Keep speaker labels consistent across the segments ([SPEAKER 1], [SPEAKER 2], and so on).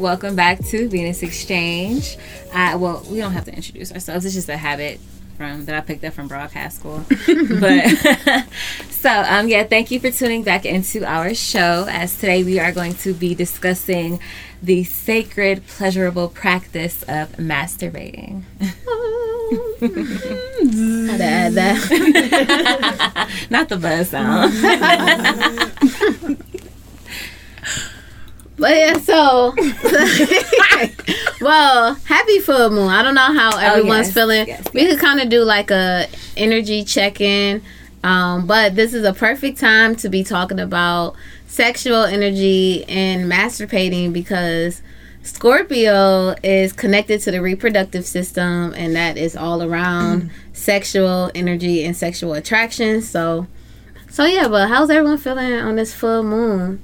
[SPEAKER 1] welcome back to Venus Exchange. Uh, well, we don't have to introduce ourselves. It's just a habit from that I picked up from broadcast school. but so um, yeah, thank you for tuning back into our show. As today we are going to be discussing the sacred, pleasurable practice of masturbating.
[SPEAKER 2] Had to add that.
[SPEAKER 1] Not the buzz sound.
[SPEAKER 2] But yeah, so well, happy full moon. I don't know how everyone's
[SPEAKER 1] yes,
[SPEAKER 2] feeling.
[SPEAKER 1] yes,
[SPEAKER 2] we could kind of do like a energy check in, um, but this is a perfect time to be talking about sexual energy and masturbating because Scorpio is connected to the reproductive system, and that is all around sexual energy and sexual attraction. So, so yeah. But how's everyone feeling on this full moon?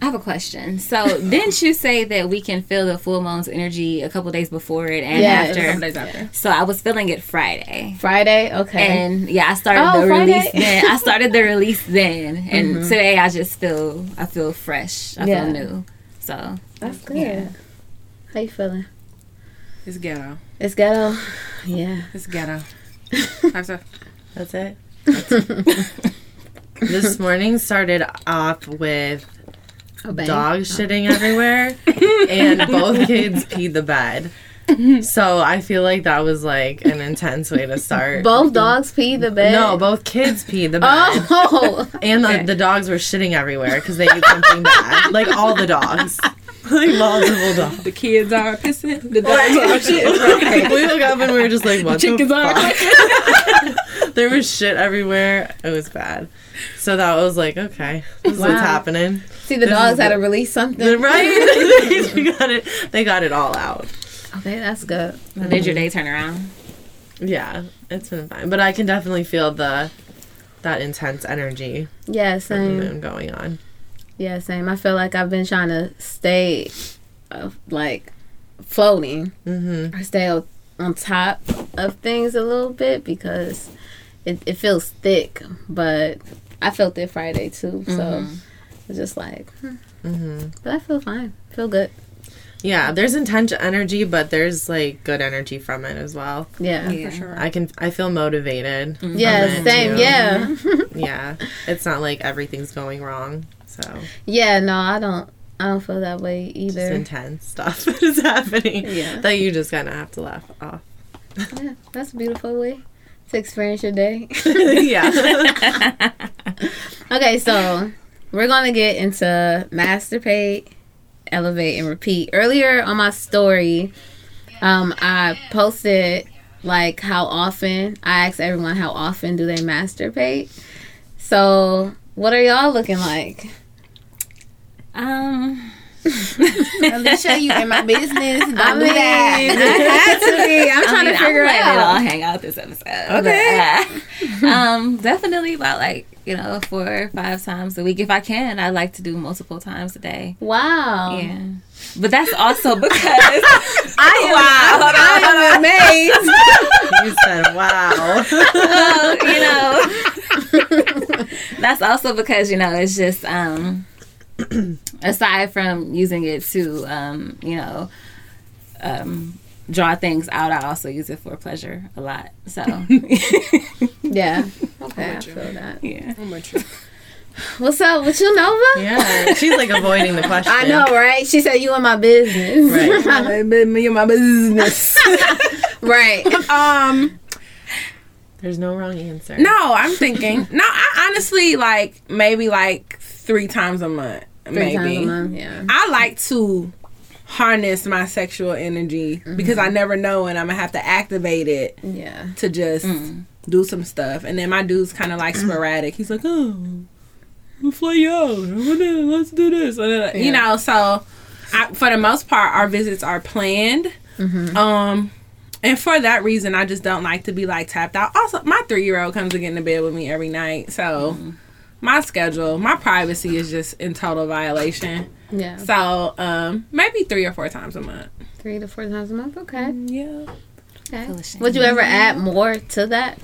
[SPEAKER 1] I have a question. So, didn't you say that we can feel the full moon's energy a couple days before it and
[SPEAKER 2] Yes.
[SPEAKER 1] after?
[SPEAKER 3] Couple days after.
[SPEAKER 1] So I was feeling it Friday.
[SPEAKER 2] Friday, okay.
[SPEAKER 1] And yeah, I started
[SPEAKER 2] Oh,
[SPEAKER 1] the
[SPEAKER 2] Friday.
[SPEAKER 1] release then. I started the release then, and mm-hmm. today I just feel I feel fresh. I
[SPEAKER 2] Yeah.
[SPEAKER 1] feel new. So
[SPEAKER 2] That's good.
[SPEAKER 1] Yeah.
[SPEAKER 2] How you feeling?
[SPEAKER 3] It's ghetto.
[SPEAKER 2] It's ghetto. Yeah.
[SPEAKER 3] It's ghetto. Have to-
[SPEAKER 4] That's it. this morning started off with
[SPEAKER 2] A
[SPEAKER 4] dog oh. shitting everywhere, and both kids peed the bed. So I feel like that was like an intense way to start.
[SPEAKER 2] Both dogs pee the bed.
[SPEAKER 4] No, both kids peed the bed.
[SPEAKER 2] Oh,
[SPEAKER 4] And the, the dogs were shitting everywhere because they ate something bad. Like all the dogs. Like multiple dogs.
[SPEAKER 3] the kids are pissing. The dogs are shit.
[SPEAKER 4] We woke up and we were just like, what
[SPEAKER 3] Chickens
[SPEAKER 4] the
[SPEAKER 3] are
[SPEAKER 4] fuck? there was shit everywhere. It was bad. So that was like, okay, this is what's happening.
[SPEAKER 2] see, the
[SPEAKER 4] This
[SPEAKER 2] dogs had to release something.
[SPEAKER 4] Right? they got it. They got it all out.
[SPEAKER 2] Okay, that's good.
[SPEAKER 1] did your day turn around?
[SPEAKER 4] Yeah, it's been fine, but I can definitely feel the that intense energy
[SPEAKER 2] Yeah,
[SPEAKER 4] of the
[SPEAKER 2] same.
[SPEAKER 4] moon going on.
[SPEAKER 2] Yeah, same. I feel like I've been trying to stay, uh, like, floating
[SPEAKER 4] Mm-hmm.
[SPEAKER 2] or stay on top of things a little bit because it, it feels thick. But I felt it Friday too, so it's just like, hmm.
[SPEAKER 4] Mm-hmm.
[SPEAKER 2] but I feel fine. Feel good.
[SPEAKER 4] Yeah, there's intense energy, but there's like good energy from it as well.
[SPEAKER 2] Yeah.
[SPEAKER 1] Yeah.
[SPEAKER 3] For sure.
[SPEAKER 4] I can I feel motivated. from
[SPEAKER 2] Yeah, same.
[SPEAKER 4] too.
[SPEAKER 2] Yeah.
[SPEAKER 4] Yeah, it's not like everything's going wrong. So
[SPEAKER 2] yeah, no, I don't I don't feel that way
[SPEAKER 4] just
[SPEAKER 2] either.
[SPEAKER 4] intense stuff that is happening
[SPEAKER 2] Yeah.
[SPEAKER 4] that you just kind of have to laugh off.
[SPEAKER 2] Yeah, that's a beautiful way to experience your day.
[SPEAKER 4] yeah.
[SPEAKER 2] okay, so we're gonna get into masturbate, elevate, and repeat. Earlier on my story, um, I posted like how often I asked everyone how often do they masturbate. So, what are y'all looking like?
[SPEAKER 1] Um,
[SPEAKER 3] Alicia, you in my business. Don't
[SPEAKER 2] I
[SPEAKER 3] do
[SPEAKER 2] mean,
[SPEAKER 3] that.
[SPEAKER 2] I had to be. I'm
[SPEAKER 1] I
[SPEAKER 2] trying
[SPEAKER 1] mean,
[SPEAKER 2] to figure
[SPEAKER 1] I'm letting it all hang out this episode.
[SPEAKER 3] Okay.
[SPEAKER 1] But, uh, um, definitely about like you know four or five times a week if I can. I like to do multiple times a day.
[SPEAKER 2] Wow.
[SPEAKER 1] Yeah, but that's also because
[SPEAKER 2] I am, I am amazed.
[SPEAKER 4] you said wow.
[SPEAKER 1] well, you know, that's also because you know it's just um, aside from using it to um, you know um, draw things out, I also use it for pleasure a lot. So
[SPEAKER 2] yeah. Okay, I feel that.
[SPEAKER 1] yeah.
[SPEAKER 3] I'm with you.
[SPEAKER 2] What's up with you, Nova?
[SPEAKER 4] yeah, she's like avoiding the question.
[SPEAKER 2] I know, right? She said you in my business.
[SPEAKER 4] Right.
[SPEAKER 3] Me and my business.
[SPEAKER 2] right.
[SPEAKER 3] um,
[SPEAKER 4] There's no wrong answer.
[SPEAKER 3] no, I'm thinking. No, I honestly like maybe like three times a month.
[SPEAKER 2] Three
[SPEAKER 3] maybe.
[SPEAKER 2] month, yeah.
[SPEAKER 3] I like to harness my sexual energy because I mm-hmm. never know when I'm gonna have to activate it
[SPEAKER 2] Yeah.
[SPEAKER 3] to just mm. do some stuff. And then my dude's kind of like mm. sporadic. He's like, oh, we'll fly you out. Let's do this. You
[SPEAKER 2] Yeah.
[SPEAKER 3] know, so I, for the most part, our visits are planned. Mm-hmm. Um, and for that reason, I just don't like to be like tapped out. Also, my three year old comes to get into bed with me every night, so mm. My schedule, my privacy is just in total violation.
[SPEAKER 2] Yeah.
[SPEAKER 3] So, um, maybe three or four times a month.
[SPEAKER 2] Three to four times a month. Okay.
[SPEAKER 3] Yeah.
[SPEAKER 2] Okay. Would you ever add more to that?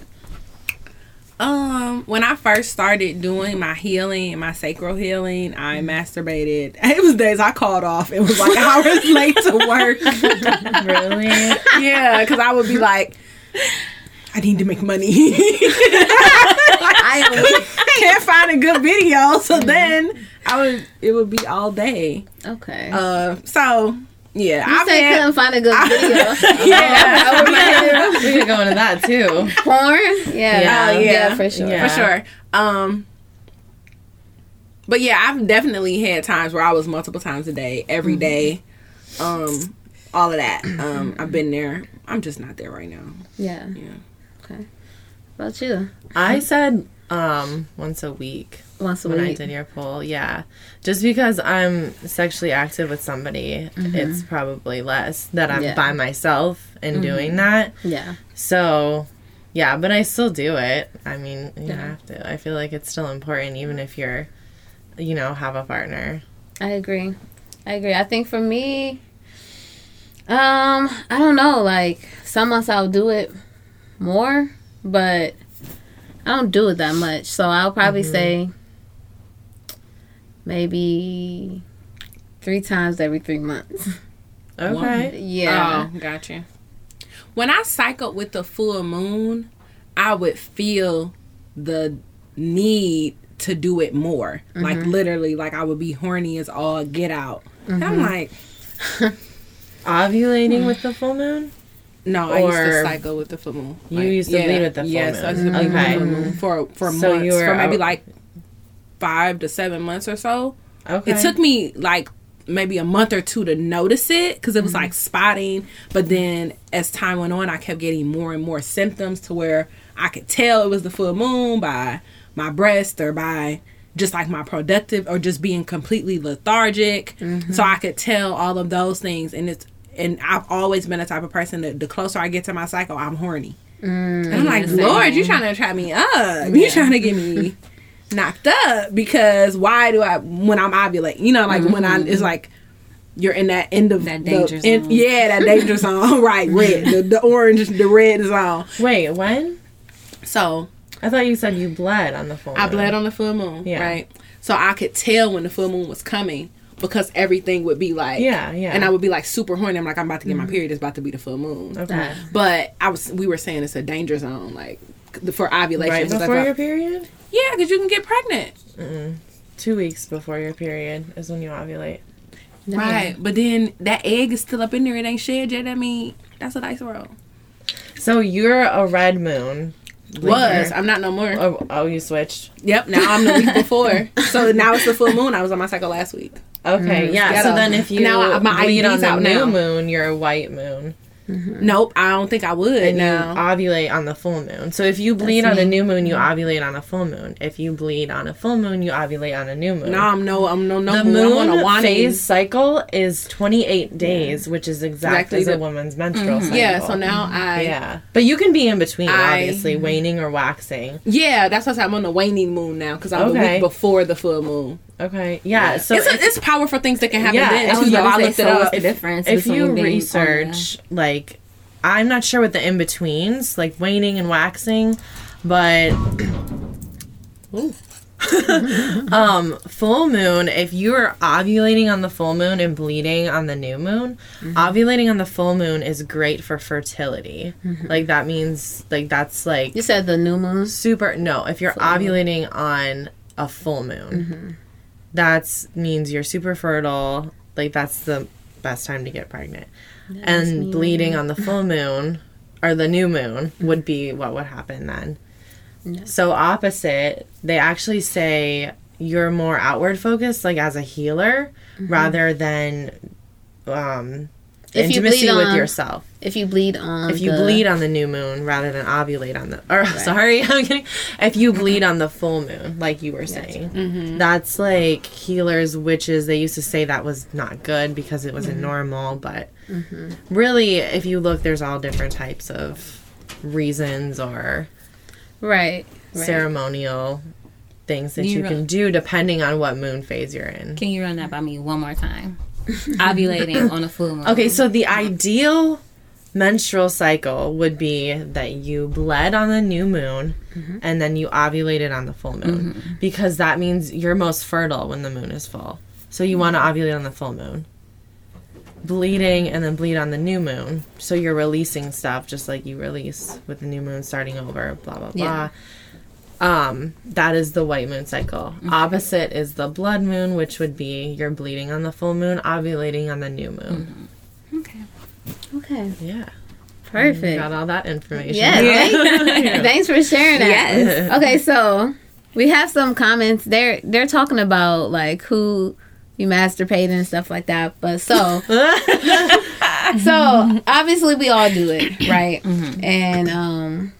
[SPEAKER 3] Um, when I first started doing my healing my sacral healing, I masturbated. It was days I called off. It was like hours late to work.
[SPEAKER 4] really?
[SPEAKER 3] yeah, because I would be like, I need to make money.
[SPEAKER 2] I
[SPEAKER 3] Can't find a good video, so then I would. It would be all day.
[SPEAKER 2] okay.
[SPEAKER 3] Uh, so yeah,
[SPEAKER 2] you
[SPEAKER 3] I've
[SPEAKER 2] say
[SPEAKER 3] had-
[SPEAKER 2] couldn't find a good video.
[SPEAKER 3] yeah,
[SPEAKER 4] we could go into that too.
[SPEAKER 2] Porn? Yeah.
[SPEAKER 4] Yeah.
[SPEAKER 2] Oh, yeah. for sure.
[SPEAKER 4] Yeah.
[SPEAKER 3] for sure. Um, but yeah, I've definitely had times where I was multiple times a day, every day, um, all of that. Um, I've been there. I'm just not there right now.
[SPEAKER 2] Yeah.
[SPEAKER 3] Yeah.
[SPEAKER 2] What about you?
[SPEAKER 4] I said um once a week
[SPEAKER 2] Once a
[SPEAKER 4] when I did your poll. Yeah, just because I'm sexually active with somebody, it's probably less that I'm
[SPEAKER 2] Yeah.
[SPEAKER 4] by myself and doing that.
[SPEAKER 2] Yeah.
[SPEAKER 4] So, yeah, but I still do it. I mean, you
[SPEAKER 2] Yeah.
[SPEAKER 4] have to. I feel like it's still important, even if you're, you know, have a partner.
[SPEAKER 2] I agree. I agree. I think for me, um, I don't know. Like some months I'll do it more, but I don't do it that much. So I'll probably mm-hmm. say maybe three times every three months.
[SPEAKER 4] Okay.
[SPEAKER 2] Yeah.
[SPEAKER 3] Oh, gotcha. When I cycled with the full moon, I would feel the need to do it more. Like mm-hmm. literally, like I would be horny as all get out. And I'm mm-hmm. like,
[SPEAKER 4] Ovulating with the full moon.
[SPEAKER 3] No, I used to cycle with the full moon.
[SPEAKER 4] You used to bleed with the full moon.
[SPEAKER 3] yes, I used to bleed with
[SPEAKER 4] Okay.
[SPEAKER 3] the full moon for for
[SPEAKER 4] So
[SPEAKER 3] months, for maybe like five to seven months or so.
[SPEAKER 4] Okay.
[SPEAKER 3] It took me like maybe a month or two to notice it because it was like mm-hmm. spotting. But then as time went on, I kept getting more and more symptoms to where I could tell it was the full moon by my breast or by just like my productive or just being completely lethargic. So mm-hmm. I could tell all of those things. And it's and I've always been the type of person that the closer I get to my cycle, I'm horny. Mm, and I'm like. Lord, you trying to trap me up? You trying to get me knocked up because why do I when I'm ovulating? You know, like when I it's mm-hmm. like you're in that end of
[SPEAKER 1] That
[SPEAKER 3] the-
[SPEAKER 1] danger
[SPEAKER 3] in-
[SPEAKER 1] zone.
[SPEAKER 3] yeah, that danger zone. right, red, the, the orange, the red zone.
[SPEAKER 4] Wait, when?
[SPEAKER 3] So
[SPEAKER 4] I thought you said you bled on the full moon.
[SPEAKER 3] I bled on the full moon,
[SPEAKER 4] Yeah.
[SPEAKER 3] right? So I could tell when the full moon was coming because everything would be like
[SPEAKER 4] Yeah, yeah.
[SPEAKER 3] and I would be like super horny. I'm like, I'm about to get my mm-hmm. period. It's about to be the full moon.
[SPEAKER 4] Okay.
[SPEAKER 3] But I was, we were saying it's a danger zone, like for ovulation.
[SPEAKER 4] Right before
[SPEAKER 3] I-
[SPEAKER 4] your period?
[SPEAKER 3] yeah, because you can get pregnant.
[SPEAKER 4] Two weeks before your period is when you ovulate.
[SPEAKER 3] Right, but then that egg is still up in there. It ain't shed yet. I mean, that's a nice roll.
[SPEAKER 4] So you're a red moon.
[SPEAKER 3] Was I'm not no more.
[SPEAKER 4] Oh, oh, you switched.
[SPEAKER 3] Yep, now I'm the week before. so now it's the full moon. I was on my cycle last week.
[SPEAKER 4] Okay, mm-hmm. yeah.
[SPEAKER 3] ghetto.
[SPEAKER 4] So then if you
[SPEAKER 3] Now my
[SPEAKER 4] bleed on the
[SPEAKER 3] out
[SPEAKER 4] new
[SPEAKER 3] now.
[SPEAKER 4] moon, you're a white moon. Mm-hmm.
[SPEAKER 3] Nope, I don't think I would
[SPEAKER 4] And
[SPEAKER 3] now.
[SPEAKER 4] you ovulate on the full moon. So if you bleed on a new moon, you mm-hmm. ovulate on a full moon. If you bleed on a full moon, you ovulate on a new moon.
[SPEAKER 3] no, I'm no, I'm no, no
[SPEAKER 4] the
[SPEAKER 3] moon. I'm on a
[SPEAKER 4] moon phase cycle is 28 days, which is exact
[SPEAKER 3] Exactly
[SPEAKER 4] as a
[SPEAKER 3] the-
[SPEAKER 4] woman's menstrual cycle.
[SPEAKER 3] Yeah, so now I. Yeah,
[SPEAKER 4] Yeah. But you can be in between,
[SPEAKER 3] I-
[SPEAKER 4] obviously, waning or waxing.
[SPEAKER 3] Yeah, that's why I'm on the waning moon now because I'm the
[SPEAKER 4] Okay.
[SPEAKER 3] week before the full moon.
[SPEAKER 4] Okay. Yeah. So
[SPEAKER 3] it's,
[SPEAKER 4] if,
[SPEAKER 3] it's powerful things that can happen
[SPEAKER 4] Yeah,
[SPEAKER 3] then.
[SPEAKER 4] I
[SPEAKER 3] too,
[SPEAKER 4] was
[SPEAKER 3] though. I looked it up.
[SPEAKER 1] the difference
[SPEAKER 4] if you research, like, I'm not sure what the in betweens, like waning and waxing, but um, full moon. If you're ovulating on the full moon and bleeding on the new moon, mm-hmm. ovulating on the full moon is great for fertility. Mm-hmm. Like that means like that's like
[SPEAKER 2] You said the new moon.
[SPEAKER 4] super. No, if you're ovulating on a full moon, mm-hmm. That's means you're super fertile. Like that's the best time to get pregnant. and bleeding on the full moon or the new moon would be what would happen then. So opposite, they actually say you're more outward focused, like as a healer, rather than um,
[SPEAKER 2] If you
[SPEAKER 4] intimacy
[SPEAKER 2] bleed
[SPEAKER 4] with
[SPEAKER 2] on-
[SPEAKER 4] yourself.
[SPEAKER 2] If you bleed on,
[SPEAKER 4] If you
[SPEAKER 2] the-
[SPEAKER 4] bleed on the new moon rather than ovulate on the, or sorry, I'm kidding. If you bleed on the full moon, like you were saying, mm-hmm. that's like healers, witches. They used to say that was not good because it wasn't mm-hmm. normal. But mm-hmm. really, if you look, there's all different types of reasons or
[SPEAKER 2] right, right.
[SPEAKER 4] ceremonial things that
[SPEAKER 1] You
[SPEAKER 4] you
[SPEAKER 1] ru-
[SPEAKER 4] can do depending on what moon phase you're in.
[SPEAKER 1] Can you run that by me one more time? Ovulating on a full moon.
[SPEAKER 4] Okay, so the ideal menstrual cycle would be that you bled on the new moon mm-hmm. and then you ovulated on the full moon mm-hmm. because that means you're most fertile when the moon is full. So you want to mm-hmm. ovulate on the full moon. Bleeding and then bleed on the new moon. So you're releasing stuff just like you release with the new moon starting over, blah, blah, blah. Um, that is the white moon cycle. Opposite is the blood moon, which would be you're bleeding on the full moon, ovulating on the new moon.
[SPEAKER 1] Okay.
[SPEAKER 2] Okay.
[SPEAKER 4] Yeah.
[SPEAKER 2] Perfect.
[SPEAKER 4] Got all that information.
[SPEAKER 2] Yeah. Thanks, thanks for sharing that.
[SPEAKER 1] Yes.
[SPEAKER 2] Okay, so we have some comments. They're they're talking about like who you masturbate and stuff like that. But so so obviously we all do it, right? And um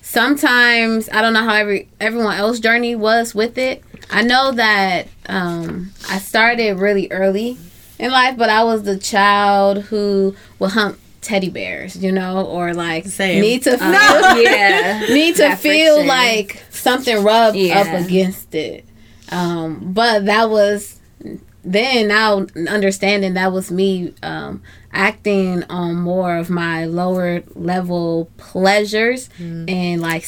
[SPEAKER 2] sometimes I don't know how every everyone else journey was with it. I know that um I started really early in life, but I was the child who would hump teddy bears, you know, or like
[SPEAKER 4] Same.
[SPEAKER 2] need to feel
[SPEAKER 1] yeah.
[SPEAKER 2] need to
[SPEAKER 1] That
[SPEAKER 2] feel
[SPEAKER 1] friction.
[SPEAKER 2] like something rubbed
[SPEAKER 1] Yeah.
[SPEAKER 2] up against it. Um, but that was then now understanding that was me um, acting on more of my lower level pleasures and like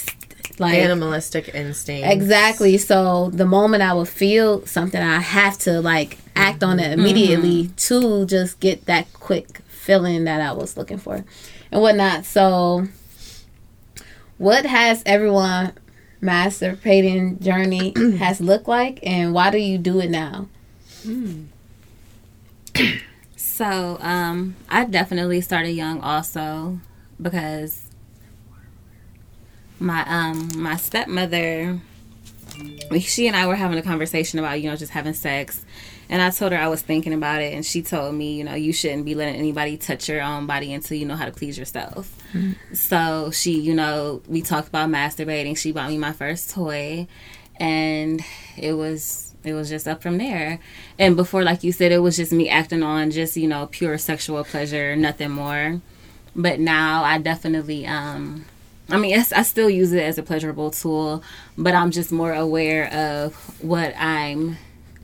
[SPEAKER 2] like
[SPEAKER 4] Animalistic instinct.
[SPEAKER 2] Exactly. So the moment I would feel something, I have to like act on it immediately to just get that quick feeling that I was looking for and whatnot. So, what has everyone masturbating journey has looked like, and why do you do it now?
[SPEAKER 1] So, um, I definitely started young also because my um my stepmother she and I were having a conversation about, you know, just having sex. And I told her I was thinking about it and she told me, you know, you shouldn't be letting anybody touch your own body until you know how to please yourself. So she, you know, we talked about masturbating. She bought me my first toy and it was it was just up from there. And before like you said it was just me acting on just, you know, pure sexual pleasure, nothing more. But now I definitely um I mean, I still use it as a pleasurable tool, but I'm just more aware of what I'm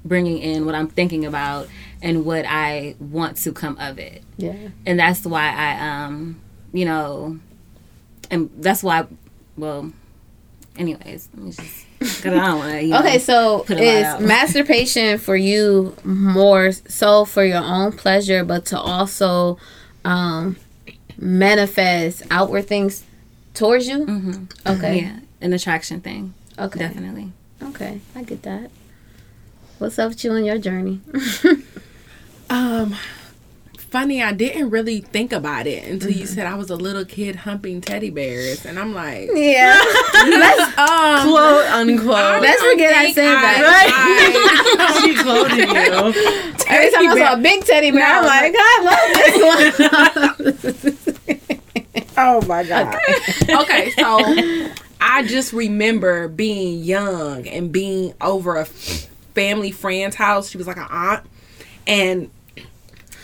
[SPEAKER 1] bringing in, what I'm thinking about, and what I want to come of it.
[SPEAKER 2] Yeah.
[SPEAKER 1] And that's why I, um, you know, and that's why, well, anyways, let me just, because I don't want to, you know,
[SPEAKER 2] Okay, so
[SPEAKER 1] put a lot
[SPEAKER 2] is masturbation for you more so for your own pleasure, but to also um, manifest outward things towards you?
[SPEAKER 1] Mhm.
[SPEAKER 2] Okay.
[SPEAKER 1] yeah, an attraction thing,
[SPEAKER 2] Okay.
[SPEAKER 1] definitely.
[SPEAKER 2] Okay, I get that. What's up with you on your journey?
[SPEAKER 3] Um, funny, I didn't really think about it until you said I was a little kid humping teddy bears, and I'm like,
[SPEAKER 2] yeah. let's,
[SPEAKER 3] um,
[SPEAKER 4] Quote unquote.
[SPEAKER 2] let's forget I said that.
[SPEAKER 3] I-
[SPEAKER 4] she quoted you.
[SPEAKER 2] Every time I saw a big teddy bear, I'm like, I love this one.
[SPEAKER 3] Oh my god. okay, so I just remember being young and being over a family friend's house. She was like an aunt, and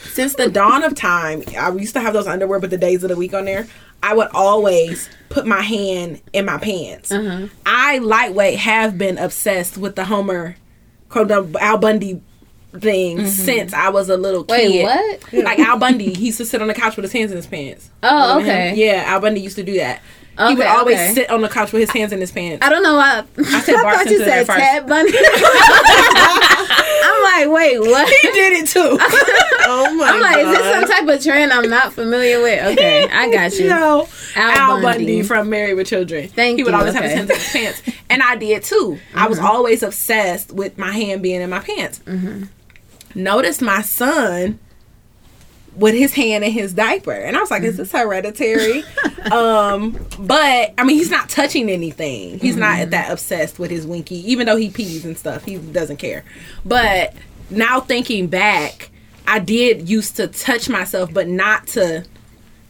[SPEAKER 3] since the dawn of time, I used to have those underwear with the days of the week on there. I would always put my hand in my pants. Uh-huh. I lightweight have been obsessed with the Homer, Al Bundy thing mm-hmm. since I was a little
[SPEAKER 2] Wait,
[SPEAKER 3] kid.
[SPEAKER 2] what?
[SPEAKER 3] Like Al Bundy, he used to sit on the couch with his hands in his pants.
[SPEAKER 2] Oh,
[SPEAKER 3] Remember him?
[SPEAKER 2] okay.
[SPEAKER 3] Yeah, Al Bundy used to do that. He would always
[SPEAKER 2] okay.
[SPEAKER 3] sit on the couch with his hands in his pants.
[SPEAKER 2] I don't know why. I,
[SPEAKER 3] said Bart
[SPEAKER 2] thought you said. Ted Bundy. I'm like, wait, what?
[SPEAKER 3] he did it too.
[SPEAKER 4] Oh my god
[SPEAKER 2] I'm like, is this some type of trend I'm not familiar with? Okay, I got you.
[SPEAKER 3] no,
[SPEAKER 2] Al
[SPEAKER 3] Al,
[SPEAKER 2] Bundy.
[SPEAKER 3] Bundy. from Married with Children.
[SPEAKER 2] Thank you.
[SPEAKER 3] he would
[SPEAKER 2] you,
[SPEAKER 3] always have his hands in his pants, and I did too. I was mm-hmm. always obsessed with my hand being in my pants. Mm-hmm. Notice my son with his hand in his diaper, and I was like, "Is this hereditary?" um, but I mean, he's not touching anything. He's not that obsessed with his winky, even though he pees and stuff. He doesn't care. But now thinking back, I did used to touch myself, but not to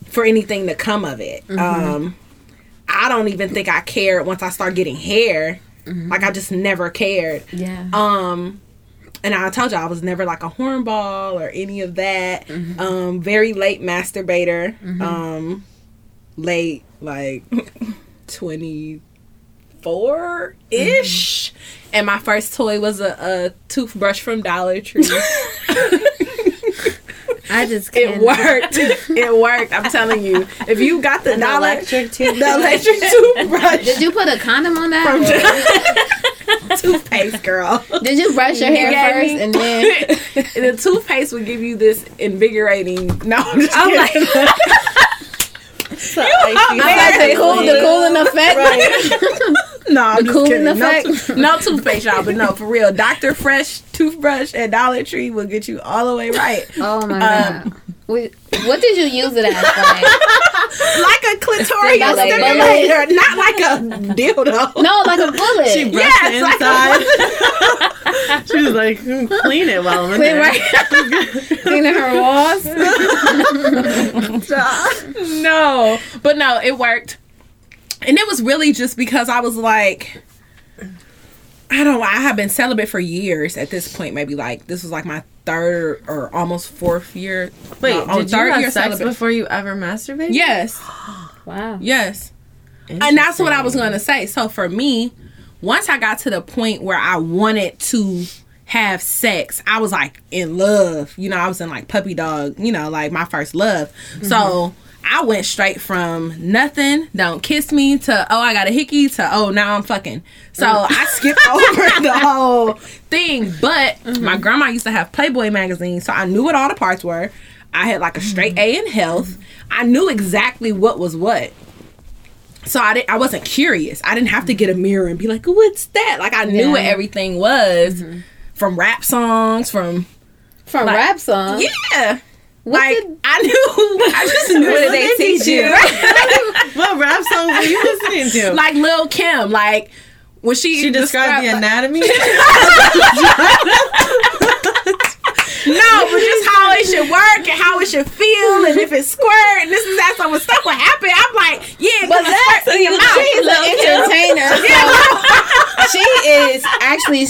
[SPEAKER 3] for anything to come of it. Um, I don't even think I cared once I started getting hair. Like I just never cared.
[SPEAKER 2] Yeah.
[SPEAKER 3] Um, and I told you I was never like a hornball or any of that. Um, very late masturbator. Um, late like twenty four ish. And my first toy was a, a toothbrush from Dollar Tree.
[SPEAKER 2] I just
[SPEAKER 3] It
[SPEAKER 2] can't.
[SPEAKER 3] worked. it worked. I'm telling you. If you got the dollar,
[SPEAKER 4] electric too.
[SPEAKER 3] the electric toothbrush,
[SPEAKER 2] Did you put a condom on that?
[SPEAKER 3] toothpaste, girl.
[SPEAKER 2] Did you brush your
[SPEAKER 3] You
[SPEAKER 2] hair
[SPEAKER 3] gave
[SPEAKER 2] first
[SPEAKER 3] me-
[SPEAKER 2] and then?
[SPEAKER 3] the toothpaste would give you this invigorating. No, I'm just kidding.
[SPEAKER 1] my
[SPEAKER 4] So icy.
[SPEAKER 2] I like the cool, the cooling effect.
[SPEAKER 3] No, I'm
[SPEAKER 2] The
[SPEAKER 3] just
[SPEAKER 2] cooling
[SPEAKER 3] kidding. No,
[SPEAKER 2] effect?
[SPEAKER 3] tooth- no toothpaste, y'all, but no, for real. Dr. Fresh toothbrush at Dollar Tree will get you all the way right.
[SPEAKER 2] Oh my god. Wait, what did you use it as? Like,
[SPEAKER 3] Like a clitoral
[SPEAKER 2] Stimulator.
[SPEAKER 3] stimulator, not like a dildo.
[SPEAKER 2] no, like a bullet.
[SPEAKER 4] She brushed
[SPEAKER 3] Yes,
[SPEAKER 4] the
[SPEAKER 3] like
[SPEAKER 4] inside. she was like, "Hmm, clean it while I'm in
[SPEAKER 2] Clean
[SPEAKER 4] there.
[SPEAKER 2] right. Cleaning her walls.
[SPEAKER 3] no, but no, it worked. And it was really just because I was like, I don't know, I have been celibate for years at this point, maybe like this was like my third or almost fourth year.
[SPEAKER 4] Wait,
[SPEAKER 3] no, on
[SPEAKER 4] did you have sex
[SPEAKER 3] celibate.
[SPEAKER 4] before you ever masturbated?
[SPEAKER 3] Yes,
[SPEAKER 2] Wow.
[SPEAKER 3] yes. And that's what I was going to say. So for me, once I got to the point where I wanted to have sex, I was like in love. You know, I was in like puppy dog, you know, like my first love. So mm-hmm. I went straight from nothing, don't kiss me, to oh, I got a hickey, to oh, now I'm fucking. So I mm. skipped over the whole thing. But mm-hmm. my grandma used to have Playboy magazine, so I knew what all the parts were. I had like a straight A in health. I knew exactly what was what. So I didn't, I wasn't curious. I didn't have to get a mirror and be like, "What's that?" Like I knew what everything was mm-hmm. from rap songs, from
[SPEAKER 2] From
[SPEAKER 3] Like-
[SPEAKER 2] rap songs.
[SPEAKER 3] yeah.
[SPEAKER 2] What
[SPEAKER 3] like
[SPEAKER 2] did-
[SPEAKER 3] I knew, I just knew
[SPEAKER 1] What did they teach you?
[SPEAKER 4] What rap songs were you listening to?
[SPEAKER 3] like Lil Kim, like when she
[SPEAKER 4] she described the anatomy.
[SPEAKER 3] No, but just how it should work and how it should feel and if it's squirt and this is that. So when stuff would happen, I'm like, yeah,
[SPEAKER 2] But
[SPEAKER 3] but that's
[SPEAKER 2] that's
[SPEAKER 3] in your mouth.
[SPEAKER 2] she's an entertainer. So she is actually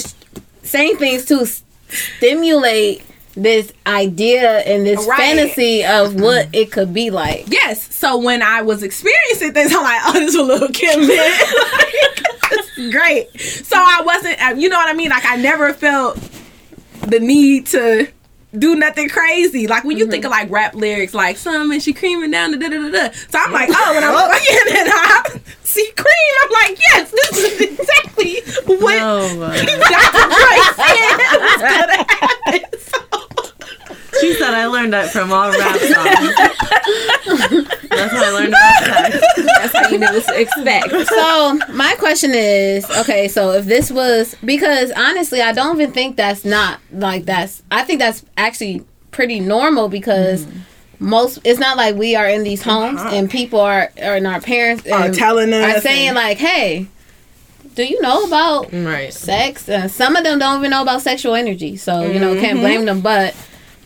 [SPEAKER 2] saying things to stimulate this idea and this
[SPEAKER 3] Right.
[SPEAKER 2] fantasy of what it could be like.
[SPEAKER 3] Yes. So when I was experiencing things, I'm like, oh, this is a little Kim man. Great. So I wasn't, you know what I mean? Like I never felt the need to do nothing crazy. Like when you mm-hmm. think of like rap lyrics, like some and she creaming down the da da da da. So I'm like, oh, when I'm oh. fucking and I see cream, I'm like, yes, this is exactly what
[SPEAKER 4] oh.
[SPEAKER 3] Dr. Dre said was gonna happen. So-
[SPEAKER 4] She said I learned that from all rap songs. That's how I learned about sex.
[SPEAKER 1] That's how you knew what to expect.
[SPEAKER 2] So my question is, okay, so if this was because honestly, I don't even think that's not like that's. I think that's actually pretty normal because. Mm-hmm. Most it's not like we are in these homes and people are, are and our parents
[SPEAKER 3] Are telling us
[SPEAKER 2] are saying
[SPEAKER 3] and-
[SPEAKER 2] like, "Hey, do you know about
[SPEAKER 4] Right.
[SPEAKER 2] sex?" And some of them don't even know about sexual energy, so you know can't mm-hmm. blame them. But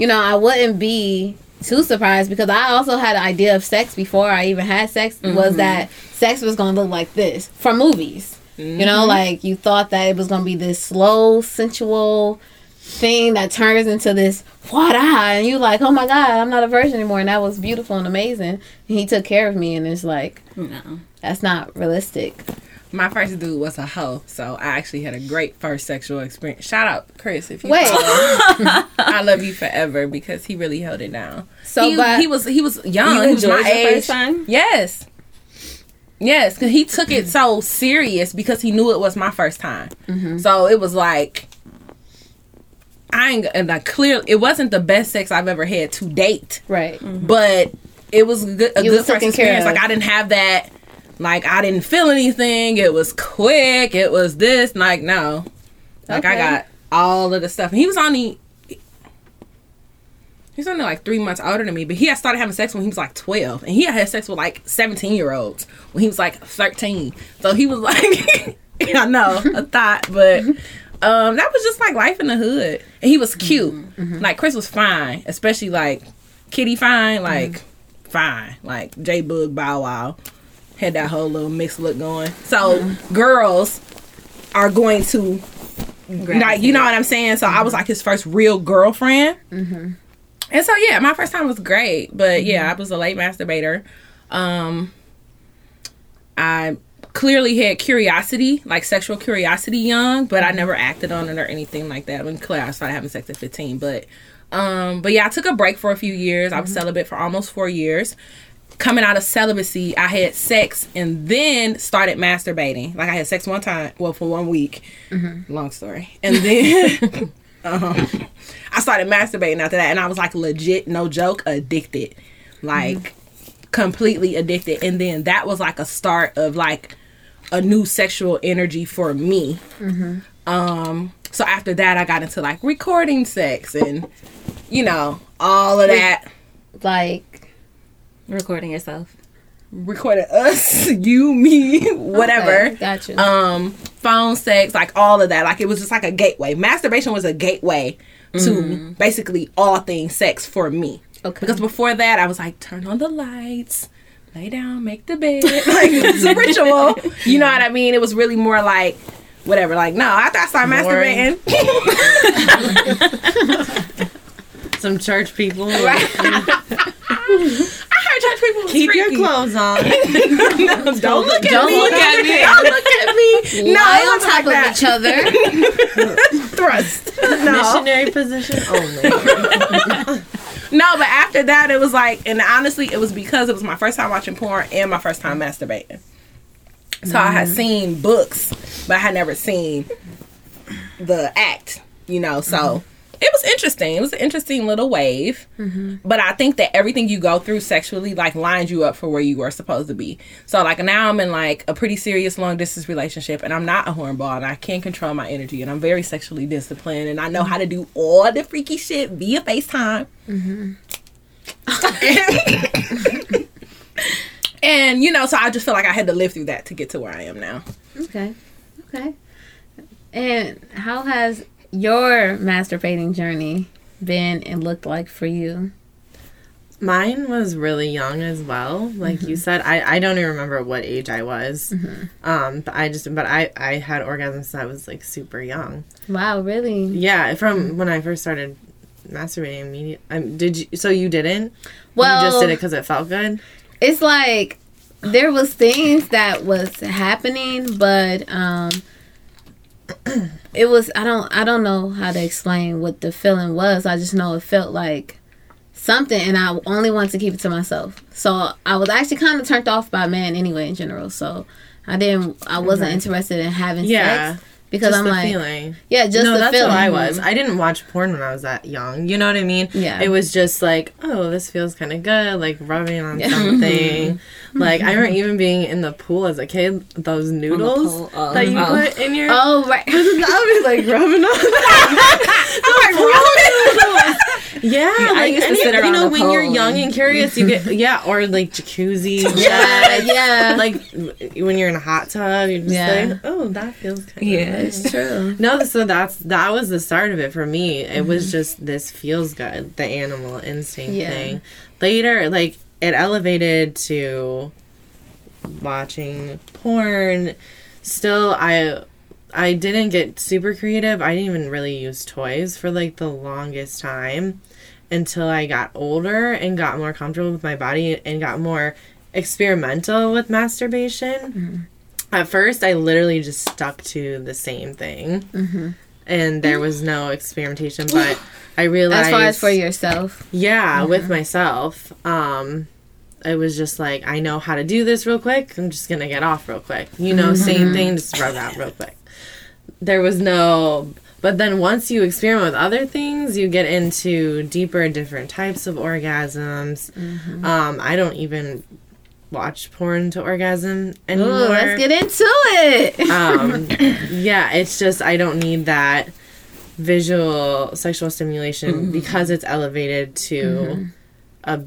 [SPEAKER 2] you know, I wouldn't be too surprised because I also had an idea of sex before I even had sex was mm-hmm. that sex was gonna look like this from movies. You know, mm-hmm. like you thought that it was gonna be this slow, sensual thing that turns into this what I and you like, oh my god, I'm not a virgin anymore, and that was beautiful and amazing. And he took care of me, and it's like
[SPEAKER 1] No.
[SPEAKER 2] that's not realistic.
[SPEAKER 3] My first dude was a hoe, so I actually had a great first sexual experience. Shout out Chris if you
[SPEAKER 2] Wait.
[SPEAKER 3] I love you forever because he really held it down.
[SPEAKER 2] So,
[SPEAKER 3] he,
[SPEAKER 2] but
[SPEAKER 3] he was he was young.
[SPEAKER 1] You
[SPEAKER 3] he was my age.
[SPEAKER 1] first time?
[SPEAKER 3] Yes. Yes, because he took it so serious because he knew it was my first time. Mm-hmm. So it was like, I ain't and I clear. It wasn't the best sex I've ever had to date,
[SPEAKER 2] right.
[SPEAKER 3] but it was a good, a
[SPEAKER 2] You
[SPEAKER 3] good first experience. Like I didn't have that. Like I didn't feel anything. It was quick. It was this. Like no, like I got all of the stuff. He was only. He's only like three months older than me, but he had started having sex when he was like twelve, and he had had sex with like seventeen year olds when he was like thirteen. So he was like, I know a thought, but um, that was just like life in the hood, and he was cute. Mm-hmm, mm-hmm. Like Chris was fine, especially like Kitty fine, mm-hmm. like fine, like J-Boog Bow Wow had that whole little mixed look going. So girls are going to like you know what I'm saying. So I was like his first real girlfriend. And so yeah, my first time was great, but yeah, I was a late masturbator. Um, I clearly had curiosity, like sexual curiosity, young, but I never acted on it or anything like that. When clear, I started having sex at 15, but Um, but yeah, I took a break for a few years. I was celibate for almost four years. Coming out of celibacy, I had sex and then started masturbating. Like I had sex one time, well, for one week. Long story. And then um, I started masturbating after that, and I was like legit, no joke, addicted, like completely addicted. And then that was like a start of like a new sexual energy for me. Um, so after that, I got into like recording sex and you know all of that.
[SPEAKER 2] Like,
[SPEAKER 1] Recording yourself.
[SPEAKER 3] Recorded us, you, me, whatever.
[SPEAKER 2] okay, gotcha.
[SPEAKER 3] um phone sex like all of that like it was just like a gateway masturbation was a gateway to basically all things sex for me
[SPEAKER 2] Okay.
[SPEAKER 3] because before that i was like turn on the lights lay down make the bed like it's a ritual you know what i mean it was really more like whatever like no after i started
[SPEAKER 4] Boring.
[SPEAKER 3] masturbating
[SPEAKER 4] Some church people.
[SPEAKER 3] i heard people was
[SPEAKER 4] Keep your clothes on.
[SPEAKER 3] don't look at
[SPEAKER 2] Don't
[SPEAKER 3] me
[SPEAKER 2] look at me.
[SPEAKER 3] don't look at me no
[SPEAKER 2] lie
[SPEAKER 3] it
[SPEAKER 2] on top
[SPEAKER 3] like
[SPEAKER 2] of
[SPEAKER 3] that.
[SPEAKER 2] each other.
[SPEAKER 3] thrust no
[SPEAKER 4] Missionary position only.
[SPEAKER 3] No, but after that, it was like, and honestly, it was because it was my first time watching porn and my first time masturbating. So I had mm-hmm. seen books, but I had never seen the act, you know. So mm-hmm. It was interesting. It was an interesting little wave. Mm-hmm. But I think that everything you go through sexually, like, lines you up for where you were supposed to be. So, like, now I'm in, like, a pretty serious long distance relationship, and I'm not a hornball, and I can't control my energy, and I'm very sexually disciplined, and I know how to do all the freaky shit via FaceTime. Mm-hmm. and you know, so I just feel like I had to live through that to get to where I am now.
[SPEAKER 2] Okay. Okay. And how has your masturbating journey been and looked like for you?
[SPEAKER 4] Mine was really young as well. Like you said, I, I don't even remember what age I was. Um, but I just but I I had orgasms since I was like super young.
[SPEAKER 2] Wow, really?
[SPEAKER 4] Yeah, from when I first started masturbating. Immediate. Um, did you? So you didn't?
[SPEAKER 2] Well,
[SPEAKER 4] you just did it because it felt good.
[SPEAKER 2] it's like there was things that was happening, but um it was I don't I don't know how to explain what the feeling was. I just know it felt like something and I only wanted to keep it to myself. So I was actually kind of turned off by men anyway in general. So I didn't I wasn't interested in having
[SPEAKER 4] Yeah,
[SPEAKER 2] sex because
[SPEAKER 4] just
[SPEAKER 2] I'm
[SPEAKER 4] the
[SPEAKER 2] like
[SPEAKER 4] feeling.
[SPEAKER 2] yeah, just
[SPEAKER 4] no,
[SPEAKER 2] the
[SPEAKER 4] that's
[SPEAKER 2] feeling.
[SPEAKER 4] what I was. I didn't watch porn when I was that young. You know what I mean?
[SPEAKER 2] Yeah.
[SPEAKER 4] It was just like, oh, this feels kind of good, like rubbing on
[SPEAKER 2] Yeah.
[SPEAKER 4] something. Mm-hmm. like I remember even being in the pool as a kid, those noodles
[SPEAKER 1] pole, oh.
[SPEAKER 4] Uh, that you
[SPEAKER 1] Oh.
[SPEAKER 4] put in your.
[SPEAKER 2] Oh right.
[SPEAKER 4] I would be like rubbing on.
[SPEAKER 3] I'm like.
[SPEAKER 4] Yeah,
[SPEAKER 1] I
[SPEAKER 4] like
[SPEAKER 1] used to
[SPEAKER 4] any-
[SPEAKER 1] sit
[SPEAKER 4] you know
[SPEAKER 1] the
[SPEAKER 4] when you're young
[SPEAKER 1] and-
[SPEAKER 4] and curious, you get yeah, or like jacuzzi.
[SPEAKER 2] Yeah, yeah.
[SPEAKER 4] Like when you're in a hot tub, you're just
[SPEAKER 2] Yeah.
[SPEAKER 4] like, oh, that feels kind
[SPEAKER 1] Yeah.
[SPEAKER 4] of
[SPEAKER 2] it's true.
[SPEAKER 4] No, so that's that was the start of it for me. It was
[SPEAKER 2] Mm-hmm.
[SPEAKER 4] just this feels good, the animal instinct
[SPEAKER 2] Yeah.
[SPEAKER 4] thing. Later, like it elevated to watching porn. Still, I I didn't get super creative. I didn't even really use toys for like the longest time until I got older and got more comfortable with my body and got more experimental with masturbation. Mm-hmm. At first, I literally just stuck to the same thing, mm-hmm. and there was no experimentation. But I realized,
[SPEAKER 2] As far as for yourself.
[SPEAKER 4] yeah, with myself, um, it was just like I know how to do this real quick. I'm just gonna get off real quick. You know, same mm-hmm. thing, just rub out real quick. There was no. But then once you experiment with other things, you get into deeper, different types of orgasms. Um, I don't even watch porn to orgasm anymore.
[SPEAKER 2] Ooh, let's get into it.
[SPEAKER 4] um, yeah, it's just I don't need that visual sexual stimulation because it's elevated to a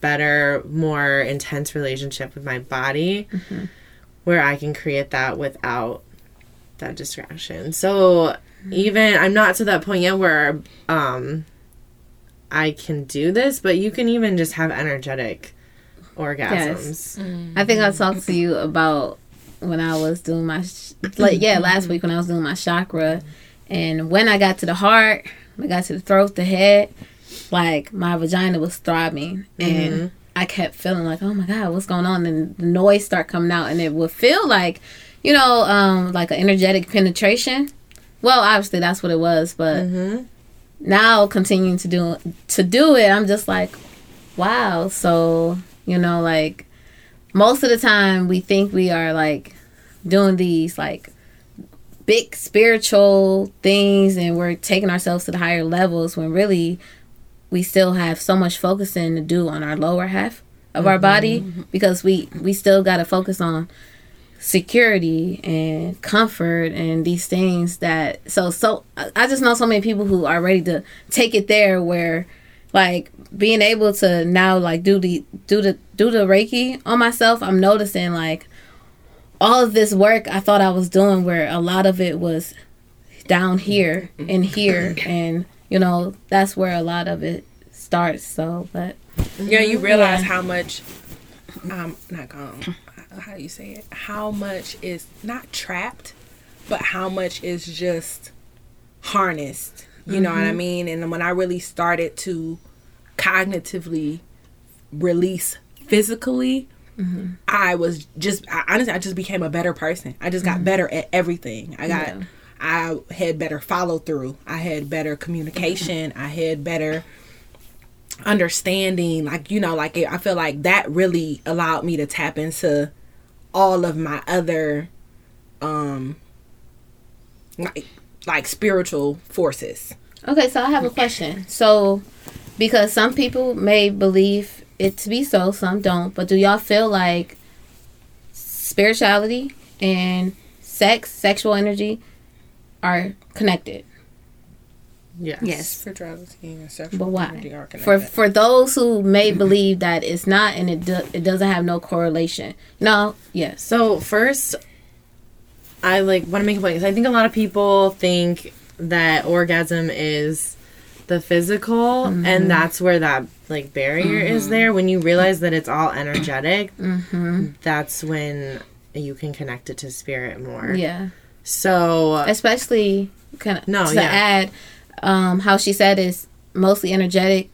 [SPEAKER 4] better, more intense relationship with my body where I can create that without that distraction. So even I'm not to that point yet where um I can do this, but you can even just have energetic orgasms. Mm-hmm.
[SPEAKER 2] I think I talked to you about when I was doing my sh- like yeah last mm-hmm. week when I was doing my chakra, and when I got to the heart, when I got to the throat, the head, like my vagina was throbbing, and mm-hmm. I kept feeling like oh my god what's going on, and the noise start coming out, and it would feel like you know um like an energetic penetration. Well, obviously that's what it was, but now continuing to do to do it, I'm just like, wow. So you know, like most of the time we think we are like doing these like big spiritual things and we're taking ourselves to the higher levels when really we still have so much focusing to do on our lower half of mm-hmm. our body because we we still got to focus on security and comfort and these things that so so I just know so many people who are ready to take it there where like being able to now like do the do the do the reiki on myself i'm noticing like all of this work i thought i was doing where a lot of it was down here and here and you know that's where a lot of it starts so but
[SPEAKER 3] yeah you mm-hmm. realize yeah. how much i'm not gonna how do you say it how much is not trapped but how much is just harnessed you mm-hmm. know what i mm-hmm. mean and when i really started to cognitively release physically, mm-hmm. I was just I, honestly I just became a better person. I just got mm-hmm. better at everything. I got yeah. I had better follow through. I had better communication. I had better understanding. Like you know, like it, I feel like that really allowed me to tap into all of my other um like like spiritual forces.
[SPEAKER 2] Okay, so I have a question. So because some people may believe it to be so, some don't. But do y'all feel like spirituality and sex, sexual energy, are connected?
[SPEAKER 1] Yes. Yes.
[SPEAKER 3] Spirituality and sexual
[SPEAKER 2] but why? For for those who may believe that it's not and it do, it doesn't have no correlation. No. Yes.
[SPEAKER 4] So first, I like want to make a point because I think a lot of people think that orgasm is the physical mm-hmm. and that's where that like barrier mm-hmm. is there when you realize that it's all energetic mm-hmm. that's when you can connect it to spirit more
[SPEAKER 2] yeah
[SPEAKER 4] so
[SPEAKER 2] especially kind of no to yeah. add um how she said is mostly energetic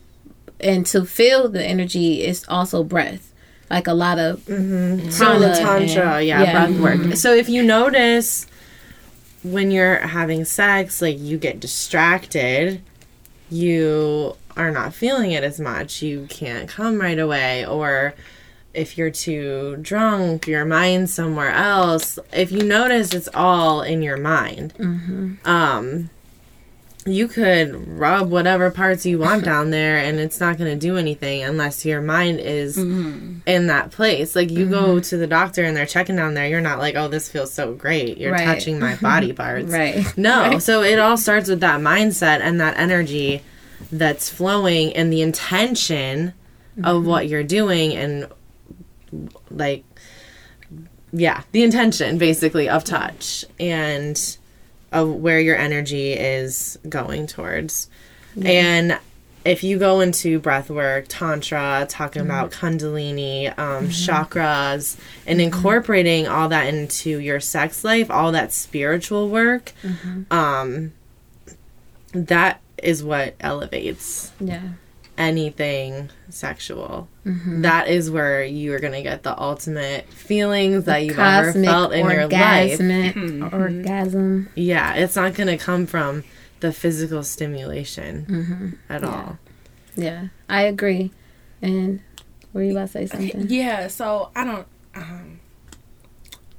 [SPEAKER 2] and to feel the energy is also breath like a lot of
[SPEAKER 4] mm-hmm. so the tantra and, yeah, yeah, breath work mm-hmm. so if you notice when you're having sex like you get distracted you are not feeling it as much, you can't come right away, or if you're too drunk, your mind's somewhere else. If you notice, it's all in your mind. Mm-hmm. Um, you could rub whatever parts you want down there, and it's not going to do anything unless your mind is mm-hmm. in that place. Like you mm-hmm. go to the doctor and they're checking down there, you're not like, "Oh, this feels so great." You're right. touching my body parts,
[SPEAKER 2] right?
[SPEAKER 4] No.
[SPEAKER 2] Right.
[SPEAKER 4] So it all starts with that mindset and that energy that's flowing and the intention mm-hmm. of what you're doing and like yeah the intention basically of touch and of where your energy is going towards yeah. and if you go into breath work tantra talking mm-hmm. about kundalini um, mm-hmm. chakras and mm-hmm. incorporating all that into your sex life all that spiritual work mm-hmm. um, that is what elevates
[SPEAKER 2] yeah
[SPEAKER 4] anything sexual. Mm-hmm. That is where you are going to get the ultimate feelings that you've ever felt in your life.
[SPEAKER 2] Mm-hmm. Orgasm.
[SPEAKER 4] Yeah, it's not going to come from the physical stimulation mm-hmm. at
[SPEAKER 2] yeah.
[SPEAKER 4] all.
[SPEAKER 2] Yeah, I agree. And were you about to say something?
[SPEAKER 3] Yeah, so I don't. Um,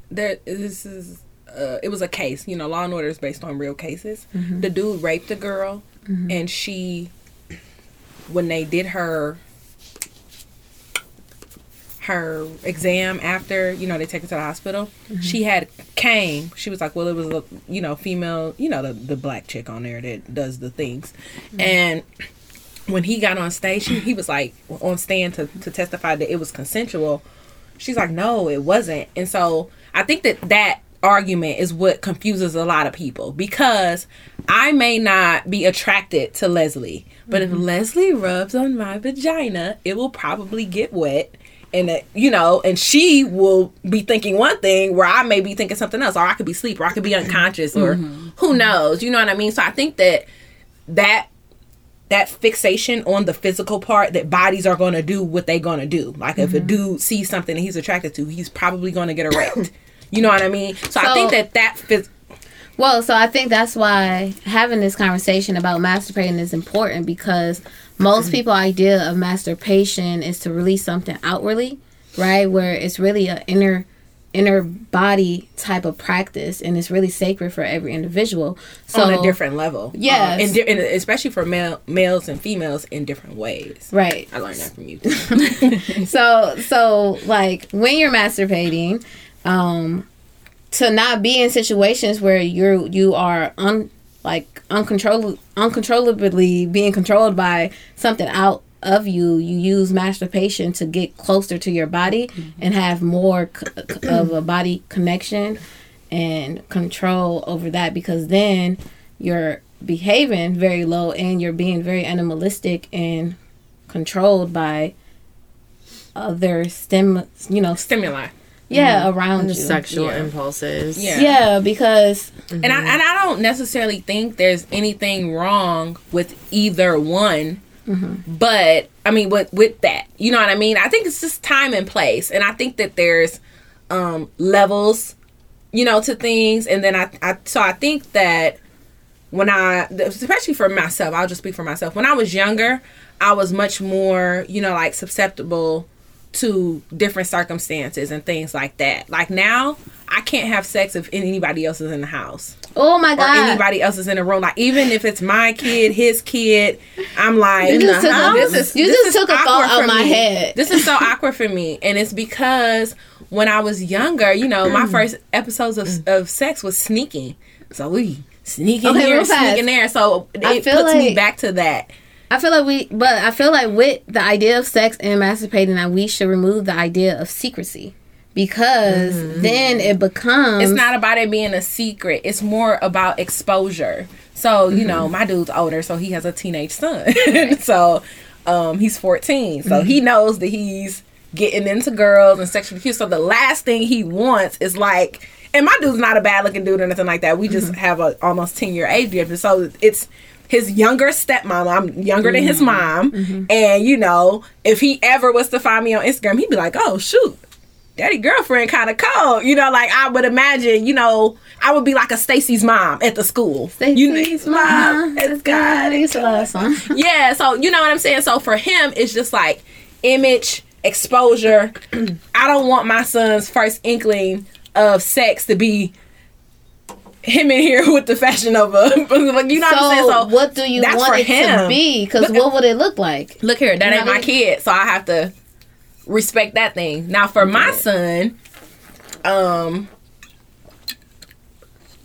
[SPEAKER 3] there, this is. Uh, it was a case, you know, Law and Order is based on real cases. Mm-hmm. The dude raped a girl mm-hmm. and she when they did her her exam after you know they take her to the hospital mm-hmm. she had came she was like well it was a you know female you know the, the black chick on there that does the things mm-hmm. and when he got on stage he, he was like on stand to, to testify that it was consensual she's like no it wasn't and so i think that that argument is what confuses a lot of people because I may not be attracted to Leslie, but mm-hmm. if Leslie rubs on my vagina, it will probably get wet. And it, you know, and she will be thinking one thing where I may be thinking something else, or I could be asleep, or I could be unconscious, or mm-hmm. who knows? You know what I mean? So I think that that that fixation on the physical part that bodies are going to do what they're going to do. Like mm-hmm. if a mm-hmm. dude sees something that he's attracted to, he's probably going to get erect. You know what I mean? So, so I think that that fits.
[SPEAKER 2] Well, so I think that's why having this conversation about masturbating is important because most people's idea of masturbation is to release something outwardly, right? Where it's really an inner inner body type of practice and it's really sacred for every individual. So
[SPEAKER 3] on a different level.
[SPEAKER 2] Yes.
[SPEAKER 3] Uh, and, di- and especially for male, males and females in different ways.
[SPEAKER 2] Right.
[SPEAKER 3] I learned that from you.
[SPEAKER 2] so so like when you're masturbating um to not be in situations where you're you are un like uncontrollably uncontrollably being controlled by something out of you you use masturbation to get closer to your body and have more c- of a body connection and control over that because then you're behaving very low and you're being very animalistic and controlled by other stim you know
[SPEAKER 3] Stimuli.
[SPEAKER 2] Yeah around you
[SPEAKER 4] Sexual
[SPEAKER 3] Yeah.
[SPEAKER 4] impulses.
[SPEAKER 3] Yeah.
[SPEAKER 2] yeah because
[SPEAKER 3] And I and I don't necessarily think there's anything wrong with either one. But I mean with with that. You know what I mean? I think it's just time and place. And I think that there's um levels, you know, to things and then I, I so I think that when I especially for myself, I'll just speak for myself. When I was younger, I was much more, you know, like susceptible to different circumstances and things like that. Like now, I can't have sex if anybody else is in the house
[SPEAKER 2] oh my god!
[SPEAKER 3] or anybody else is in the room. Like even if it's my kid, his kid, I'm like,
[SPEAKER 2] You just took a-
[SPEAKER 3] "Huh?
[SPEAKER 2] you just took a thought out my
[SPEAKER 3] me.
[SPEAKER 2] head."
[SPEAKER 3] This is so awkward for me, and it's because when I was younger, you know,
[SPEAKER 2] Mm.
[SPEAKER 3] my first episodes of, of sex was sneaking. So we sneaking
[SPEAKER 2] Okay,
[SPEAKER 3] here, sneaking there. So it puts
[SPEAKER 2] feel
[SPEAKER 3] me back to that.
[SPEAKER 2] I feel like we, but I feel like with the idea of sex and masturbating, that we should remove the idea of secrecy because mm-hmm. then it becomes
[SPEAKER 3] It's not about it being a secret. It's more about exposure. So, you mm-hmm. know, my dude's older, so he has a teenage son. so, um, he's 14. So he mm-hmm. knows that he's getting into girls and sexual abuse. So the last thing he wants is like and my dude's not a bad looking dude or anything like that. We just have a almost 10 year age difference. So it's his younger stepmom. I'm younger than his mm-hmm. mom. Mm-hmm. And you know, if he ever was to find me on Instagram, he'd be like, Oh shoot, daddy girlfriend kind of cold. You know, like I would imagine, you know, I would be like a Stacy's mom at the school. you
[SPEAKER 2] Stacy's
[SPEAKER 3] know,
[SPEAKER 2] mom.
[SPEAKER 3] It's got
[SPEAKER 2] I used to love that
[SPEAKER 3] yeah, so you know what I'm saying? So for him, it's just like image, exposure. I don't want my son's first inkling of sex to be him in here with the fashion Nova. like, you know what I'm saying?
[SPEAKER 2] So,
[SPEAKER 3] So
[SPEAKER 2] what do you want it to be? Because what would it look like?
[SPEAKER 3] look here, that
[SPEAKER 2] You
[SPEAKER 3] ain't my
[SPEAKER 2] mean?
[SPEAKER 3] kid, so I have to respect that thing. Now for my son, um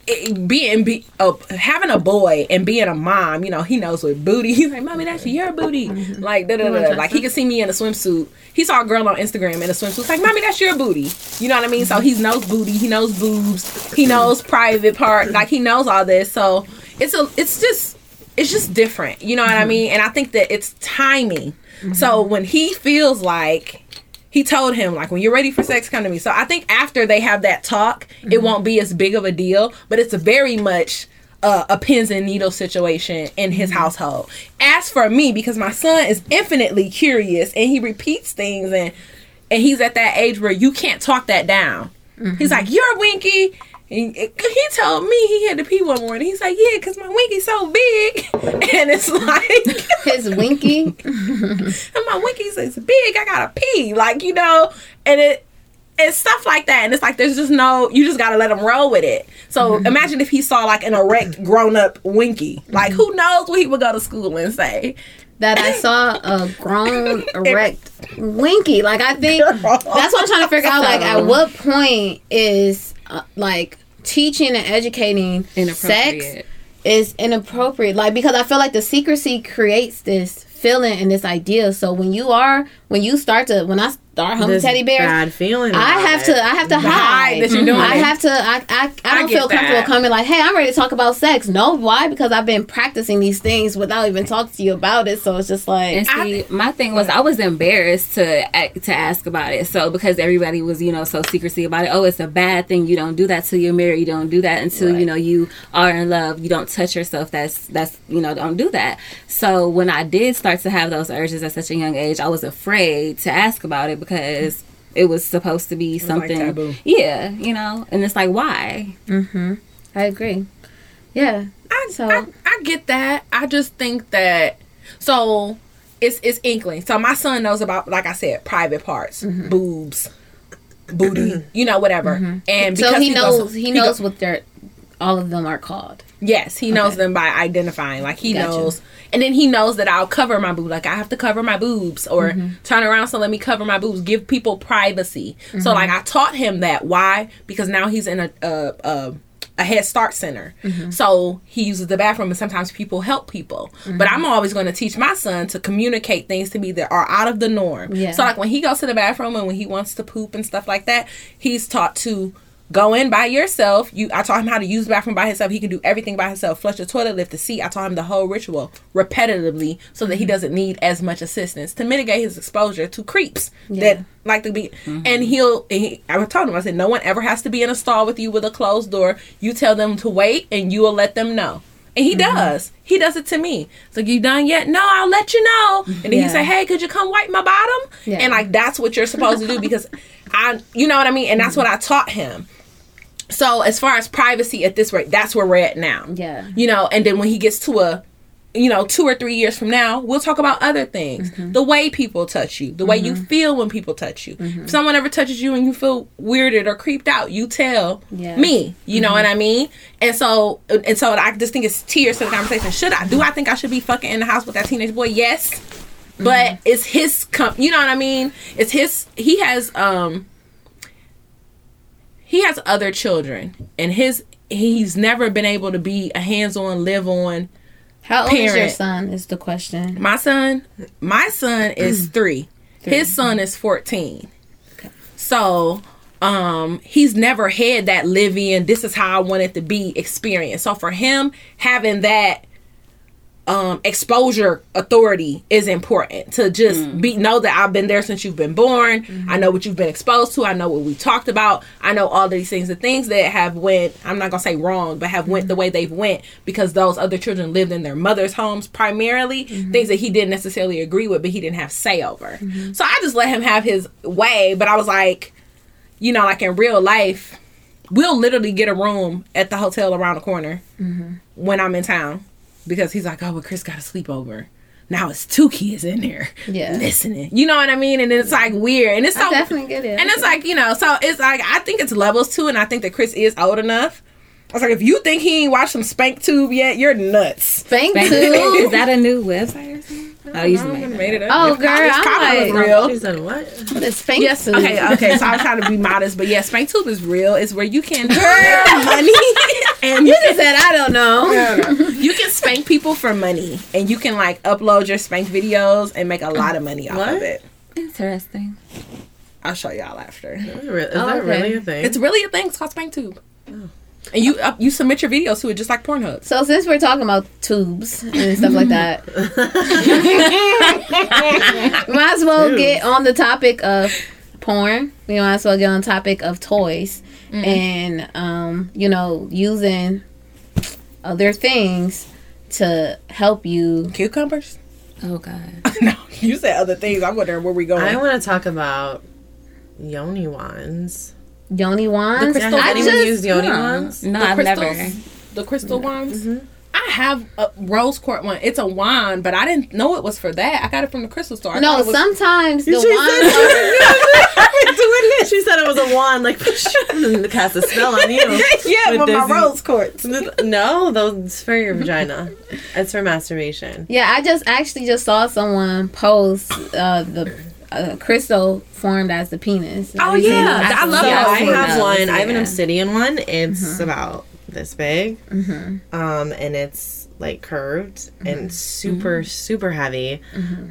[SPEAKER 3] it, being be uh, having a boy and being a mom, you know, he knows with booty. He's like, "Mommy, that's your booty." Like, da, da, da, like he can see me in a swimsuit. He saw a girl on Instagram in a swimsuit. It's like, "Mommy, that's your booty." You know what I mean? So he knows booty. He knows boobs. He knows private part. Like he knows all this. So it's a. It's just. It's just different. You know what I mean? And I think that it's timing. So when he feels like he told him like when you're ready for sex come to me. So i think after they have that talk it won't be as big of a deal but it's very much uh, a pins and needles situation in his household. As for me because my son is infinitely curious and he repeats things and and he's at that age where you can't talk that down. He's like you're winky and he told me he had to pee one morning. He's like, "Yeah, because my winky's so big," and it's like,
[SPEAKER 2] His winky.
[SPEAKER 3] and my winky's is big. I gotta pee, like you know, and it it's stuff like that. And it's like there's just no, you just gotta let him roll with it. So mm-hmm. imagine if he saw like an erect grown up winky, like who knows what he would go to school and say.
[SPEAKER 2] that I saw a grown erect winky. Like I think that's what I'm trying to figure out. Like at what point is uh, like teaching and educating sex is inappropriate? Like because I feel like the secrecy creates this feeling and this idea. So when you are when you start to when I start humming
[SPEAKER 4] This
[SPEAKER 2] teddy bears.
[SPEAKER 4] bad feeling.
[SPEAKER 2] I have
[SPEAKER 4] it.
[SPEAKER 2] to. I have to
[SPEAKER 3] hide
[SPEAKER 2] hide.
[SPEAKER 3] that you're mm-hmm. doing
[SPEAKER 2] I
[SPEAKER 3] it.
[SPEAKER 2] have to. I. I, I
[SPEAKER 3] I
[SPEAKER 2] don't
[SPEAKER 3] get
[SPEAKER 2] feel comfortable
[SPEAKER 3] that.
[SPEAKER 2] coming like, hey, I'm ready to talk about sex. No, why? Because I've been practicing these things without even talking to you about it. So it's just like,
[SPEAKER 1] And see, my thing was I was embarrassed to to ask about it. So because everybody was, you know, so secrecy about it. Oh, it's a bad thing. You don't do that till you're married. You don't do that until you know you are in love. You don't touch yourself. That's that's you know don't do that. So when I did start to have those urges at such a young age, I was afraid to ask about it because it was supposed to be
[SPEAKER 3] like
[SPEAKER 1] something.
[SPEAKER 3] taboo.
[SPEAKER 1] yeah, you know, and it's like why?
[SPEAKER 2] I agree. Yeah.
[SPEAKER 3] I,
[SPEAKER 2] So-
[SPEAKER 3] I I get that. I just think that so it's it's inkling. So my son knows about like I said, private parts,
[SPEAKER 2] Mm-hmm.
[SPEAKER 3] boobs, booty, you know, whatever. And because
[SPEAKER 2] So he,
[SPEAKER 3] goes-
[SPEAKER 2] knows he
[SPEAKER 3] go-
[SPEAKER 2] knows what they're all of them are called.
[SPEAKER 3] Yes, he knows
[SPEAKER 2] Okay.
[SPEAKER 3] them by identifying. Like he
[SPEAKER 2] Gotcha.
[SPEAKER 3] knows, and then he knows that I'll cover my boob. Like I have to cover my boobs, or
[SPEAKER 2] Mm-hmm.
[SPEAKER 3] turn around. So let me cover my boobs. Give people privacy.
[SPEAKER 2] Mm-hmm.
[SPEAKER 3] So like I taught him that. Why? Because now he's in a a, a, a Head Start center.
[SPEAKER 2] Mm-hmm.
[SPEAKER 3] So he uses the bathroom, and sometimes people help people.
[SPEAKER 2] Mm-hmm.
[SPEAKER 3] But I'm always going to teach my son to communicate things to me that are out of the norm.
[SPEAKER 2] Yeah.
[SPEAKER 3] So like when he goes to the bathroom and when he wants to poop and stuff like that, he's taught to go in by yourself. You, I taught him how to use the bathroom by himself. He can do everything by himself. Flush the toilet, lift the seat. I taught him the whole ritual repetitively, so that he
[SPEAKER 2] Mm-hmm.
[SPEAKER 3] doesn't need as much assistance to mitigate his exposure to creeps
[SPEAKER 2] Yeah.
[SPEAKER 3] that like to be. And he'll. He, I told him. I said, no one ever has to be in a stall with you with a closed door. You tell them to wait, and you will let them know. And he
[SPEAKER 2] Mm-hmm.
[SPEAKER 3] does. He does it to me. It's like, you done yet? No, I'll let you know. And then
[SPEAKER 2] Yeah.
[SPEAKER 3] he say, hey, could you come wipe my bottom?
[SPEAKER 2] Yeah.
[SPEAKER 3] And like that's what you're supposed to do because I, you know what I mean. And that's what I taught him. So as far as privacy at this rate, that's where we're at now.
[SPEAKER 2] Yeah.
[SPEAKER 3] You know, and then when he gets to a, you know, two or three years from now, we'll talk about other things.
[SPEAKER 2] Mm-hmm.
[SPEAKER 3] The way people touch you, the way you feel when people touch you.
[SPEAKER 2] Mm-hmm.
[SPEAKER 3] If someone ever touches you and you feel weirded or creeped out, you tell
[SPEAKER 2] Yeah. Mm-hmm.
[SPEAKER 3] me. You know what I mean? And so, and so I just think it's tiers to the conversation. Should I? Do I think I should be fucking in the house with that teenage boy? Yes. But
[SPEAKER 2] Mm-hmm.
[SPEAKER 3] it's his, com- you know what I mean? It's his. He has um he has other children and his he's never been able to be a hands-on live on
[SPEAKER 2] How old is your son? Is the question.
[SPEAKER 3] my son my son is three his son is 14 Okay. so um he's never had that live in this is how i want it to be experience so for him having that um exposure authority is important to just mm. be know that I've been there since you've been born. I mm-hmm. know what you've been exposed to. I know what we talked about. I know all these things. The things that have went I'm not gonna say wrong, but have went the mm-hmm. way they've went because those other children lived in their mother's homes primarily. Mm-hmm. Things that he didn't necessarily agree with, but he didn't have say over. So I just let him have his way. But I was like, you know, like in real life, we'll literally get a room at the hotel around the corner when I'm in town because he's like, oh, well, Chris got a sleepover. Now it's two kids in there
[SPEAKER 2] Yeah.
[SPEAKER 3] listening. You know what I mean? And it's like weird. And it's so
[SPEAKER 2] I definitely get it.
[SPEAKER 3] and it's like, you know, so it's like I think it's levels too, and I think that Chris is old enough. I was like, if you think he ain't watched some Spank Tube yet, you're nuts.
[SPEAKER 2] Spank
[SPEAKER 1] Tube
[SPEAKER 2] Is
[SPEAKER 1] that a new website or something? Oh, you just made
[SPEAKER 3] Made it up.
[SPEAKER 2] Oh,
[SPEAKER 3] It's
[SPEAKER 2] girl,
[SPEAKER 3] probably- it's
[SPEAKER 2] I'm
[SPEAKER 3] probably
[SPEAKER 2] like-
[SPEAKER 3] real.
[SPEAKER 4] She said what?
[SPEAKER 2] It's Spank
[SPEAKER 3] Yes.
[SPEAKER 2] too.
[SPEAKER 3] Okay. Okay. So I'm trying to be modest, but yeah, Spank Tube is real. It's where you can earn money and
[SPEAKER 2] You just said I don't know.
[SPEAKER 3] you can spank people for money, and you can like upload your spank videos and make a lot of money off
[SPEAKER 4] What?
[SPEAKER 3] of it.
[SPEAKER 1] Interesting.
[SPEAKER 3] I'll show y'all after.
[SPEAKER 4] Oh, is that really
[SPEAKER 2] Oh, okay.
[SPEAKER 4] really a thing?
[SPEAKER 3] It's really a thing. It's called Spank Tube. Oh. And you up, you submit your videos to it just like Pornhub.
[SPEAKER 2] So since we're talking about tubes and stuff like that, we might as well
[SPEAKER 4] Tubes.
[SPEAKER 2] get on the topic of porn. We might as well get on the topic of toys and um, you know using other things to help you.
[SPEAKER 3] Cucumbers?
[SPEAKER 1] Oh God.
[SPEAKER 3] no, you said other things. I'm wondering where we going.
[SPEAKER 4] I want to talk about yoni wands.
[SPEAKER 2] Yoni wands.
[SPEAKER 3] crystal-
[SPEAKER 4] Yeah,
[SPEAKER 3] I
[SPEAKER 4] anyone
[SPEAKER 2] just-
[SPEAKER 4] used yoni
[SPEAKER 1] Huh.
[SPEAKER 4] wands?
[SPEAKER 1] No,
[SPEAKER 3] the
[SPEAKER 1] I've never.
[SPEAKER 3] the crystal wands.
[SPEAKER 4] Mm-hmm.
[SPEAKER 3] I have a rose quartz one. It's a wand, but I didn't know it was for that. I got it from the crystal store. I
[SPEAKER 2] No,
[SPEAKER 3] was-
[SPEAKER 2] sometimes the
[SPEAKER 4] She
[SPEAKER 2] wands.
[SPEAKER 4] doing it. She said it was a wand, like and cast a spell on you.
[SPEAKER 3] yeah,
[SPEAKER 4] With
[SPEAKER 3] with my rose quartz.
[SPEAKER 4] No, those for your vagina. It's for masturbation.
[SPEAKER 2] Yeah, I just actually just saw someone post uh, the uh, crystal formed as the penis.
[SPEAKER 3] Oh,
[SPEAKER 2] Have you seen
[SPEAKER 3] yeah. I love
[SPEAKER 4] yeah,
[SPEAKER 3] that.
[SPEAKER 4] I have
[SPEAKER 1] those,
[SPEAKER 4] one. I have an obsidian one. It's about this big,
[SPEAKER 2] Mm-hmm.
[SPEAKER 4] um, and it's like curved and super super heavy.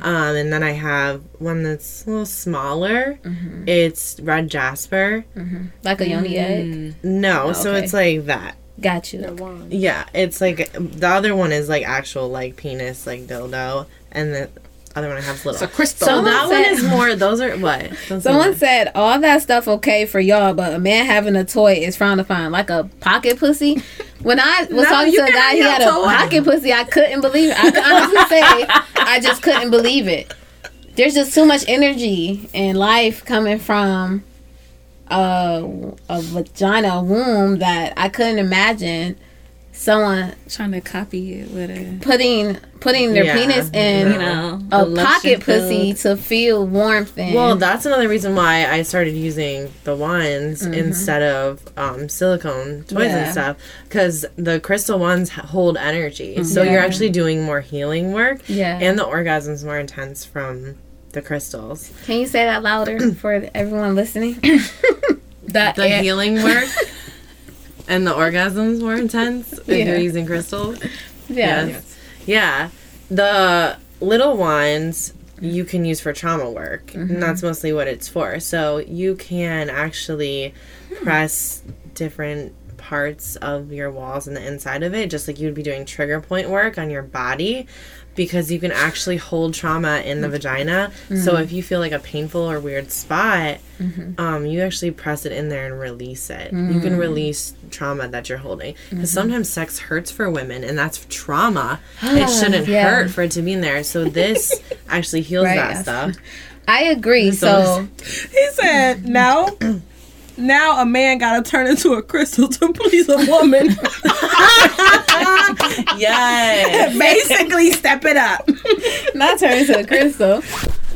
[SPEAKER 4] Um, and then I have one that's a little smaller. It's red jasper.
[SPEAKER 2] like a yoni egg.
[SPEAKER 4] No, so
[SPEAKER 2] Okay.
[SPEAKER 4] it's like that.
[SPEAKER 2] Got you.
[SPEAKER 4] Yeah, it's like the other one is like actual like penis like dildo, and the other one I have is little.
[SPEAKER 3] It's a crystal.
[SPEAKER 4] so that
[SPEAKER 2] said-
[SPEAKER 4] one is more. Those are what? Don't
[SPEAKER 2] Someone
[SPEAKER 4] that.
[SPEAKER 2] said all that stuff okay for y'all, but a man having a toy is frowned upon, like a pocket pussy. When I was
[SPEAKER 3] No,
[SPEAKER 2] talking to a guy, he had a
[SPEAKER 3] toy.
[SPEAKER 2] pocket pussy. I couldn't believe it. I can honestly say, I just couldn't believe it. There's just too much energy and life coming from a, a vagina, a womb that I couldn't imagine someone
[SPEAKER 1] Trying to copy it with a
[SPEAKER 2] putting putting their
[SPEAKER 4] Yeah.
[SPEAKER 2] penis in
[SPEAKER 1] you know
[SPEAKER 2] a pocket pussy
[SPEAKER 1] filled-
[SPEAKER 2] to feel warmth and
[SPEAKER 4] Well, that's another reason why I started using the wands
[SPEAKER 2] Mm-hmm.
[SPEAKER 4] instead of um, silicone toys
[SPEAKER 1] Yeah.
[SPEAKER 4] and stuff because the crystal ones hold energy. So you're actually doing more healing work.
[SPEAKER 2] Yeah.
[SPEAKER 4] And the orgasm's more intense from the crystals.
[SPEAKER 2] Can you say that louder for everyone listening?
[SPEAKER 1] that
[SPEAKER 4] The
[SPEAKER 1] air-
[SPEAKER 4] healing work and the orgasm's were intense if
[SPEAKER 2] Yeah.
[SPEAKER 4] you're using crystals.
[SPEAKER 2] Yeah.
[SPEAKER 4] Yes. Yeah. The little wands you can use for trauma work. And mm-hmm. that's mostly what it's for. So you can actually hmm. press different parts of your walls and the inside of it, just like you would be doing trigger point work on your body. Because you can actually hold trauma in the vagina. So mm-hmm. if you feel like a painful or weird spot, mm-hmm. um, you actually press it in there and release it. You can mm. release trauma that you're holding. Because mm-hmm. sometimes sex hurts for women, and that's trauma. it shouldn't
[SPEAKER 2] Yeah.
[SPEAKER 4] hurt for it to be in there. So this actually heals
[SPEAKER 2] Right,
[SPEAKER 4] that
[SPEAKER 2] yes.
[SPEAKER 4] stuff.
[SPEAKER 2] I agree. So
[SPEAKER 3] He said, "Now, now a man got to turn into a crystal to please a woman.
[SPEAKER 4] Yes.
[SPEAKER 3] Basically, step it up."
[SPEAKER 2] not turn into a crystal.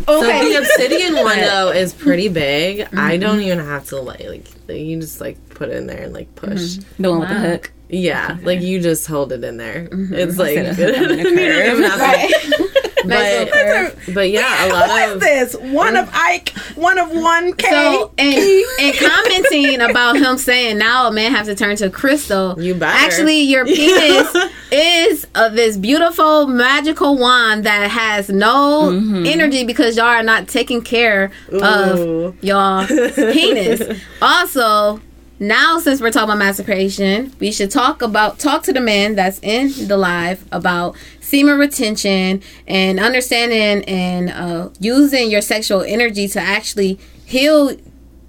[SPEAKER 4] So the obsidian one though is pretty big. I mm-hmm. don't even have to like, like you just like put it in there and like mm-hmm. push.
[SPEAKER 1] the one with the hook.
[SPEAKER 4] Yeah, like you just hold it in there. Mm-hmm. It's like
[SPEAKER 1] Instead of having a
[SPEAKER 4] you don't even have to-
[SPEAKER 2] Right. Nice little
[SPEAKER 4] but but yeah, a lot
[SPEAKER 3] is
[SPEAKER 4] of
[SPEAKER 3] this? One of Ike, one of one K.
[SPEAKER 2] So and and commenting about him saying now a man has to turn to crystal.
[SPEAKER 4] You better.
[SPEAKER 2] Actually, your penis is uh, this beautiful magical wand that has no energy because y'all are not taking care
[SPEAKER 4] Ooh.
[SPEAKER 2] of y'all penis. Also. Now, since we're talking about masturbation, we should talk about talk to the man that's in the live about semen retention and understanding and uh, using your sexual energy to actually heal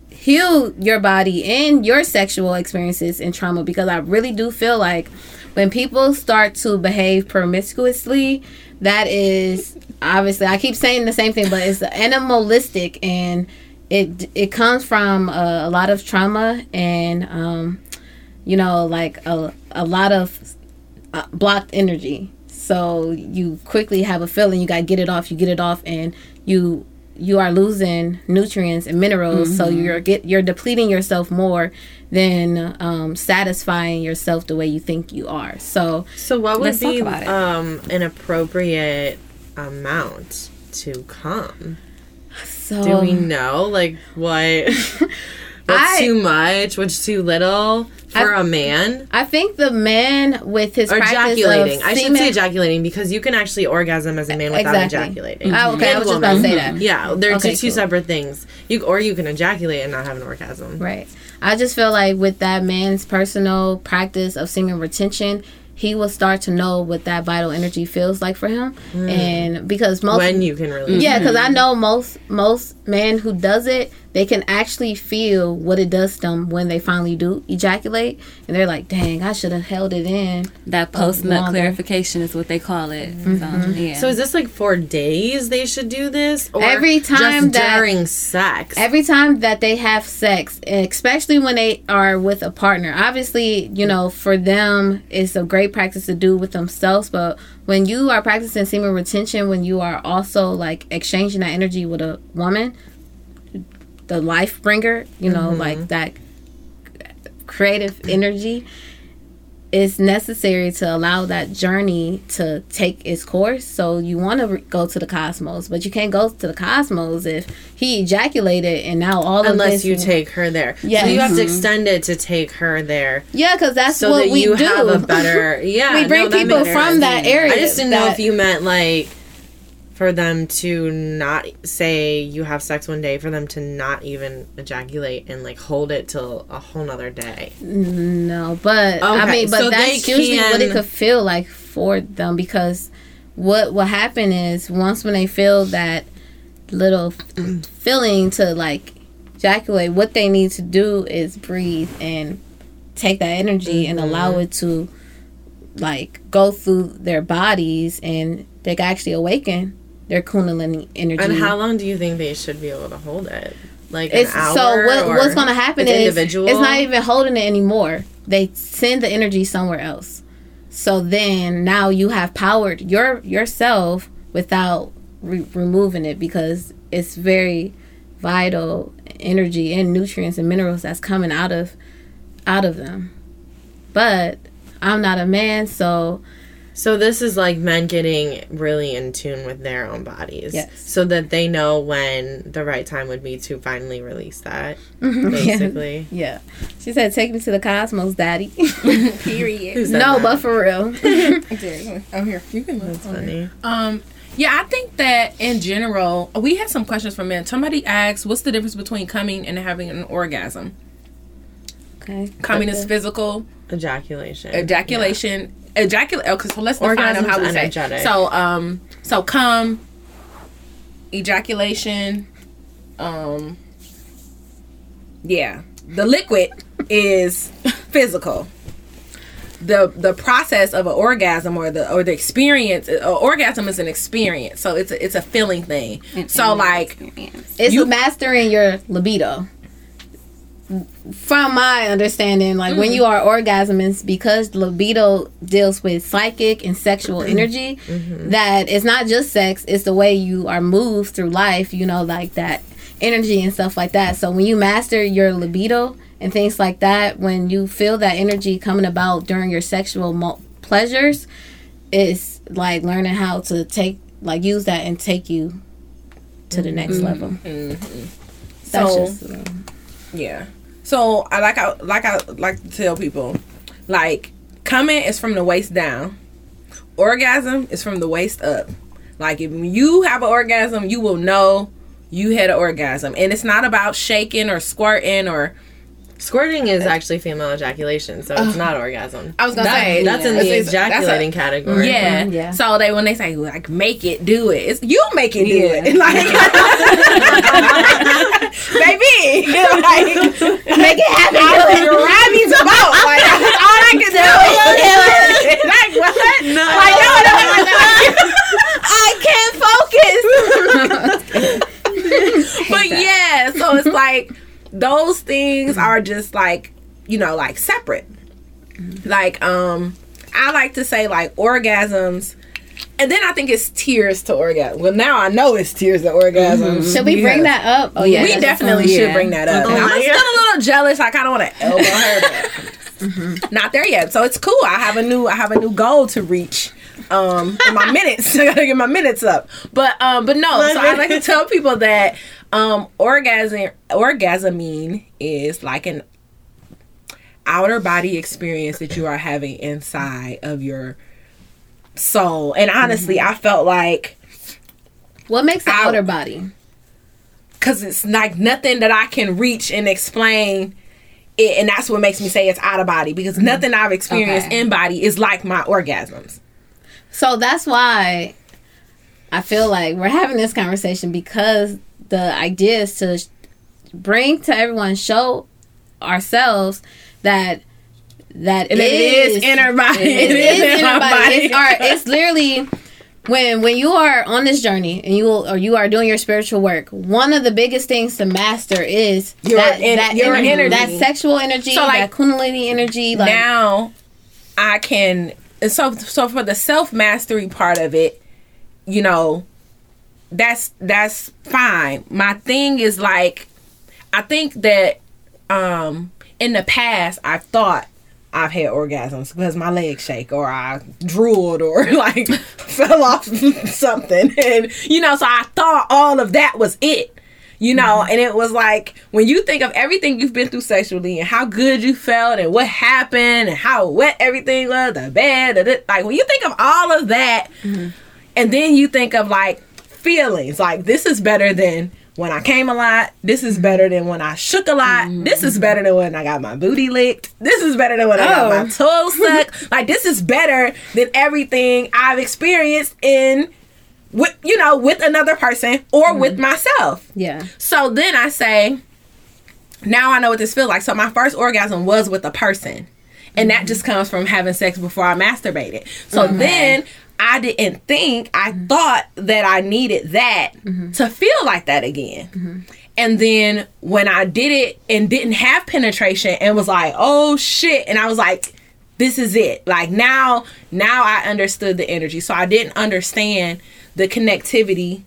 [SPEAKER 2] heal your body and your sexual experiences and trauma because I really do feel like when people start to behave promiscuously, that is obviously I keep saying the same thing, but it's animalistic and it it comes from a, a lot of trauma and um, you know like a, a lot of uh, blocked energy. So you quickly have a feeling you got to get it off. You get it off, and you you are losing nutrients and minerals. So you're get you're depleting yourself more than um, satisfying yourself the way you think you are. So
[SPEAKER 4] So what would be um an appropriate amount to come?
[SPEAKER 2] so
[SPEAKER 4] Do we know like what what's
[SPEAKER 2] I-
[SPEAKER 4] too much, what's too little for
[SPEAKER 2] I-
[SPEAKER 4] a man?
[SPEAKER 2] I think the man with his
[SPEAKER 4] Or ejaculating. I should say ejaculating because you can actually orgasm as a man without
[SPEAKER 2] Exactly.
[SPEAKER 4] ejaculating.
[SPEAKER 2] Oh, okay, I
[SPEAKER 4] And
[SPEAKER 2] was just about to say that.
[SPEAKER 4] Yeah, they're
[SPEAKER 2] Okay,
[SPEAKER 4] two, two
[SPEAKER 2] cool.
[SPEAKER 4] separate things. You or you can ejaculate and not have an orgasm.
[SPEAKER 2] Right. I just feel like with that man's personal practice of semen retention, he will start to know what that vital energy feels like for him, hmm. and because most
[SPEAKER 4] When you can release.
[SPEAKER 2] yeah, mm-hmm. because I know most most men who does it, they can actually feel what it does to them when they finally do ejaculate, and they're like, "Dang, I should have held it in."
[SPEAKER 1] That post nut clarification is what they call it. Mm-hmm. So, yeah.
[SPEAKER 4] So is this like for days they should do this? Or
[SPEAKER 2] Every time
[SPEAKER 4] just
[SPEAKER 2] that-
[SPEAKER 4] during sex?
[SPEAKER 2] Every time that they have sex, especially when they are with a partner, obviously, you know, for them, it's a great practice to do with themselves. But when you are practicing semen retention, when you are also like exchanging that energy with a woman, the life bringer, you know, mm-hmm. like that creative energy is necessary to allow that journey to take its course. So you want to re- go to the cosmos, but you can't go to the cosmos if he ejaculated and now all of
[SPEAKER 4] Unless you take her there.
[SPEAKER 2] Yeah,
[SPEAKER 4] So you have to extend it to take her there.
[SPEAKER 2] yeah, because that's
[SPEAKER 4] So
[SPEAKER 2] what
[SPEAKER 4] that
[SPEAKER 2] we
[SPEAKER 4] you
[SPEAKER 2] do.
[SPEAKER 4] have a better yeah.
[SPEAKER 2] we bring
[SPEAKER 4] no,
[SPEAKER 2] people from that area.
[SPEAKER 4] I just didn't know if you meant like for them to not say you have sex one day, for them to not even ejaculate and like hold it till a whole nother day.
[SPEAKER 2] No, but I mean, but
[SPEAKER 4] so
[SPEAKER 2] that's usually what it could feel like for them because what will happen is once when they feel that little feeling to like ejaculate, what they need to do is breathe and take that energy and
[SPEAKER 4] Mm-hmm.
[SPEAKER 2] allow it to like go through their bodies and they can actually awaken their kundalini energy.
[SPEAKER 4] And how long do you think they should be able to hold it? like
[SPEAKER 2] It's
[SPEAKER 4] an hour
[SPEAKER 2] so what, what's going to happen is
[SPEAKER 4] individual?
[SPEAKER 2] it's not even holding it anymore. They send the energy somewhere else. So then now you have powered your yourself without re- removing it because it's very vital energy and nutrients and minerals that's coming out of out of them. But I'm not a man, so
[SPEAKER 4] So this is like men getting really in tune with their own bodies.
[SPEAKER 2] Yes.
[SPEAKER 4] So that they know when the right time would be to finally release that. Basically.
[SPEAKER 2] yeah. She said, "Take me to the cosmos, daddy."
[SPEAKER 3] Period.
[SPEAKER 4] Who
[SPEAKER 2] no,
[SPEAKER 4] that?
[SPEAKER 2] but for real.
[SPEAKER 3] Oh, here you can
[SPEAKER 4] That's funny.
[SPEAKER 3] Um, yeah, I think that in general, we had some questions from men. Somebody asked, "What's the difference between coming and having an orgasm?"
[SPEAKER 2] Okay.
[SPEAKER 3] Coming is physical,
[SPEAKER 4] Ejaculation.
[SPEAKER 3] ejaculation, ejaculate. Okay, so let's define them how we say. So, um, so come, ejaculation, um, yeah, the liquid is physical. The, the process of an orgasm or the or the experience uh, orgasm is an experience so it's a, it's a feeling thing so like
[SPEAKER 2] It's
[SPEAKER 3] You-
[SPEAKER 2] mastering your libido. From my understanding, like when mm-hmm. you are orgasming, because libido deals with psychic and sexual mm-hmm. energy, mm-hmm. that it's not just sex, it's the way you are moved through life, you know, like that energy and stuff like that. So when you master your libido and things like that, when you feel that energy coming about during your sexual mo- pleasures, it's like learning how to take, like, use that and take you to the next level. That's
[SPEAKER 3] so
[SPEAKER 2] just, uh,
[SPEAKER 3] Yeah. So I like I like I like to tell people, like coming is from the waist down, orgasm is from the waist up. Like if you have an orgasm, you will know you had an orgasm, and it's not about shaking or squirting or.
[SPEAKER 4] Squirting is actually female ejaculation, so it's not orgasm.
[SPEAKER 3] I was gonna
[SPEAKER 2] That-
[SPEAKER 3] say
[SPEAKER 4] That's in
[SPEAKER 3] yeah.
[SPEAKER 4] the
[SPEAKER 3] That's- that's a-
[SPEAKER 4] ejaculating category.
[SPEAKER 3] Yeah.
[SPEAKER 2] Mhm, yeah.
[SPEAKER 3] So they when they say like make it do it, it's you make it do
[SPEAKER 1] Yeah.
[SPEAKER 3] it. Like baby, like
[SPEAKER 2] Make it happen.
[SPEAKER 3] I was riding to boat. Like that's all I could do. like what? No. Like no, no, no, no. I can't focus. but yeah, so it's like those things are just like you know like separate. Like um, I like to say like orgasms. And then I think it's tiers to orgasm. Well, now I know it's tiers to orgasms.
[SPEAKER 2] Should we bring that up? Oh yeah,
[SPEAKER 3] we definitely should
[SPEAKER 1] Yeah.
[SPEAKER 3] bring that up.
[SPEAKER 4] Oh
[SPEAKER 3] I'm still a little jealous. I kind of want to elbow her. but Not there yet. So it's cool. I have a new I have a new goal to reach. Um, in my minutes. I gotta get my minutes up. But um, but no. So I like to tell people that um, orgasm orgasmine is like an outer body experience that you are having inside of your soul. And honestly, I felt like
[SPEAKER 2] What makes the outer body?
[SPEAKER 3] because it's like nothing that I can reach and explain it, and that's what makes me say it's out of body because nothing I've experienced
[SPEAKER 2] Okay.
[SPEAKER 3] in body is like my orgasms.
[SPEAKER 2] So that's why I feel like we're having this conversation because the idea is to bring to everyone, show ourselves that that
[SPEAKER 3] it is inner body.
[SPEAKER 2] It is inner body. It's, our, it's literally when when you are on this journey and you will, or you are doing your spiritual work. One of the biggest things to master is
[SPEAKER 3] Your
[SPEAKER 2] that,
[SPEAKER 3] en-
[SPEAKER 2] that
[SPEAKER 3] your energy.
[SPEAKER 2] that sexual energy,
[SPEAKER 3] So, like,
[SPEAKER 2] that kundalini energy. Like
[SPEAKER 3] now I can so so for the self mastery part of it, you know, that's that's fine. My thing is like I think that um in the past I thought I've had orgasms because my legs shake or I drooled or like fell off something. And you know so I thought all of that was it you know? And it was like when you think of everything you've been through sexually and how good you felt and what happened and how wet everything was the bed da- like when you think of all of that and then you think of like feelings like this is better than when I came a lot. This is better than when I shook a lot. Mm-hmm. This is better than when I got my booty licked. This is better than when I got my oh. toes sucked. like this is better than everything I've experienced in with you know with another person or mm-hmm. with myself.
[SPEAKER 2] yeah,
[SPEAKER 3] So then I say, now I know what this feels like. So my first orgasm was with a person. And that mm-hmm. just comes from having sex before I masturbated. So then I didn't think, I mm-hmm. thought that I needed that mm-hmm. to feel like that again. Mm-hmm. And then when I did it and didn't have penetration and was like, oh shit. And I was like, this is it. Like now, now I understood the energy. So I didn't understand the connectivity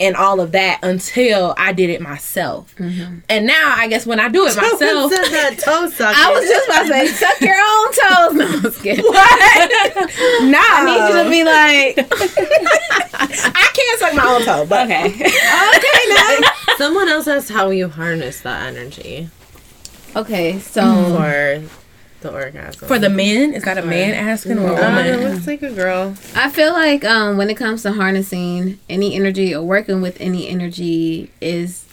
[SPEAKER 3] and all of that until I did it myself. Mm-hmm. And now I guess when I do it
[SPEAKER 4] Someone
[SPEAKER 3] myself,
[SPEAKER 4] that toe.
[SPEAKER 2] I was just about to say, suck your own toes. No, I'm just kidding.
[SPEAKER 3] what? nah,
[SPEAKER 2] I need you to be like,
[SPEAKER 3] I can't suck my own toe, but
[SPEAKER 1] Okay.
[SPEAKER 2] okay, now.
[SPEAKER 4] Someone else asked how you harness that energy
[SPEAKER 2] Okay, so
[SPEAKER 4] for the orgasm.
[SPEAKER 3] for the men, is that a man asking or a
[SPEAKER 4] Um,
[SPEAKER 3] woman?
[SPEAKER 4] it looks like a girl.
[SPEAKER 2] I feel like um, when it comes to harnessing any energy or working with any energy is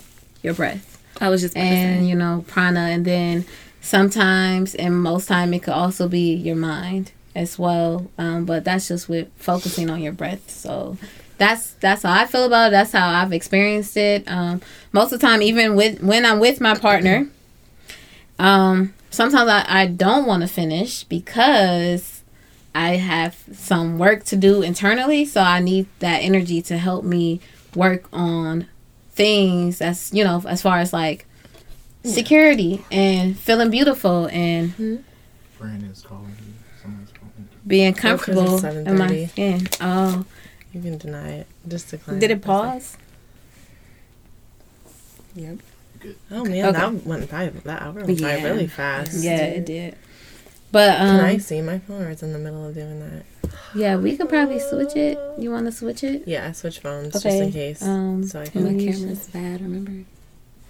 [SPEAKER 2] your breath
[SPEAKER 1] I was just
[SPEAKER 2] and you know prana, and then sometimes and most time it could also be your mind as well. Um, but that's just with focusing on your breath. So that's that's how I feel about it. That's how I've experienced it. Um, most of the time, even with when I'm with my partner, um, sometimes I, I don't want to finish because I have some work to do internally. So I need that energy to help me work on things that's you know as far as like security and feeling beautiful and
[SPEAKER 5] Friend is calling you. Someone's calling you.
[SPEAKER 2] being
[SPEAKER 4] 'cause
[SPEAKER 2] comfortable
[SPEAKER 4] it's
[SPEAKER 2] in my
[SPEAKER 4] 7:30.
[SPEAKER 2] skin. Oh,
[SPEAKER 4] You can deny it. Just decline.
[SPEAKER 2] did it pause?
[SPEAKER 4] Oh man,
[SPEAKER 2] Okay.
[SPEAKER 4] that went by. That hour went by really fast.
[SPEAKER 2] Yeah, it did. But
[SPEAKER 4] Can I
[SPEAKER 2] um,
[SPEAKER 4] see my phone, or it's in the middle of doing that?
[SPEAKER 2] yeah, we could probably switch it. You want to switch it?
[SPEAKER 4] Yeah, I switch phones just in case.
[SPEAKER 2] um,
[SPEAKER 4] so I
[SPEAKER 1] My
[SPEAKER 4] can.
[SPEAKER 2] you
[SPEAKER 1] camera's bad, remember?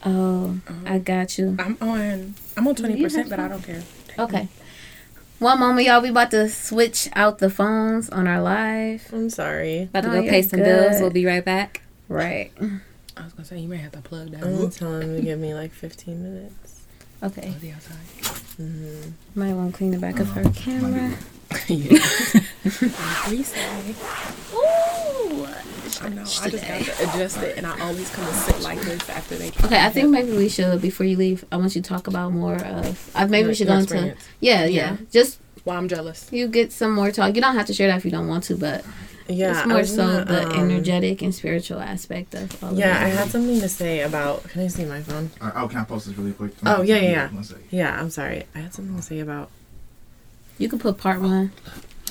[SPEAKER 2] Oh, I got you.
[SPEAKER 3] I'm on. I'm on twenty percent, but I don't care.
[SPEAKER 2] Okay. One moment, y'all. We about to switch out the phones on our live.
[SPEAKER 4] I'm sorry.
[SPEAKER 1] About to
[SPEAKER 2] No,
[SPEAKER 1] go
[SPEAKER 2] you're
[SPEAKER 1] pay some
[SPEAKER 2] good.
[SPEAKER 1] bills. We'll be right back.
[SPEAKER 2] Right.
[SPEAKER 3] I was gonna say you may have to plug that.
[SPEAKER 4] I'm gonna tell him to give me like 15 minutes.
[SPEAKER 2] Okay.
[SPEAKER 3] The outside.
[SPEAKER 4] hmm
[SPEAKER 2] Might want to clean the back of her camera. Ooh.
[SPEAKER 3] I know. I just got to adjust it, and I always come and sit like this after they.
[SPEAKER 2] Okay, I think maybe we should before you leave. I want you to talk about more of. Uh, maybe we should
[SPEAKER 3] your
[SPEAKER 2] go into.
[SPEAKER 3] experience.
[SPEAKER 2] Yeah, yeah, Just
[SPEAKER 3] Well, I'm jealous.
[SPEAKER 2] you get some more talk. You don't have to share that if you don't want to, but
[SPEAKER 4] Yeah,
[SPEAKER 2] it's more so
[SPEAKER 4] gonna,
[SPEAKER 2] the
[SPEAKER 4] um,
[SPEAKER 2] energetic and spiritual aspect of all
[SPEAKER 4] Yeah,
[SPEAKER 2] of
[SPEAKER 4] I had something to say about. Can I see my phone?
[SPEAKER 5] Uh, oh, can I post this really quick?
[SPEAKER 4] Oh, yeah, yeah, yeah. Yeah, I'm sorry. I had something to say about.
[SPEAKER 2] You can put part one.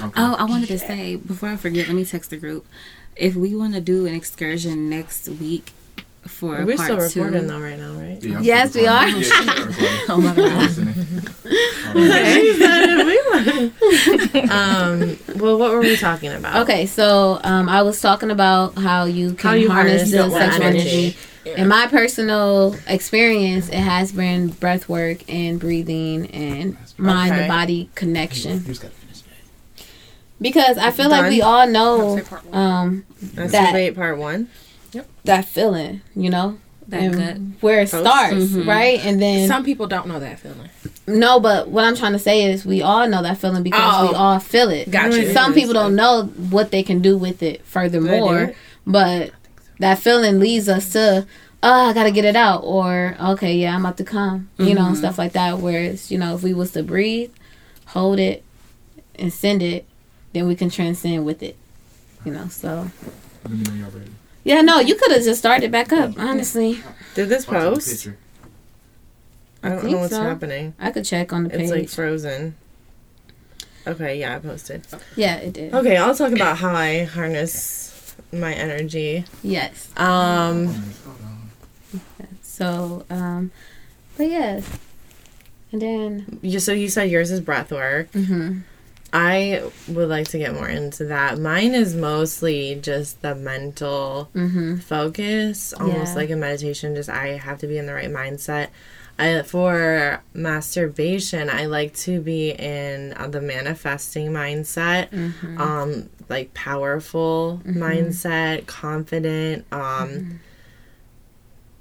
[SPEAKER 5] Okay.
[SPEAKER 1] Oh, I wanted to say before I forget, let me text the group. If we want to do an excursion next week for
[SPEAKER 4] We're
[SPEAKER 1] part
[SPEAKER 4] still recording
[SPEAKER 1] two,
[SPEAKER 4] though right now, right?
[SPEAKER 5] Yeah,
[SPEAKER 2] Yes, we are.
[SPEAKER 5] recording. Yeah, yeah.
[SPEAKER 1] Oh my god!
[SPEAKER 4] Um. Well, what were we talking about?
[SPEAKER 2] Okay, so um, I was talking about how you can
[SPEAKER 4] How you
[SPEAKER 2] harness,
[SPEAKER 4] harness
[SPEAKER 2] the
[SPEAKER 4] the
[SPEAKER 2] sexual
[SPEAKER 4] energy.
[SPEAKER 2] energy. In my personal experience, it has been breath work and breathing and mind
[SPEAKER 4] Okay.
[SPEAKER 2] to body connection.
[SPEAKER 5] You just gotta finish it.
[SPEAKER 2] Because I feel like we all know
[SPEAKER 3] Say part one.
[SPEAKER 2] um,
[SPEAKER 4] That's
[SPEAKER 2] that-
[SPEAKER 4] debate part one.
[SPEAKER 2] That feeling, you know,
[SPEAKER 1] That
[SPEAKER 2] and
[SPEAKER 1] gut.
[SPEAKER 2] where it
[SPEAKER 4] Post.
[SPEAKER 2] starts,
[SPEAKER 1] Mhm.
[SPEAKER 2] right? And then
[SPEAKER 3] Some people don't know that feeling.
[SPEAKER 2] no, but what I'm trying to say is we all know that feeling because we
[SPEAKER 3] Oh.
[SPEAKER 2] all feel it.
[SPEAKER 3] Got you.
[SPEAKER 2] Some people don't know what they can do with it furthermore,
[SPEAKER 4] it?
[SPEAKER 2] but that feeling leads us to, oh, I gotta get it out, or okay, yeah, I'm about to come, you know,
[SPEAKER 1] Mhm.
[SPEAKER 2] stuff like that. Whereas, you know, if we was to breathe, hold it, and send it, then we can transcend with it, you know. So
[SPEAKER 5] Let me know y'all ready.
[SPEAKER 2] yeah, no, you could have just started back up. Honestly,
[SPEAKER 4] Did this
[SPEAKER 5] I'll take a
[SPEAKER 4] post? I don't
[SPEAKER 2] think
[SPEAKER 4] know what's
[SPEAKER 2] so.
[SPEAKER 4] happening.
[SPEAKER 2] I could check on the page.
[SPEAKER 4] It's like frozen. Okay, yeah, I posted.
[SPEAKER 2] yeah, it did.
[SPEAKER 4] Okay, I'll talk about how I harness my energy.
[SPEAKER 2] Yes.
[SPEAKER 4] Um,
[SPEAKER 2] So, um, but yes, and then.
[SPEAKER 4] you, so you said yours is breath work.
[SPEAKER 2] hmm
[SPEAKER 4] I would like to get more into that. Mine is mostly just the mental
[SPEAKER 2] hmm
[SPEAKER 4] focus, almost
[SPEAKER 2] Yeah.
[SPEAKER 4] like a meditation. Just I have to be in the right mindset. I, for masturbation, I like to be in uh, the manifesting mindset,
[SPEAKER 2] hmm
[SPEAKER 4] um, like powerful mindset, confident. Um,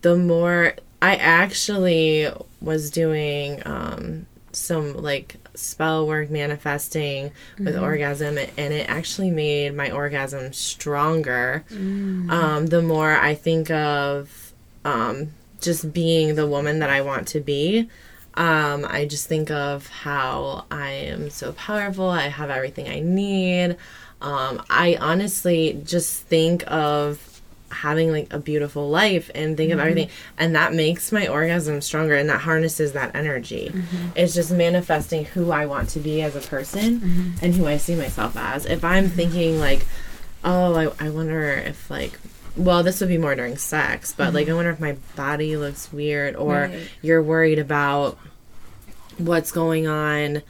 [SPEAKER 4] the more I actually was doing um, some like spell work manifesting with orgasm and it actually made my orgasm stronger. Um, the more i think of um, just being the woman that i want to be um, i just think of how i am so powerful i have everything i need. Um, i honestly just think of having like a beautiful life and think of mm-hmm. everything and that makes my orgasm stronger and that harnesses that energy. Mm-hmm. It's just manifesting who i want to be as a person mm-hmm. and who i see myself as. If i'm thinking like oh I, I wonder if like well this would be more during sex but like i wonder if my body looks weird or
[SPEAKER 1] Right.
[SPEAKER 4] you're worried about what's going on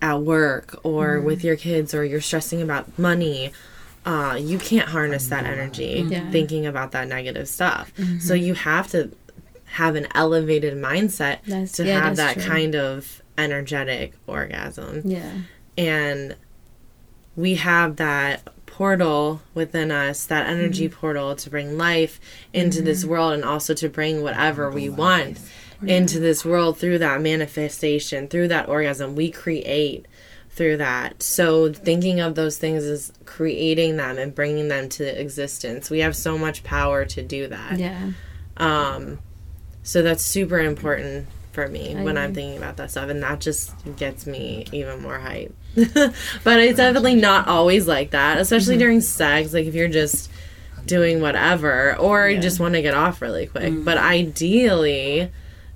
[SPEAKER 4] at work or with your kids or you're stressing about money uh, you can't harness that energy
[SPEAKER 2] Yeah.
[SPEAKER 4] thinking about that negative stuff so you have to have an elevated mindset
[SPEAKER 2] That's-
[SPEAKER 4] to
[SPEAKER 2] yeah,
[SPEAKER 4] have that
[SPEAKER 2] true.
[SPEAKER 4] kind of energetic orgasm
[SPEAKER 2] Yeah.
[SPEAKER 4] and we have that portal within us that energy
[SPEAKER 2] Mm-hmm.
[SPEAKER 4] portal to bring life into this world and also to bring whatever we want into this world through that manifestation through that orgasm we create through that so thinking of those things is creating them and bringing them to existence we have so much power to do that
[SPEAKER 2] Yeah.
[SPEAKER 4] um, so that's super important for me
[SPEAKER 2] I
[SPEAKER 4] when I'm thinking about that stuff, and that just gets me even more hype. but it's definitely not always like that, especially mm-hmm. during sex. Like if you're just doing whatever, or you just want to get off really quick. Mm-hmm. But ideally,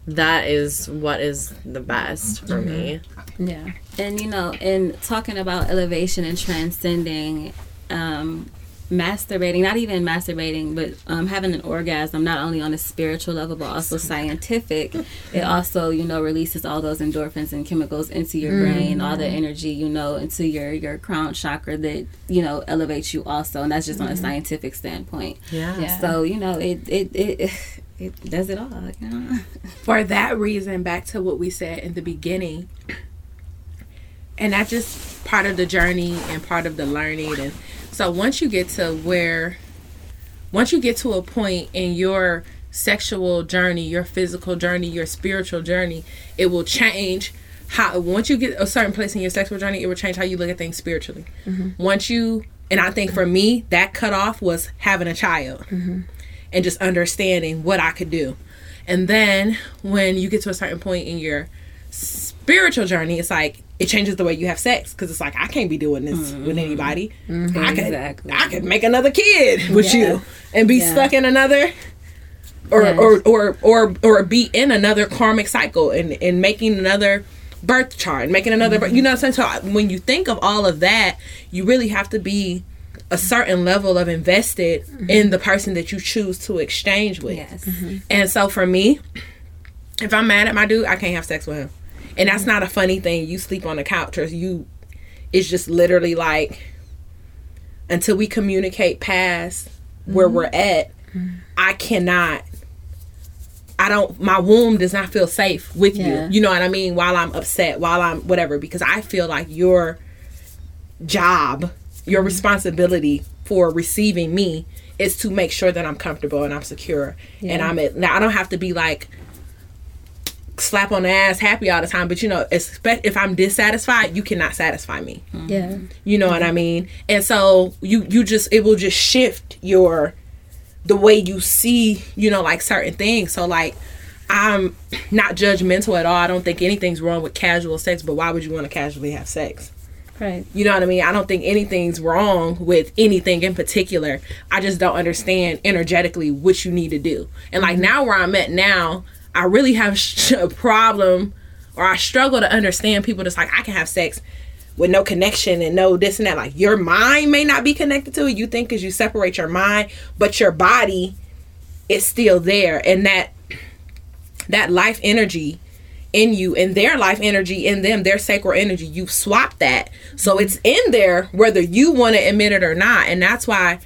[SPEAKER 4] that is what is the best for me. Mm-hmm.
[SPEAKER 2] Yeah.
[SPEAKER 1] And you know, in talking about elevation and transcending, um, masturbating, not even masturbating, but um, having an orgasm, not only on a spiritual level, but also scientific, it also, you know, releases all those endorphins and chemicals into your brain, all the energy, you know, into your, your crown chakra that, you know, elevates you also. And that's just on a scientific standpoint.
[SPEAKER 4] Yeah.
[SPEAKER 2] Yeah.
[SPEAKER 1] So, you know, it, it, it, it does it all, you know?
[SPEAKER 3] for that reason, back to what we said in the beginning, and that's just part of the journey and part of the learning. And so once you get to where, once you get to a point in your sexual journey, your physical journey, your spiritual journey, it will change how. Once you get a certain place in your sexual journey, it will change how you look at things spiritually. Mm-hmm. Once you, and I think for me, that cutoff was having a child mm-hmm. and just understanding what I could do. And then when you get to a certain point in your spiritual journey, it's like it changes the way you have sex because it's like I can't be doing this mm-hmm. with anybody. Mm-hmm. I could
[SPEAKER 1] Exactly.
[SPEAKER 3] I could make another kid with you and be
[SPEAKER 1] Yeah.
[SPEAKER 3] stuck in another or,
[SPEAKER 2] Yes.
[SPEAKER 3] or or or or be in another karmic cycle and and making another birth chart, making another birth- you know what I'm saying? So when you think of all of that, you really have to be a certain level of invested mm-hmm. in the person that you choose to exchange with.
[SPEAKER 1] Yes.
[SPEAKER 3] And so for me, if I'm mad at my dude, I can't have sex with him. And that's not a funny thing. You sleep on the couch or you it's just literally like until we communicate past where we're mm-hmm. at, I cannot I don't my womb does not feel safe with
[SPEAKER 2] Yeah.
[SPEAKER 3] you. You know what I mean? While I'm upset, while I'm whatever, because I feel like your job, your mm-hmm. responsibility for receiving me is to make sure that I'm comfortable and I'm secure. And I'm at, now I don't have to be like slap on the ass happy all the time, but you know, expect if I'm dissatisfied, you cannot satisfy me. Mm-hmm.
[SPEAKER 2] Yeah.
[SPEAKER 3] You know what I mean? And so you you just it will just shift your the way you see, you know, like certain things. So like I'm not judgmental at all. I don't think anything's wrong with casual sex, but why would you want to casually have sex?
[SPEAKER 2] Right.
[SPEAKER 3] You know what I mean? I don't think anything's wrong with anything in particular. I just don't understand energetically what you need to do. And like mm-hmm. now where I'm at now, I really have a problem or I struggle to understand people that's like I can have sex with no connection and no this and that. Like your mind may not be connected to it. You think because you separate your mind, but your body is still there, and that that life energy in you and their life energy in them, their sacral energy, you've swapped that. So it's in there whether you want to admit it or not. And that's why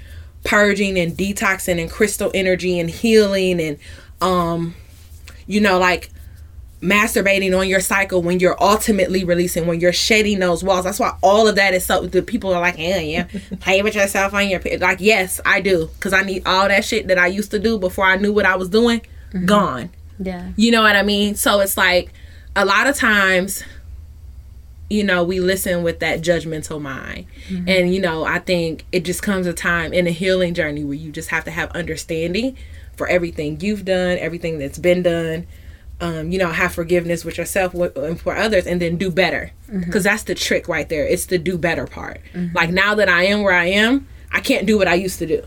[SPEAKER 3] purging and detoxing and crystal energy and healing and um you know like masturbating on your cycle when you're ultimately releasing when you're shedding those walls that's why all of that is so the people are like yeah yeah play with yourself on your like yes i do because i need all that shit that i used to do before i knew what i was doing mm-hmm. gone
[SPEAKER 2] Yeah.
[SPEAKER 3] you know what I mean? So it's like a lot of times, you know, we listen with that judgmental mind. Mm-hmm. And, you know, I think it just comes a time in a healing journey where you just have to have understanding for everything you've done, everything that's been done. Um, you know, have forgiveness with yourself and for others, and then do better. Because that's the trick right there. It's the do better part. Like now that I am where I am, I can't do what I used to do.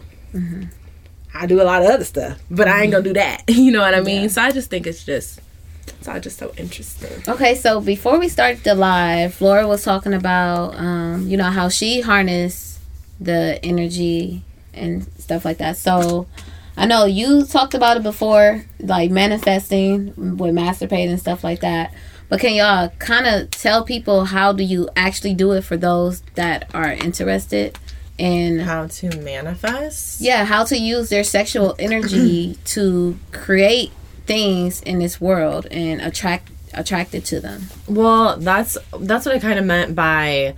[SPEAKER 3] I do a lot of other stuff, but I ain't gonna do that. You know what I mean? So I just think it's just it's all just so interesting.
[SPEAKER 2] Okay, so before we started the live, Flora was talking about, um, you know, how she harnessed the energy and stuff like that. So I know you talked about it before, like manifesting with masturbate and stuff like that. But can y'all kind of tell people how do you actually do it for those that are interested in
[SPEAKER 4] How to manifest?
[SPEAKER 2] yeah, how to use their sexual energy to create things in this world and attract attracted to them.
[SPEAKER 4] Well, that's that's what I kind of meant by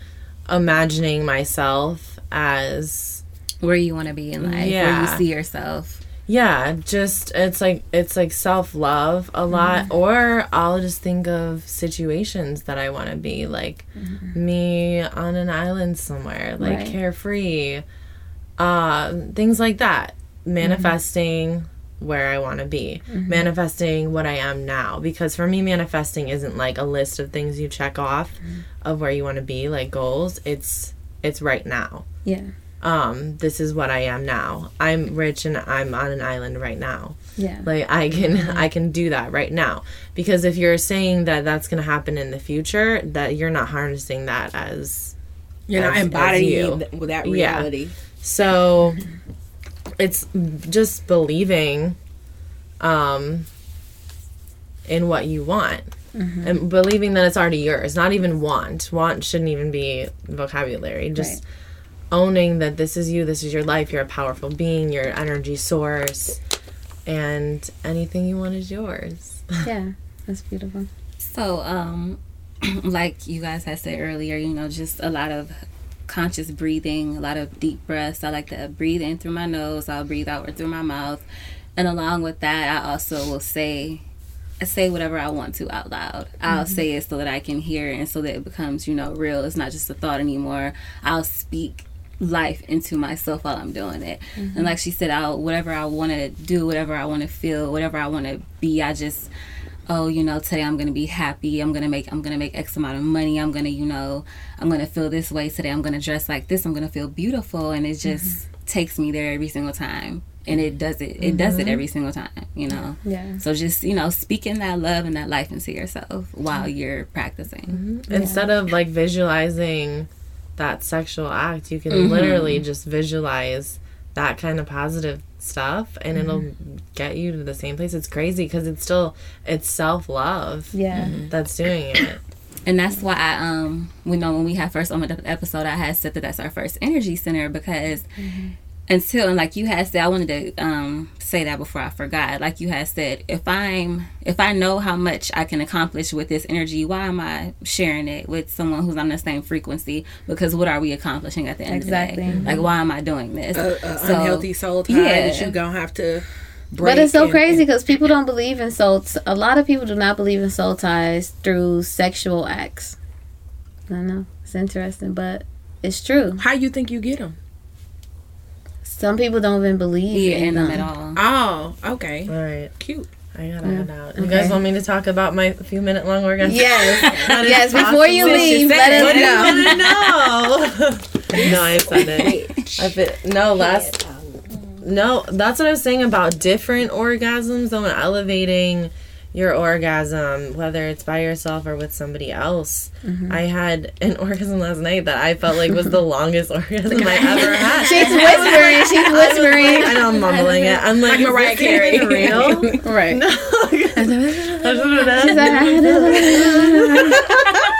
[SPEAKER 4] imagining myself as
[SPEAKER 1] Where you want to be in life, where you see yourself.
[SPEAKER 4] Yeah, just it's like it's like self-love a mm-hmm. lot or I'll just think of situations that I want to be like mm-hmm. me on an island somewhere, like
[SPEAKER 2] Right.
[SPEAKER 4] carefree. Uh things like that. Manifesting mm-hmm. where I want to be, manifesting what I am now. Because for me, manifesting isn't like a list of things you check off of where you want to be, like goals. It's it's right now.
[SPEAKER 2] Yeah.
[SPEAKER 4] Um, this is what I am now. I'm rich and I'm on an island right now.
[SPEAKER 2] Yeah.
[SPEAKER 4] Like I can I can do that right now. Because if you're saying that that's going to happen in the future, that you're not harnessing that as
[SPEAKER 3] You're not
[SPEAKER 4] As- as
[SPEAKER 3] embodying
[SPEAKER 4] you.
[SPEAKER 3] th- that
[SPEAKER 4] Yeah.
[SPEAKER 3] reality.
[SPEAKER 4] So it's just believing um in what you want. And believing that it's already yours. Not even want. Want shouldn't even be vocabulary. Just owning that this is you, this is your life, you're a powerful being, your energy source, and anything you want is yours.
[SPEAKER 2] Yeah. That's beautiful.
[SPEAKER 1] So, um, like you guys had said earlier, you know, just a lot of conscious breathing, a lot of deep breaths. I like to breathe in through my nose. I'll breathe outward through my mouth, and along with that, I also will say, I say whatever I want to out loud. I'll say it so that I can hear it, and so that it becomes, you know, real. It's not just a thought anymore. I'll speak life into myself while I'm doing it. And mm-hmm. like she said, I'll whatever I want to do, whatever I want to feel, whatever I want to be, I just oh, you know, today I'm gonna be happy. I'm gonna make I'm gonna make X amount of money. I'm gonna, you know, I'm gonna feel this way today. I'm gonna dress like this. I'm gonna feel beautiful, and it just mm-hmm. takes me there every single time. And it does it. It does it mm-hmm. every single time. You know.
[SPEAKER 2] Yeah.
[SPEAKER 1] So just you know, speaking that love and that life into yourself while you're practicing.
[SPEAKER 4] Instead of like visualizing that sexual act, you can mm-hmm. literally just visualize that kind of positive stuff and it'll mm-hmm. get you to the same place. It's crazy because it's still it's self-love
[SPEAKER 2] Yeah. Mm-hmm.
[SPEAKER 4] that's doing it.
[SPEAKER 1] And that's why I um we know when we had first on the episode I had said that that's our first energy center because until and like you had said I wanted to um say that before I forgot. Like you had said, if I'm if I know how much I can accomplish with this energy, why am I sharing it with someone who's on the same frequency? Because what are we accomplishing at the end
[SPEAKER 2] Exactly.
[SPEAKER 1] of the day? Like why am I doing this?
[SPEAKER 3] A, a
[SPEAKER 1] So-
[SPEAKER 3] unhealthy soul tie
[SPEAKER 1] yeah.
[SPEAKER 3] that you gonna have to. Break
[SPEAKER 2] But it's so
[SPEAKER 3] and-
[SPEAKER 2] crazy because people don't believe in soul. T- a lot of people do not believe in soul ties through sexual acts. I don't know. It's interesting, but it's true.
[SPEAKER 3] How you think you get them?
[SPEAKER 2] Some people don't even believe
[SPEAKER 1] Yeah,
[SPEAKER 2] in
[SPEAKER 1] in
[SPEAKER 2] them
[SPEAKER 1] them at all.
[SPEAKER 3] Oh, okay,
[SPEAKER 4] All right.
[SPEAKER 3] cute.
[SPEAKER 4] I gotta
[SPEAKER 2] Yeah.
[SPEAKER 4] head mm-hmm. out. You
[SPEAKER 2] Okay.
[SPEAKER 4] guys want me to talk about my few minute long orgasm?
[SPEAKER 2] Yes.
[SPEAKER 4] That is
[SPEAKER 2] yes. Before you
[SPEAKER 4] possible.
[SPEAKER 2] leave,
[SPEAKER 3] said
[SPEAKER 2] let
[SPEAKER 3] it.
[SPEAKER 2] us
[SPEAKER 4] What do you
[SPEAKER 2] know.
[SPEAKER 4] want to know? no, I said it. I fit, no, last. No, that's what I was saying about different orgasms. Though, and elevating your orgasm, whether it's by yourself or with somebody else.
[SPEAKER 2] Mm-hmm.
[SPEAKER 4] I had an orgasm last night that I felt like was the longest orgasm I ever had.
[SPEAKER 2] She's whispering. She's
[SPEAKER 4] I was like,
[SPEAKER 2] whispering.
[SPEAKER 4] I know I'm mumbling it. I'm like,
[SPEAKER 3] Like Mariah
[SPEAKER 4] is this even
[SPEAKER 3] Carey.
[SPEAKER 4] real?
[SPEAKER 2] Right.
[SPEAKER 4] No.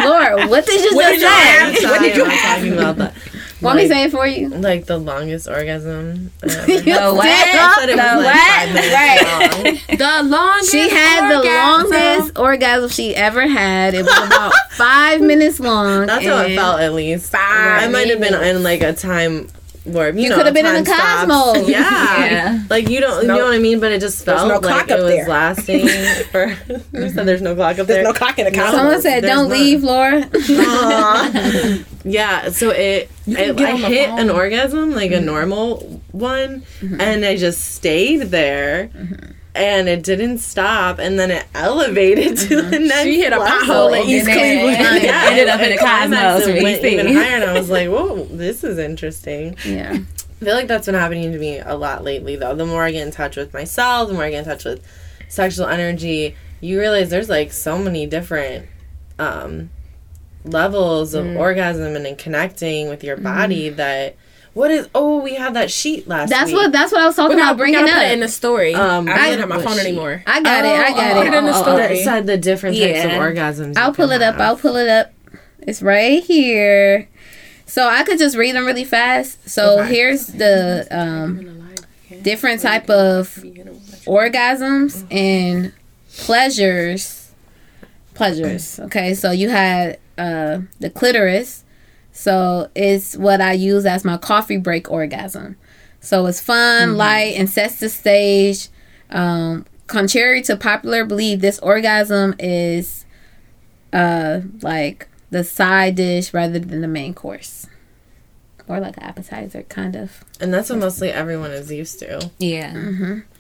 [SPEAKER 2] Laura, what did you
[SPEAKER 3] What
[SPEAKER 2] just
[SPEAKER 3] did you have?
[SPEAKER 2] say?
[SPEAKER 3] What did you
[SPEAKER 4] I'm talking about that.
[SPEAKER 2] Want me
[SPEAKER 4] Like-
[SPEAKER 2] to say it for you?
[SPEAKER 4] Like the longest orgasm. that I ever had.
[SPEAKER 2] The
[SPEAKER 1] what?
[SPEAKER 4] I said it
[SPEAKER 2] The
[SPEAKER 4] was
[SPEAKER 2] what? Right.
[SPEAKER 3] The longest.
[SPEAKER 2] She had the longest orgasm she ever had. It was about five minutes long.
[SPEAKER 4] That's how it felt, at least.
[SPEAKER 3] Five
[SPEAKER 4] I might have been in like a time where you,
[SPEAKER 2] You
[SPEAKER 4] know
[SPEAKER 2] could have been in
[SPEAKER 4] time
[SPEAKER 2] the
[SPEAKER 4] stops.
[SPEAKER 2] cosmos.
[SPEAKER 4] Yeah.
[SPEAKER 1] Yeah.
[SPEAKER 4] like you don't, you know what I mean. But it just felt
[SPEAKER 3] no
[SPEAKER 4] like
[SPEAKER 3] clock
[SPEAKER 4] it was
[SPEAKER 3] there.
[SPEAKER 4] lasting for. you said there's no clock up there.
[SPEAKER 3] There's no clock in the cosmos.
[SPEAKER 2] Someone said,
[SPEAKER 4] There's
[SPEAKER 2] "Don't
[SPEAKER 4] not.
[SPEAKER 2] leave, Laura."
[SPEAKER 4] Yeah, so it, it I hit
[SPEAKER 3] phone.
[SPEAKER 4] an orgasm, like a mm-hmm. normal one, mm-hmm. and I just stayed there. Mm-hmm. And it didn't stop, and then it elevated to the next.
[SPEAKER 3] She hit a pothole at East
[SPEAKER 1] And
[SPEAKER 3] Cleveland.
[SPEAKER 1] it ended up in a
[SPEAKER 4] it
[SPEAKER 1] cosmos
[SPEAKER 4] and
[SPEAKER 1] for
[SPEAKER 4] went even higher, and I was like, "Whoa, this is interesting."
[SPEAKER 2] yeah.
[SPEAKER 4] I feel like that's been happening to me a lot lately, though. The more I get in touch with myself, the more I get in touch with sexual energy, you realize there's like so many different um, levels of
[SPEAKER 2] Mm.
[SPEAKER 4] orgasm and in connecting with your body that. What is? Oh, we had that sheet last.
[SPEAKER 2] That's
[SPEAKER 4] week.
[SPEAKER 2] what that's what I was talking
[SPEAKER 3] We
[SPEAKER 2] about
[SPEAKER 3] gotta, we
[SPEAKER 2] bringing
[SPEAKER 3] gotta
[SPEAKER 2] up.
[SPEAKER 3] put it in the story.
[SPEAKER 4] Um,
[SPEAKER 3] I don't have my phone
[SPEAKER 4] sheet?
[SPEAKER 3] anymore.
[SPEAKER 2] I got it. I got
[SPEAKER 3] oh,
[SPEAKER 2] it.
[SPEAKER 3] put it in the
[SPEAKER 2] Oh, oh,
[SPEAKER 3] story.
[SPEAKER 4] Said the different types of orgasms.
[SPEAKER 2] I'll pull it up.
[SPEAKER 4] have.
[SPEAKER 2] I'll pull it up. It's right here. So I could just read them really fast. So
[SPEAKER 3] Okay.
[SPEAKER 2] here's the um, different type of orgasms and pleasures. Pleasures. Okay, so you had uh, the clitoris. So it's what I use as my coffee break orgasm. So it's fun, light, and sets the stage. Um, contrary to popular belief, this orgasm is uh like the side dish rather than the main course. Or like an appetizer, kind of.
[SPEAKER 4] And that's what mostly everyone is used to.
[SPEAKER 1] Yeah.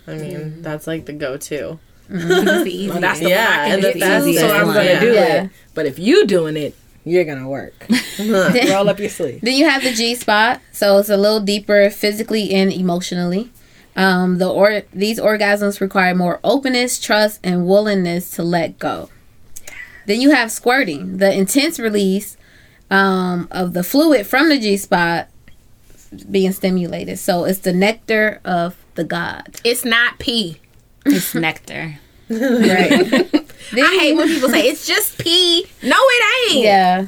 [SPEAKER 4] I mean, that's like the go-to.
[SPEAKER 1] It's the easiest.
[SPEAKER 3] Well, that's the
[SPEAKER 4] Yeah,
[SPEAKER 3] one I can
[SPEAKER 4] and the
[SPEAKER 3] get
[SPEAKER 4] fastest
[SPEAKER 3] so I'm gonna
[SPEAKER 4] Yeah.
[SPEAKER 3] do
[SPEAKER 2] Yeah.
[SPEAKER 3] it. But if you doing it, you're gonna work. Roll up your sleeve.
[SPEAKER 2] Then you have the G spot, so it's a little deeper physically and emotionally. Um, the or these orgasms require more openness, trust, and willingness to let go. Then you have squirting, the intense release um, of the fluid from the G spot being stimulated. So it's the nectar of the god.
[SPEAKER 3] It's not pee.
[SPEAKER 1] It's nectar.
[SPEAKER 2] Right.
[SPEAKER 3] I hate when people say it's just pee. No, it ain't.
[SPEAKER 2] yeah.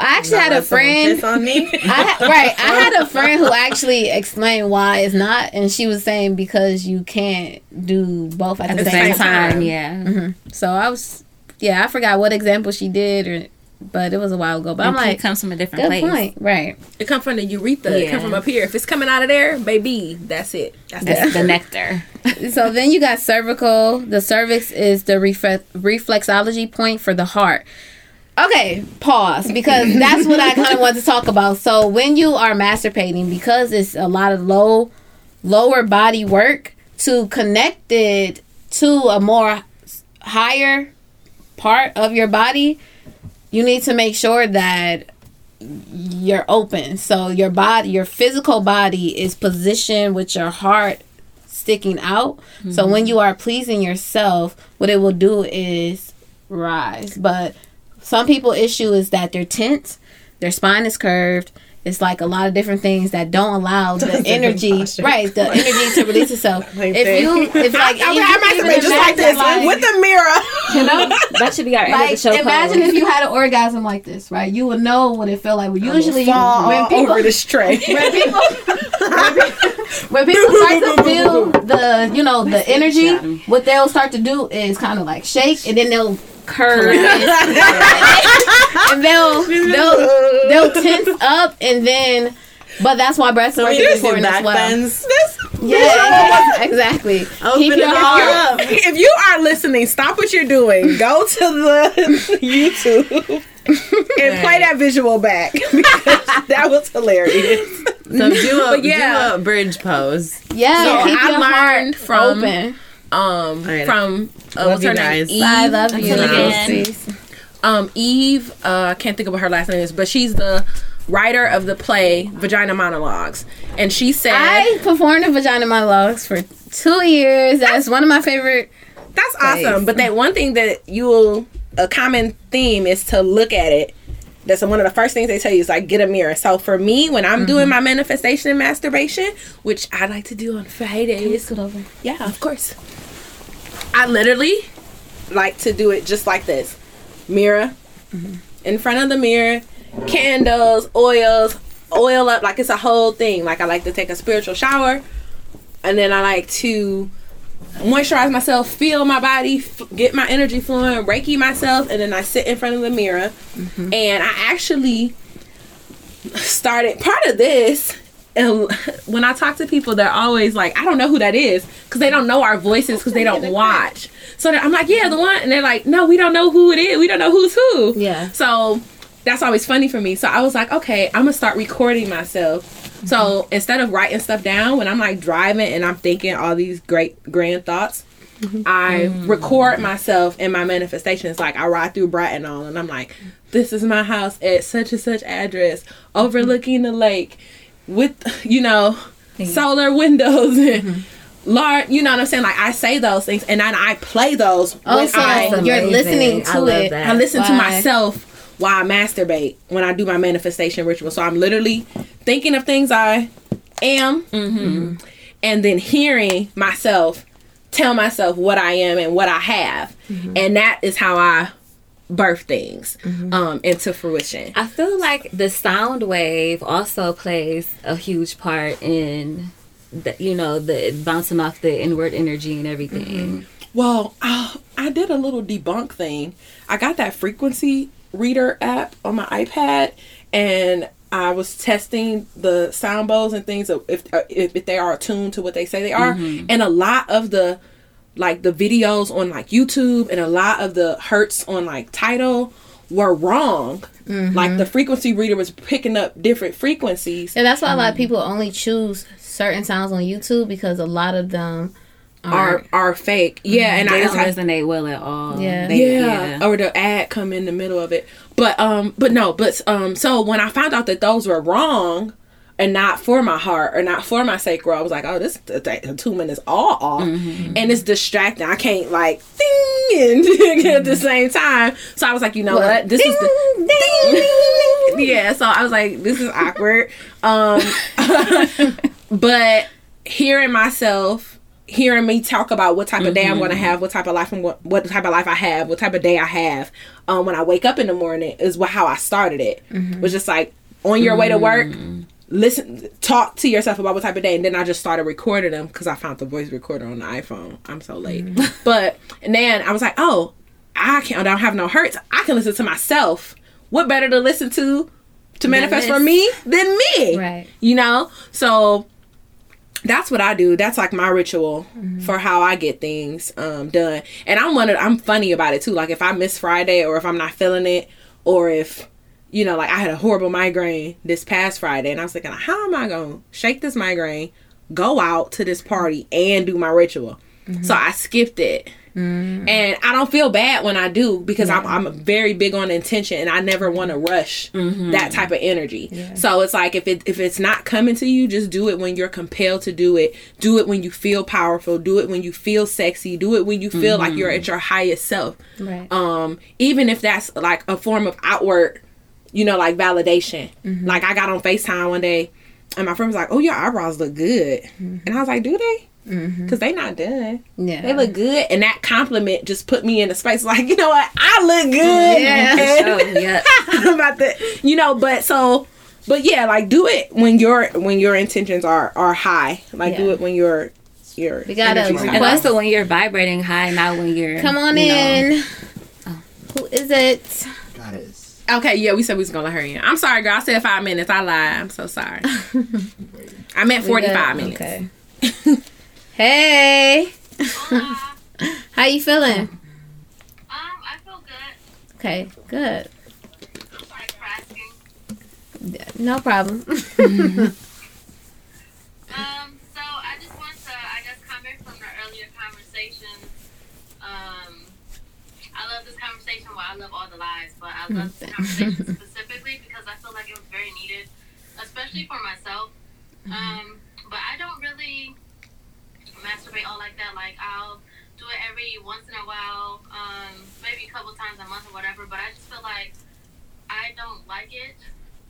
[SPEAKER 2] I actually had a friend.
[SPEAKER 4] piss on me.
[SPEAKER 2] I ha- right. I had a friend who actually explained why it's not, and she was saying because you can't do both at,
[SPEAKER 1] At
[SPEAKER 2] the,
[SPEAKER 1] the
[SPEAKER 2] same,
[SPEAKER 1] same
[SPEAKER 2] time.
[SPEAKER 1] time, yeah. Mm-hmm.
[SPEAKER 2] So I was, yeah, I forgot what example she did, or but it was a while ago. But
[SPEAKER 1] And
[SPEAKER 2] I'm
[SPEAKER 1] pee
[SPEAKER 2] like,
[SPEAKER 1] comes from a different
[SPEAKER 2] good
[SPEAKER 1] place.
[SPEAKER 2] point, right?
[SPEAKER 3] It come from the urethra. It come
[SPEAKER 1] Yeah.
[SPEAKER 3] from up here. If it's coming out of there, baby, that's it. That's
[SPEAKER 1] That's
[SPEAKER 3] it.
[SPEAKER 1] the nectar.
[SPEAKER 2] so then you got cervical. The cervix is the refle- reflexology point for the heart. Okay, pause because that's what I kind of want to talk about. So when you are masturbating, because it's a lot of low, lower body work to connect it to a more higher part of your body, you need to make sure that you're open. So your body, your physical body is positioned with your heart sticking out. So mm-hmm. when you are pleasing yourself, what it will do is rise. But some people issue is that they're tense, their spine is curved. It's like a lot of different things that don't allow the energy, right? The energy to release itself. If you, if like,
[SPEAKER 3] I,
[SPEAKER 2] you
[SPEAKER 3] I
[SPEAKER 2] can
[SPEAKER 3] might
[SPEAKER 2] even
[SPEAKER 3] be just like
[SPEAKER 2] imagine,
[SPEAKER 3] this with a mirror.
[SPEAKER 1] You know, that should be our end of the show.
[SPEAKER 2] imagine
[SPEAKER 1] pose.
[SPEAKER 2] if you had an orgasm like this, right? You would know what it felt like. Well, Usually,
[SPEAKER 3] Fall
[SPEAKER 2] when people
[SPEAKER 3] over this tray.
[SPEAKER 2] when people when people, when people start to feel the you know the energy, what they'll start to do is kind of like shake, and then they'll curve, and, and they'll they'll they'll tense up, and then. But that's why breath work is important as well.
[SPEAKER 4] bends.
[SPEAKER 2] Yeah, exactly.
[SPEAKER 4] Open
[SPEAKER 2] Keep
[SPEAKER 4] it
[SPEAKER 2] your
[SPEAKER 4] all
[SPEAKER 2] heart.
[SPEAKER 4] up.
[SPEAKER 3] if you are listening, stop what you're doing. Go to the YouTube and play that visual back because that was hilarious.
[SPEAKER 4] So do a,
[SPEAKER 3] yeah.
[SPEAKER 4] do a bridge pose.
[SPEAKER 2] Yeah,
[SPEAKER 3] So
[SPEAKER 2] keep
[SPEAKER 3] I
[SPEAKER 2] your
[SPEAKER 3] learned
[SPEAKER 2] heart
[SPEAKER 3] from-
[SPEAKER 2] open.
[SPEAKER 3] Um,
[SPEAKER 4] right.
[SPEAKER 3] from uh,
[SPEAKER 4] Love
[SPEAKER 3] what's her
[SPEAKER 4] you
[SPEAKER 3] name? Eve.
[SPEAKER 2] I love you.
[SPEAKER 1] Again.
[SPEAKER 3] Um, Eve, uh, I can't think of what her last name is, but she's the writer of the play Vagina Monologues. And she said,
[SPEAKER 2] I performed in vagina monologues for two years. That's one of my favorite.
[SPEAKER 3] That's awesome. But that one thing that you'll, a common theme is to look at it. That's one of the first things they tell you is like get a mirror. So for me, when I'm doing my manifestation and masturbation, which I like to do on Fridays, yeah, of course. I literally like to do it just like this mirror mm-hmm. in front of the mirror, candles, oils, oil up like it's a whole thing. Like I like to take a spiritual shower, and then I like to moisturize myself, feel my body, f- get my energy flowing, reiki myself, and then I sit in front of the mirror. Mm-hmm. And I actually started part of this. And when I talk to people, they're always like, I don't know who that is because they don't know our voices because they don't watch. So I'm like, yeah, the one. And they're like, no, we don't know who it is. We don't know who's who.
[SPEAKER 2] Yeah.
[SPEAKER 3] So that's always funny for me. So I was like, okay, I'm gonna start recording myself. So instead of writing stuff down when I'm like driving and I'm thinking all these great grand thoughts, mm-hmm. I record myself in my manifestations. Like I ride through Brighton all and I'm like, this is my house at such and such address, overlooking the lake, with you know, solar windows and large. You know what I'm saying? Like I say those things, and then I play those.
[SPEAKER 2] Oh,
[SPEAKER 3] when
[SPEAKER 2] so
[SPEAKER 3] I,
[SPEAKER 2] you're listening
[SPEAKER 1] I
[SPEAKER 2] to
[SPEAKER 1] love
[SPEAKER 2] it.
[SPEAKER 1] that.
[SPEAKER 3] I listen to myself while I masturbate when I do my manifestation ritual. So I'm literally thinking of things I am,
[SPEAKER 2] Mm-hmm.
[SPEAKER 3] and then hearing myself tell myself what I am and what I have,
[SPEAKER 2] Mm-hmm.
[SPEAKER 3] and that is how I birth things um, into fruition.
[SPEAKER 1] I feel like the sound wave also plays a huge part in the, you know, the bouncing off the inward energy and everything.
[SPEAKER 3] Well, uh, I did a little debunk thing. I got that frequency reader app on my iPad, and I was testing the sound bowls and things if uh, if, if they are attuned to what they say they are. And a lot of the like the videos on like YouTube and a lot of the hertz on like title were wrong. Like the frequency reader was picking up different frequencies.
[SPEAKER 2] Yeah, that's why a lot of people only choose certain sounds on YouTube because a lot of them
[SPEAKER 3] Are are fake, yeah, and
[SPEAKER 1] They
[SPEAKER 3] I
[SPEAKER 1] don't
[SPEAKER 3] it's like-
[SPEAKER 1] resonate well at all.
[SPEAKER 2] Yeah.
[SPEAKER 1] They-
[SPEAKER 3] yeah. or the ad come in the middle of it but um but no but um so when i found out that those were wrong and not for my heart or not for my sacral. I was like oh this attunement is all off. And it's distracting. I can't like ding and at the same time. So i was like you know what, this is the yeah so i was like this is awkward. Um but hearing myself hearing me talk about what type of day i'm going to have what type of life i'm go- what type of life i have what type of day i have um, when i wake up in the morning is what how i started it. Was just like on your way to work listen talk to yourself about what type of day. And then i just started recording them because i found the voice recorder on the iphone. I'm so late. But and then i was like oh i can't I don't have no hertz. I can listen to myself. What better to listen to to manifest for me than me?
[SPEAKER 2] Right.
[SPEAKER 3] you know? So that's what I do. That's like my ritual for how I get things um, done. And I'm one of I'm funny about it too. Like if I miss Friday or if I'm not feeling it or if you know like I had a horrible migraine this past Friday and I was thinking how am I going to shake this migraine, go out to this party and do my ritual. So mm-hmm. I skipped it. Mm-hmm. And I don't feel bad when I do because I'm, I'm very big on intention and I never want to rush mm-hmm. that type of energy. So it's like if it if it's not coming to you, just do it when you're compelled to do it. Do it when you feel powerful. Do it when you feel sexy. Do it when you feel like you're at your highest self.
[SPEAKER 2] Right.
[SPEAKER 3] Um, even if that's like a form of outward, you know, like validation.
[SPEAKER 2] Mm-hmm.
[SPEAKER 3] Like I got on FaceTime one day and my friend was like, "Oh, your eyebrows look good,"
[SPEAKER 2] Mm-hmm.
[SPEAKER 3] and I was like, "Do they?" Because they not done.
[SPEAKER 2] yeah.
[SPEAKER 3] They look good, and that compliment just put me in a space like, you know what, I look good.
[SPEAKER 2] Yeah.
[SPEAKER 3] And
[SPEAKER 1] Oh, yeah.
[SPEAKER 3] I'm about to, you know. But so, but yeah, like do it when your when your intentions are are high. Like do it when your your
[SPEAKER 2] We gotta
[SPEAKER 3] energy's high.
[SPEAKER 1] And
[SPEAKER 2] request-
[SPEAKER 1] also when you're vibrating high, not when you're.
[SPEAKER 2] Come on
[SPEAKER 1] you know,
[SPEAKER 2] in. Who is it?
[SPEAKER 5] Goddess.
[SPEAKER 3] Okay, yeah, we said we was gonna let her in. I'm sorry, girl. I said five minutes. I lied. I'm so sorry. I meant
[SPEAKER 2] We
[SPEAKER 3] forty
[SPEAKER 2] good?
[SPEAKER 3] five minutes.
[SPEAKER 2] Okay. hey. How you feeling?
[SPEAKER 6] Um, I feel good.
[SPEAKER 2] Okay, good.
[SPEAKER 6] Thanks for asking.
[SPEAKER 2] No problem.
[SPEAKER 6] Um, so I just want to, I guess, comment from the earlier conversation. Um, I love this conversation. Well, I love all the lives, but I love this conversation specifically because I feel like it was very needed, especially for myself. Um, but I don't really masturbate all like that. Like I'll do it every once in a while, um, maybe a couple times a month or whatever. But I just feel like I don't like it.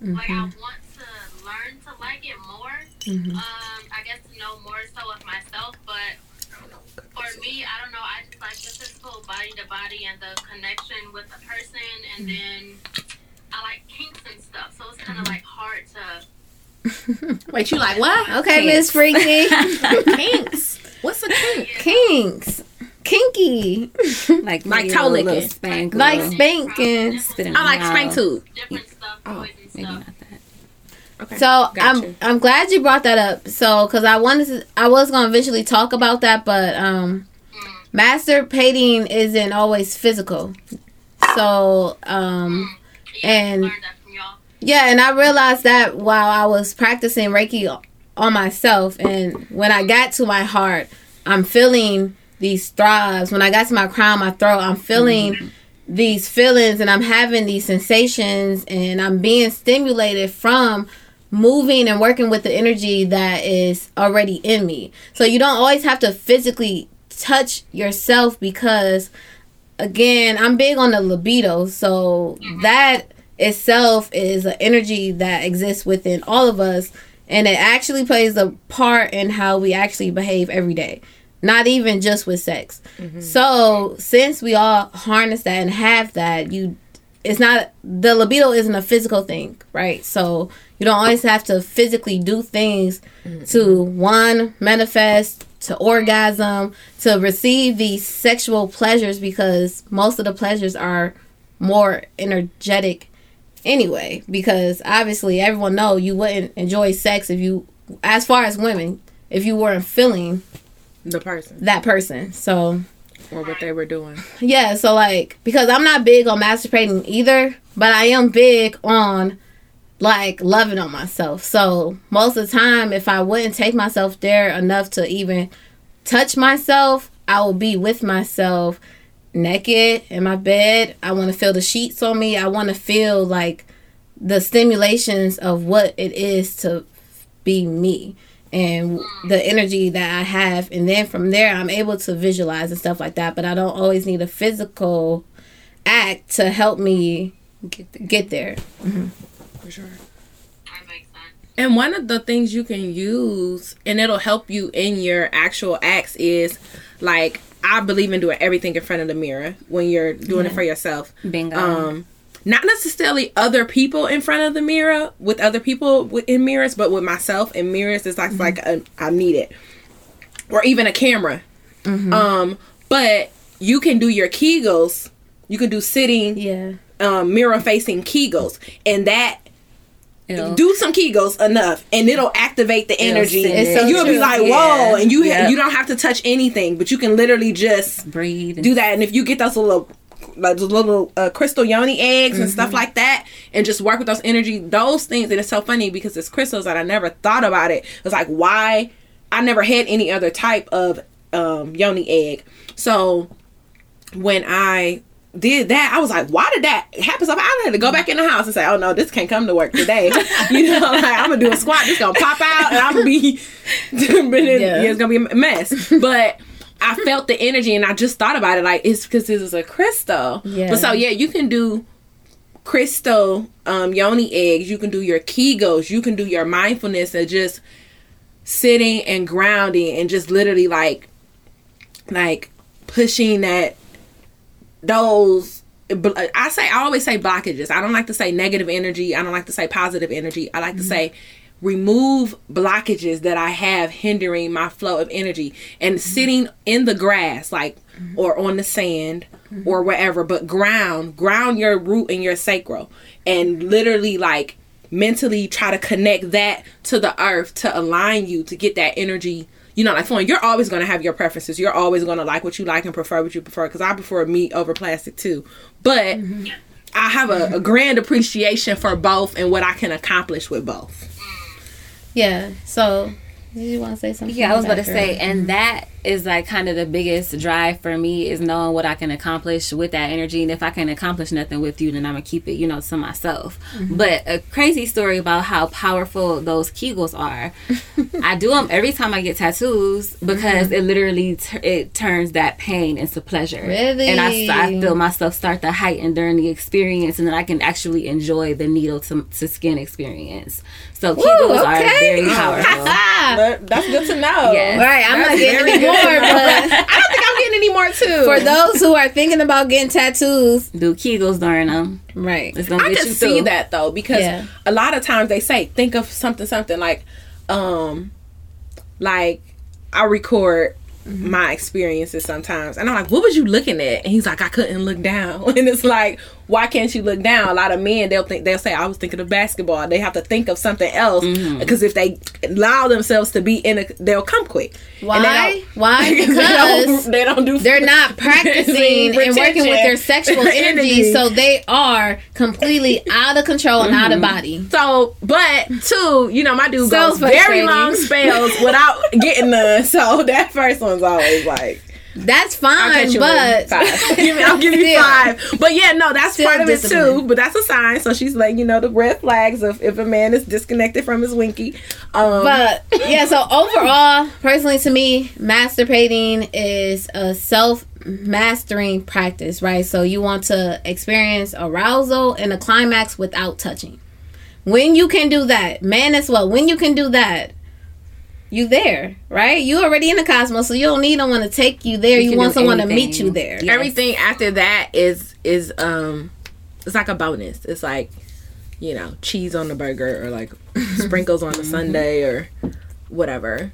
[SPEAKER 6] Like I want to learn to like it more.
[SPEAKER 2] Mhm.
[SPEAKER 6] Um, I guess to know more so of myself, but for me, I don't know. I just like the physical body to body and the connection with the person, and then I like kinks and stuff. So it's kind of like hard to.
[SPEAKER 3] Wait, you like what?
[SPEAKER 2] Okay, Miss Freaky.
[SPEAKER 3] Kinks. What's a kink?
[SPEAKER 2] Kinks. Kinky.
[SPEAKER 1] Like,
[SPEAKER 3] Like toe
[SPEAKER 1] a little
[SPEAKER 3] licking.
[SPEAKER 1] Spank.
[SPEAKER 2] like
[SPEAKER 1] or
[SPEAKER 2] spanking.
[SPEAKER 1] spit
[SPEAKER 3] I like
[SPEAKER 1] the
[SPEAKER 3] spank too.
[SPEAKER 6] Different stuff,
[SPEAKER 1] Oh, maybe
[SPEAKER 6] stuff.
[SPEAKER 1] not that.
[SPEAKER 3] Okay.
[SPEAKER 2] So
[SPEAKER 3] Got
[SPEAKER 2] I'm. I'm glad you brought that up. So because I wanted to, I was gonna eventually talk about that, but um, masturbating isn't always physical. So um,
[SPEAKER 6] Yeah,
[SPEAKER 2] And-
[SPEAKER 6] learned that from y'all.
[SPEAKER 2] yeah, and I realized that while I was practicing Reiki on myself, and when I got to my heart, I'm feeling these throbs. When I got to my crown, my throat, I'm feeling mm-hmm. these feelings, and I'm having these sensations, and I'm being stimulated from moving and working with the energy that is already in me. So you don't always have to physically touch yourself because again, I'm big on the libido. So mm-hmm. that itself is an energy that exists within all of us and it actually plays a part in how we actually behave every day. Not even just with sex. Mm-hmm. So since we all harness that and have that, you it's not the libido isn't a physical thing, right? So you don't always have to physically do things mm-hmm. to one manifest to orgasm to receive these sexual pleasures because most of the pleasures are more energetic anyway because obviously everyone know you wouldn't enjoy sex if you as far as women if you weren't feeling
[SPEAKER 3] The person
[SPEAKER 2] that person so
[SPEAKER 3] or what they were doing.
[SPEAKER 2] yeah, so like because I'm not big on masturbating either, but I am big on like loving on myself. So most of the time if I wouldn't take myself there enough to even touch myself, I will be with myself naked in my bed. I want to feel the sheets on me. I want to feel like the stimulations of what it is to be me and the energy that I have. And then from there, I'm able to visualize and stuff like that. But I don't always need a physical act to help me
[SPEAKER 1] Get there.
[SPEAKER 2] get there. Mm-hmm.
[SPEAKER 3] For sure.
[SPEAKER 6] That makes sense.
[SPEAKER 3] And one of the things you can use, and it'll help you in your actual acts, is like I believe in doing everything in front of the mirror when you're doing it for yourself.
[SPEAKER 1] Bingo.
[SPEAKER 3] Um, not necessarily other people in front of the mirror with other people in mirrors, but with myself in mirrors. It's like like a, I need it, or even a camera. Um, but you can do your Kegels. You can do sitting,
[SPEAKER 2] Yeah.
[SPEAKER 3] um, mirror facing Kegels, and that Do some Kegels enough, and it'll activate the energy.
[SPEAKER 2] It's
[SPEAKER 1] it.
[SPEAKER 2] so
[SPEAKER 3] You'll be
[SPEAKER 2] true.
[SPEAKER 3] like,
[SPEAKER 1] Yeah.
[SPEAKER 3] "Whoa!" And you ha-
[SPEAKER 1] Yep.
[SPEAKER 3] you don't have to touch anything, but you can literally just
[SPEAKER 1] breathe. and-
[SPEAKER 3] do that. And if you get those little like those little uh, crystal yoni eggs and stuff like that, and just work with those energy, those things. And it's so funny because it's crystals that I never thought about it. It's like why I never had any other type of um, yoni egg. So when I did that, I was like, why did that happen? So I had to go back in the house and say, oh no, this can't come to work today. you know, like I'm gonna do a squat, it's gonna pop out, and I'm gonna be,
[SPEAKER 2] Yeah.
[SPEAKER 3] it's gonna be a mess. But I felt the energy, and I just thought about it, like it's because this is a crystal.
[SPEAKER 2] Yeah.
[SPEAKER 3] But so yeah, you can do crystal um, yoni eggs. You can do your kegels. You can do your mindfulness and just sitting and grounding and just literally like like pushing that those I say I always say blockages. I don't like to say negative energy. I don't like to say positive energy. I like to mm-hmm. say remove blockages that I have hindering my flow of energy and mm-hmm. sitting in the grass like mm-hmm. or on the sand or wherever but ground ground your root and your sacral and literally like mentally try to connect that to the earth to align you to get that energy you know like flowing you're always going to have your preferences you're always going to like what you like and prefer what you prefer because i prefer meat over plastic too but mm-hmm. i have a, a grand appreciation for both and what i can accomplish with both
[SPEAKER 2] Yeah. So, did you want to say something?
[SPEAKER 1] Yeah, I was about to
[SPEAKER 2] about
[SPEAKER 1] say, and that is like kind of the biggest drive for me is knowing what I can accomplish with that energy. And if I can accomplish nothing with you, then I'm gonna keep it, you know, to myself. Mm-hmm. But a crazy story about how powerful those Kegels are. I do them every time I get tattoos because mm-hmm. it literally t- it turns that pain into pleasure.
[SPEAKER 2] Really?
[SPEAKER 1] And I, I feel myself start to heighten during the experience, and then I can actually enjoy the needle to, to skin experience. So Kegels are
[SPEAKER 2] okay.
[SPEAKER 1] very powerful.
[SPEAKER 3] That's good to know
[SPEAKER 1] Yes.
[SPEAKER 2] right. I'm not
[SPEAKER 3] That's
[SPEAKER 2] getting
[SPEAKER 3] very
[SPEAKER 2] any more, but
[SPEAKER 3] i don't think i'm getting any more too
[SPEAKER 2] for those who are thinking about getting tattoos,
[SPEAKER 1] do Kegels during them.
[SPEAKER 2] right?
[SPEAKER 1] It's gonna
[SPEAKER 3] I
[SPEAKER 1] get
[SPEAKER 3] can
[SPEAKER 1] you
[SPEAKER 3] see
[SPEAKER 1] through.
[SPEAKER 3] that though because
[SPEAKER 2] Yeah.
[SPEAKER 3] a lot of times they say think of something something like um like I record
[SPEAKER 2] Mm-hmm.
[SPEAKER 3] my experiences sometimes and I'm like what was you looking at and he's like I couldn't look down and it's like why can't you look down a lot of men they'll think they'll say I was thinking of basketball they have to think of something else
[SPEAKER 2] Mm-hmm.
[SPEAKER 3] because if they allow themselves to be in a they'll come quick they
[SPEAKER 2] Why? Why?
[SPEAKER 3] they
[SPEAKER 2] Because
[SPEAKER 3] don't, they don't do
[SPEAKER 2] they're not practicing and working with their sexual energy, so they are completely out of control and out of body.
[SPEAKER 3] So, but two, you know, my dude
[SPEAKER 2] So
[SPEAKER 3] goes very long spells without getting none. So that first one's always like,
[SPEAKER 2] That's fine, but
[SPEAKER 3] five. Give me- I'll give you five. But yeah, no, that's
[SPEAKER 2] Still
[SPEAKER 3] part of it too. But that's a sign. So she's letting you know the red flags of if a man is disconnected from his winky. Um,
[SPEAKER 2] But yeah, so overall, personally to me, masturbating is a self mastering practice, right? So you want to experience arousal and a climax without touching. When you can do that, man as well, when you can do that, you there, right? You already in the cosmos, so you don't need no one to take you there. You,
[SPEAKER 1] can
[SPEAKER 2] want someone to meet you there.
[SPEAKER 1] Yeah.
[SPEAKER 3] everything after that is is um it's like a bonus. It's like you know cheese on the burger or like sprinkles on the sundae or whatever.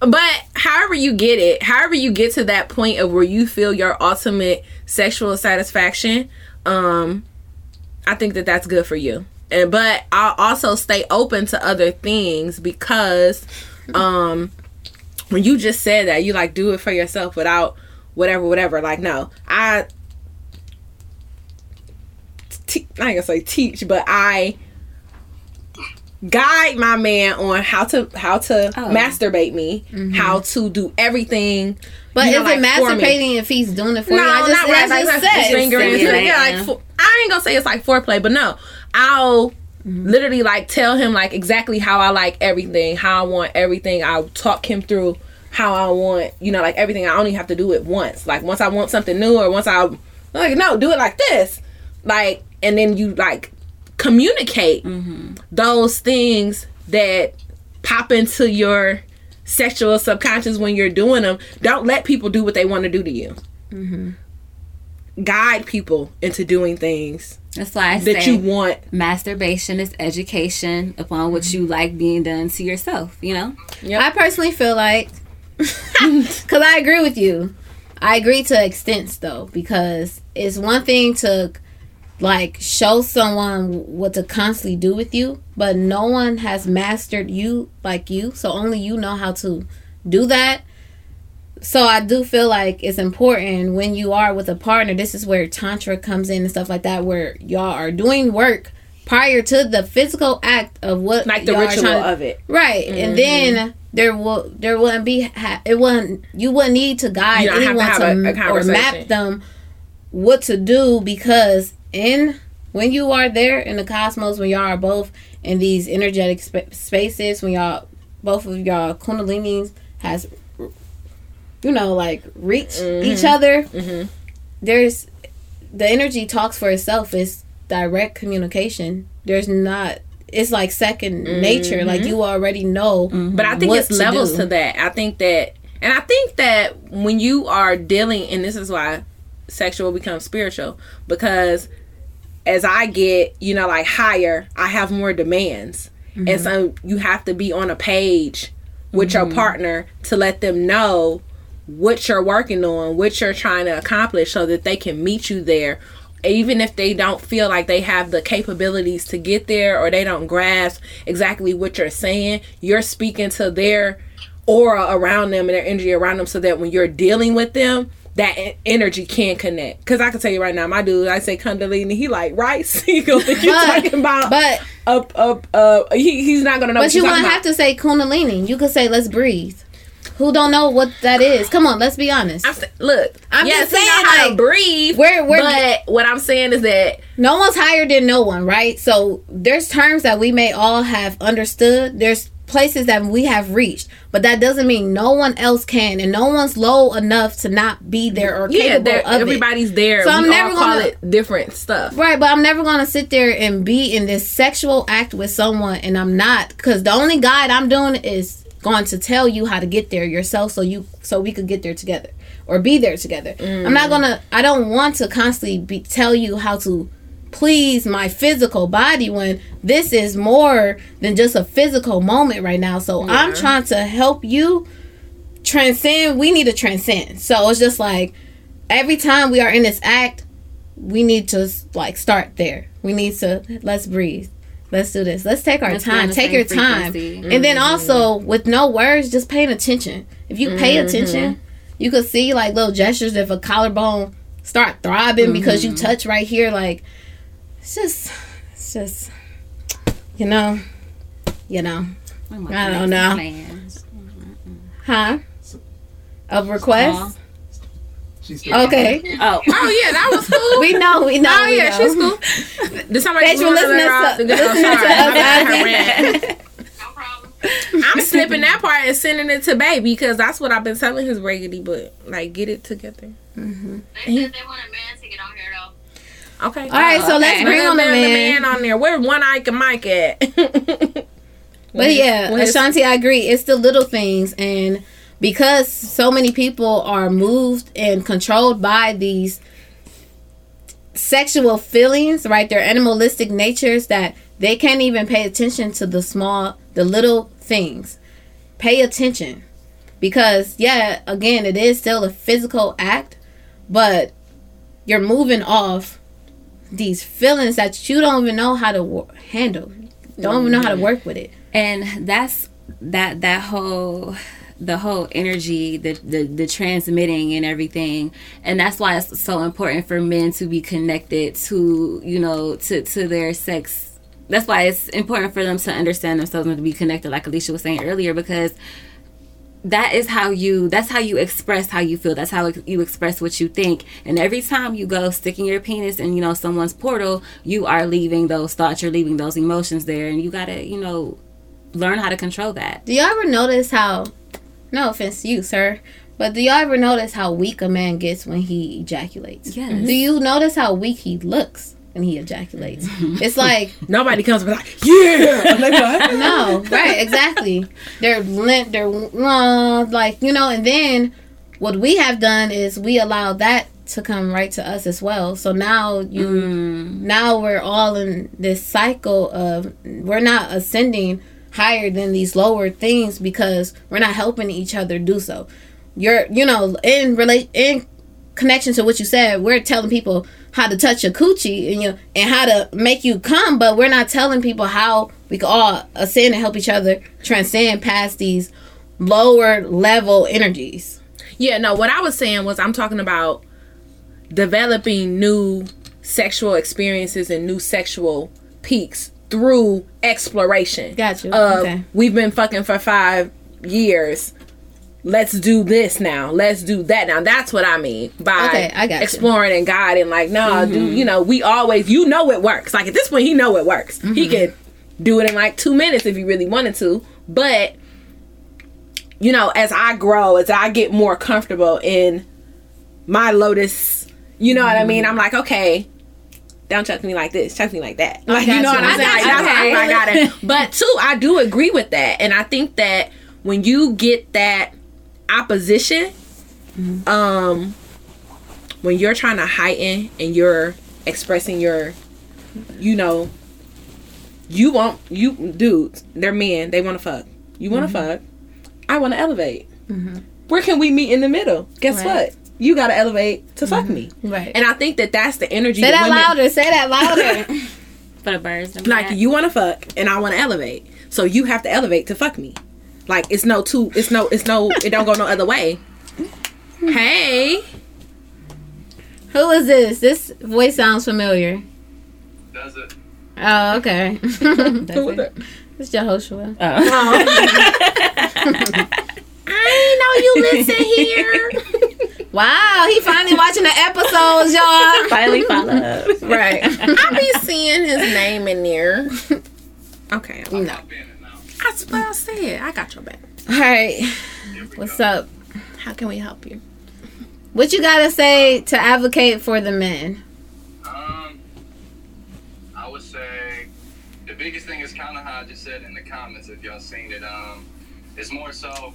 [SPEAKER 3] But however you get it, however you get to that point of where you feel your ultimate sexual satisfaction, um, I think that that's good for you. And but I'll also stay open to other things because, um, when you just said that you like do it for yourself without whatever, whatever. Like no, I. Te- I ain't gonna say teach, but I guide my man on how to how to
[SPEAKER 1] Oh.
[SPEAKER 3] masturbate me, how to do everything.
[SPEAKER 2] But
[SPEAKER 3] you know,
[SPEAKER 2] is
[SPEAKER 3] like,
[SPEAKER 2] it masturbating if he's doing it for
[SPEAKER 3] No,
[SPEAKER 2] you? I just,
[SPEAKER 3] not
[SPEAKER 2] that's
[SPEAKER 3] Like, like
[SPEAKER 2] sex.
[SPEAKER 3] Yeah, like. I ain't gonna say it's like foreplay, but no, I'll
[SPEAKER 2] Mm-hmm.
[SPEAKER 3] literally like tell him like exactly how I like everything, how I want everything. I'll talk him through how I want, you know, like everything. I only have to do it once. Like once I want something new, or once I like no, do it like this, like, and then you like communicate
[SPEAKER 2] Mm-hmm.
[SPEAKER 3] those things that pop into your sexual subconscious when you're doing them. Don't let people do what they want to do to you. Guide people into doing things
[SPEAKER 1] That's why I said
[SPEAKER 3] that
[SPEAKER 1] say
[SPEAKER 3] you want.
[SPEAKER 1] masturbation is education upon what you mm-hmm. like being done to yourself. You know,
[SPEAKER 2] I personally feel like, because I agree with you. I agree to extents though, because it's one thing to like show someone what to constantly do with you, but no one has mastered you like you. So only you know how to do that. So I do feel like it's important when you are with a partner. This is where tantra comes in and stuff like that, where y'all are doing work prior to the physical act of what
[SPEAKER 3] Like the
[SPEAKER 2] y'all
[SPEAKER 3] ritual
[SPEAKER 2] trying to-
[SPEAKER 3] of it.
[SPEAKER 2] Right, and mm-hmm. then there will there wouldn't be ha- it wouldn't you wouldn't need to guide
[SPEAKER 3] You don't have to
[SPEAKER 2] anyone
[SPEAKER 3] have
[SPEAKER 2] to,
[SPEAKER 3] a- a
[SPEAKER 2] m- or map them what to do because in when you are there in the cosmos when y'all are both in these energetic spa- spaces when y'all both of y'all kundalinis has you know like reach
[SPEAKER 3] Mm-hmm.
[SPEAKER 2] each other mm-hmm. there's the energy talks for itself it's direct communication there's not it's like 2nd nature like mm-hmm. you already know mm-hmm.
[SPEAKER 3] But I think
[SPEAKER 2] what
[SPEAKER 3] it's
[SPEAKER 2] to
[SPEAKER 3] levels
[SPEAKER 2] do.
[SPEAKER 3] to that. I think that, and I think that when you are dealing, and this is why sexual becomes spiritual, because as I get, you know, like higher, I have more demands. And so you have to be on a page with your partner to let them know what you're working on, what you're trying to accomplish so that they can meet you there. Even if they don't feel like they have the capabilities to get there or they don't grasp exactly what you're saying, you're speaking to their aura around them and their energy around them so that when you're dealing with them, that energy can connect. Because I can tell you right now, my dude, I say Kundalini, he like rice. he gonna you're talking about
[SPEAKER 2] but
[SPEAKER 3] up, up, uh, he, he's not gonna know
[SPEAKER 2] but you wouldn't have to say kundalini you could say let's breathe who don't know what that is come on let's be honest
[SPEAKER 3] I'm look,
[SPEAKER 2] I'm just saying,
[SPEAKER 3] how to breathe.
[SPEAKER 2] we're- we're-
[SPEAKER 3] but what I'm saying is that
[SPEAKER 2] no one's higher than no one, right? So there's terms that we may all have understood. There's places that we have reached, but that doesn't mean no one else can, and no one's low enough to not be there or
[SPEAKER 3] yeah,
[SPEAKER 2] capable of it.
[SPEAKER 3] everybody's there.
[SPEAKER 2] So
[SPEAKER 3] we
[SPEAKER 2] I'm never
[SPEAKER 3] call
[SPEAKER 2] gonna-
[SPEAKER 3] it different stuff.
[SPEAKER 2] Right, but I'm never gonna sit there and be in this sexual act with someone, and I'm not, because the only guide I'm doing is going to tell you how to get there yourself, so you so we could get there together or be there together. I'm not mm. gonna. I don't want to constantly be tell you how to please my physical body when this is more than just a physical moment right now. So I'm trying to help you transcend. We need to transcend. So it's just like every time we are in this act, we need to like start there. We need to let's breathe. Let's do this. Let's take our
[SPEAKER 1] Let's
[SPEAKER 2] time. Take your time.
[SPEAKER 1] frequency.
[SPEAKER 2] And then also with no words, just paying attention. If you pay attention, you could see like little gestures if a collarbone start throbbing because you touch right here like it's just it's just you know you know I don't know.
[SPEAKER 1] Plans.
[SPEAKER 2] huh a request
[SPEAKER 5] She's still
[SPEAKER 2] Okay.
[SPEAKER 1] Oh,
[SPEAKER 3] Oh yeah, that was cool.
[SPEAKER 2] We know, we know.
[SPEAKER 3] oh
[SPEAKER 2] we
[SPEAKER 3] yeah,
[SPEAKER 2] know.
[SPEAKER 3] she's cool. Did somebody
[SPEAKER 2] Thanks for
[SPEAKER 3] want
[SPEAKER 2] listening
[SPEAKER 3] let
[SPEAKER 2] to-
[SPEAKER 3] off?
[SPEAKER 2] listening to us,
[SPEAKER 3] her
[SPEAKER 7] No problem.
[SPEAKER 3] I'm snipping that part and sending it to baby because that's what I've been telling his raggedy butt. Like, get it together. Mm-hmm.
[SPEAKER 7] They said they want a man to get on here though.
[SPEAKER 3] Okay.
[SPEAKER 2] All right, so let's bring on the
[SPEAKER 3] Bring
[SPEAKER 2] man.
[SPEAKER 3] on there. Where one Ike and Mike at?
[SPEAKER 2] But yeah, Ashanti, I agree. It's the little things, and because so many people are moved and controlled by these sexual feelings, right? Their animalistic natures that they can't even pay attention to the small, the little things. Pay attention, because yeah, again, it is still a physical act, but you're moving off these feelings that you don't even know how to wo- handle. Don't even know how to mm. work with it.
[SPEAKER 1] and that's that that whole the whole energy the, the the transmitting and everything. And that's why it's so important for men to be connected to you know to to their sex. That's why it's important for them to understand themselves and to be connected like alicia was saying earlier because that is how you that's how you express how you feel. That's how you express what you think. And every time you go sticking your penis in you know someone's portal you are leaving those thoughts you're leaving those emotions there. And you gotta you know learn how to control that.
[SPEAKER 2] Do y'all ever notice how, no offense to you, sir, but do y'all ever notice how weak a man gets when he ejaculates?
[SPEAKER 1] Yes.
[SPEAKER 2] Do you notice how weak he looks when he ejaculates? it's like,
[SPEAKER 3] Nobody comes and be like, yeah. Like,
[SPEAKER 2] no, right, exactly. They're limp, they're uh, like, you know, and then what we have done is we allow that to come right to us as well. So now you, now we're all in this cycle of, we're not ascending higher than these lower things because we're not helping each other do so. You're, you know, in relate in connection to what you said, we're telling people how to touch a coochie and you and how to make you come, but we're not telling people how we can all ascend and help each other transcend past these lower level energies.
[SPEAKER 3] Yeah, no, what I was saying was I'm talking about developing new sexual experiences and new sexual peaks through exploration.
[SPEAKER 2] Got you.
[SPEAKER 3] Uh, of,
[SPEAKER 2] Okay.
[SPEAKER 3] We've been fucking for five years. Let's do this now. Let's do that now. That's what I mean by
[SPEAKER 2] Okay, I got you.
[SPEAKER 3] exploring and guiding. Like, no, do mm-hmm. you know? We always, you know, it works. Like at this point, he know it works. He mm-hmm. could do it in like two minutes if he really wanted to. But you know, as I grow, as I get more comfortable in my lotus, you know what I mean? Mm-hmm. I'm like, okay, don't chuck me like this, chuck me like that. Like, you know what I'm
[SPEAKER 2] I
[SPEAKER 3] saying?
[SPEAKER 2] got
[SPEAKER 3] Like, that's
[SPEAKER 2] Okay.
[SPEAKER 3] I got it. But two, I do agree with that. And I think that when you get that opposition, um, when you're trying to heighten and you're expressing your, you know, you want you dudes, they're men, they want to fuck. You want to fuck. I want to elevate. Where can we meet in the middle? Guess
[SPEAKER 2] Right.
[SPEAKER 3] what? You got to elevate to fuck mm-hmm. me.
[SPEAKER 2] Right.
[SPEAKER 3] And I think that that's the energy.
[SPEAKER 2] say that
[SPEAKER 3] women-
[SPEAKER 2] louder. Say that louder.
[SPEAKER 1] for the birds
[SPEAKER 3] Like
[SPEAKER 1] that.
[SPEAKER 3] you want to fuck, and I want to elevate. So you have to elevate to fuck me. Like it's no two. It's no. It's no. It don't go no other way. Hey.
[SPEAKER 2] Who is this? This voice sounds familiar.
[SPEAKER 7] Does it?
[SPEAKER 2] Oh, okay.
[SPEAKER 3] Who was that?
[SPEAKER 2] it's Jehoshua.
[SPEAKER 3] Oh. oh. I know you listen here.
[SPEAKER 2] Wow, he finally watching the episodes, y'all.
[SPEAKER 1] finally follow up.
[SPEAKER 2] right.
[SPEAKER 3] I be seeing his name in there. Okay.
[SPEAKER 2] No.
[SPEAKER 7] I've been it now.
[SPEAKER 3] That's what I said. I got your back.
[SPEAKER 2] All right. What's up?
[SPEAKER 3] How can we help you?
[SPEAKER 2] What you gotta say to advocate for the men?
[SPEAKER 7] Um, I would say the biggest thing is kind of how I just said in the comments. If y'all seen it, um, it's more so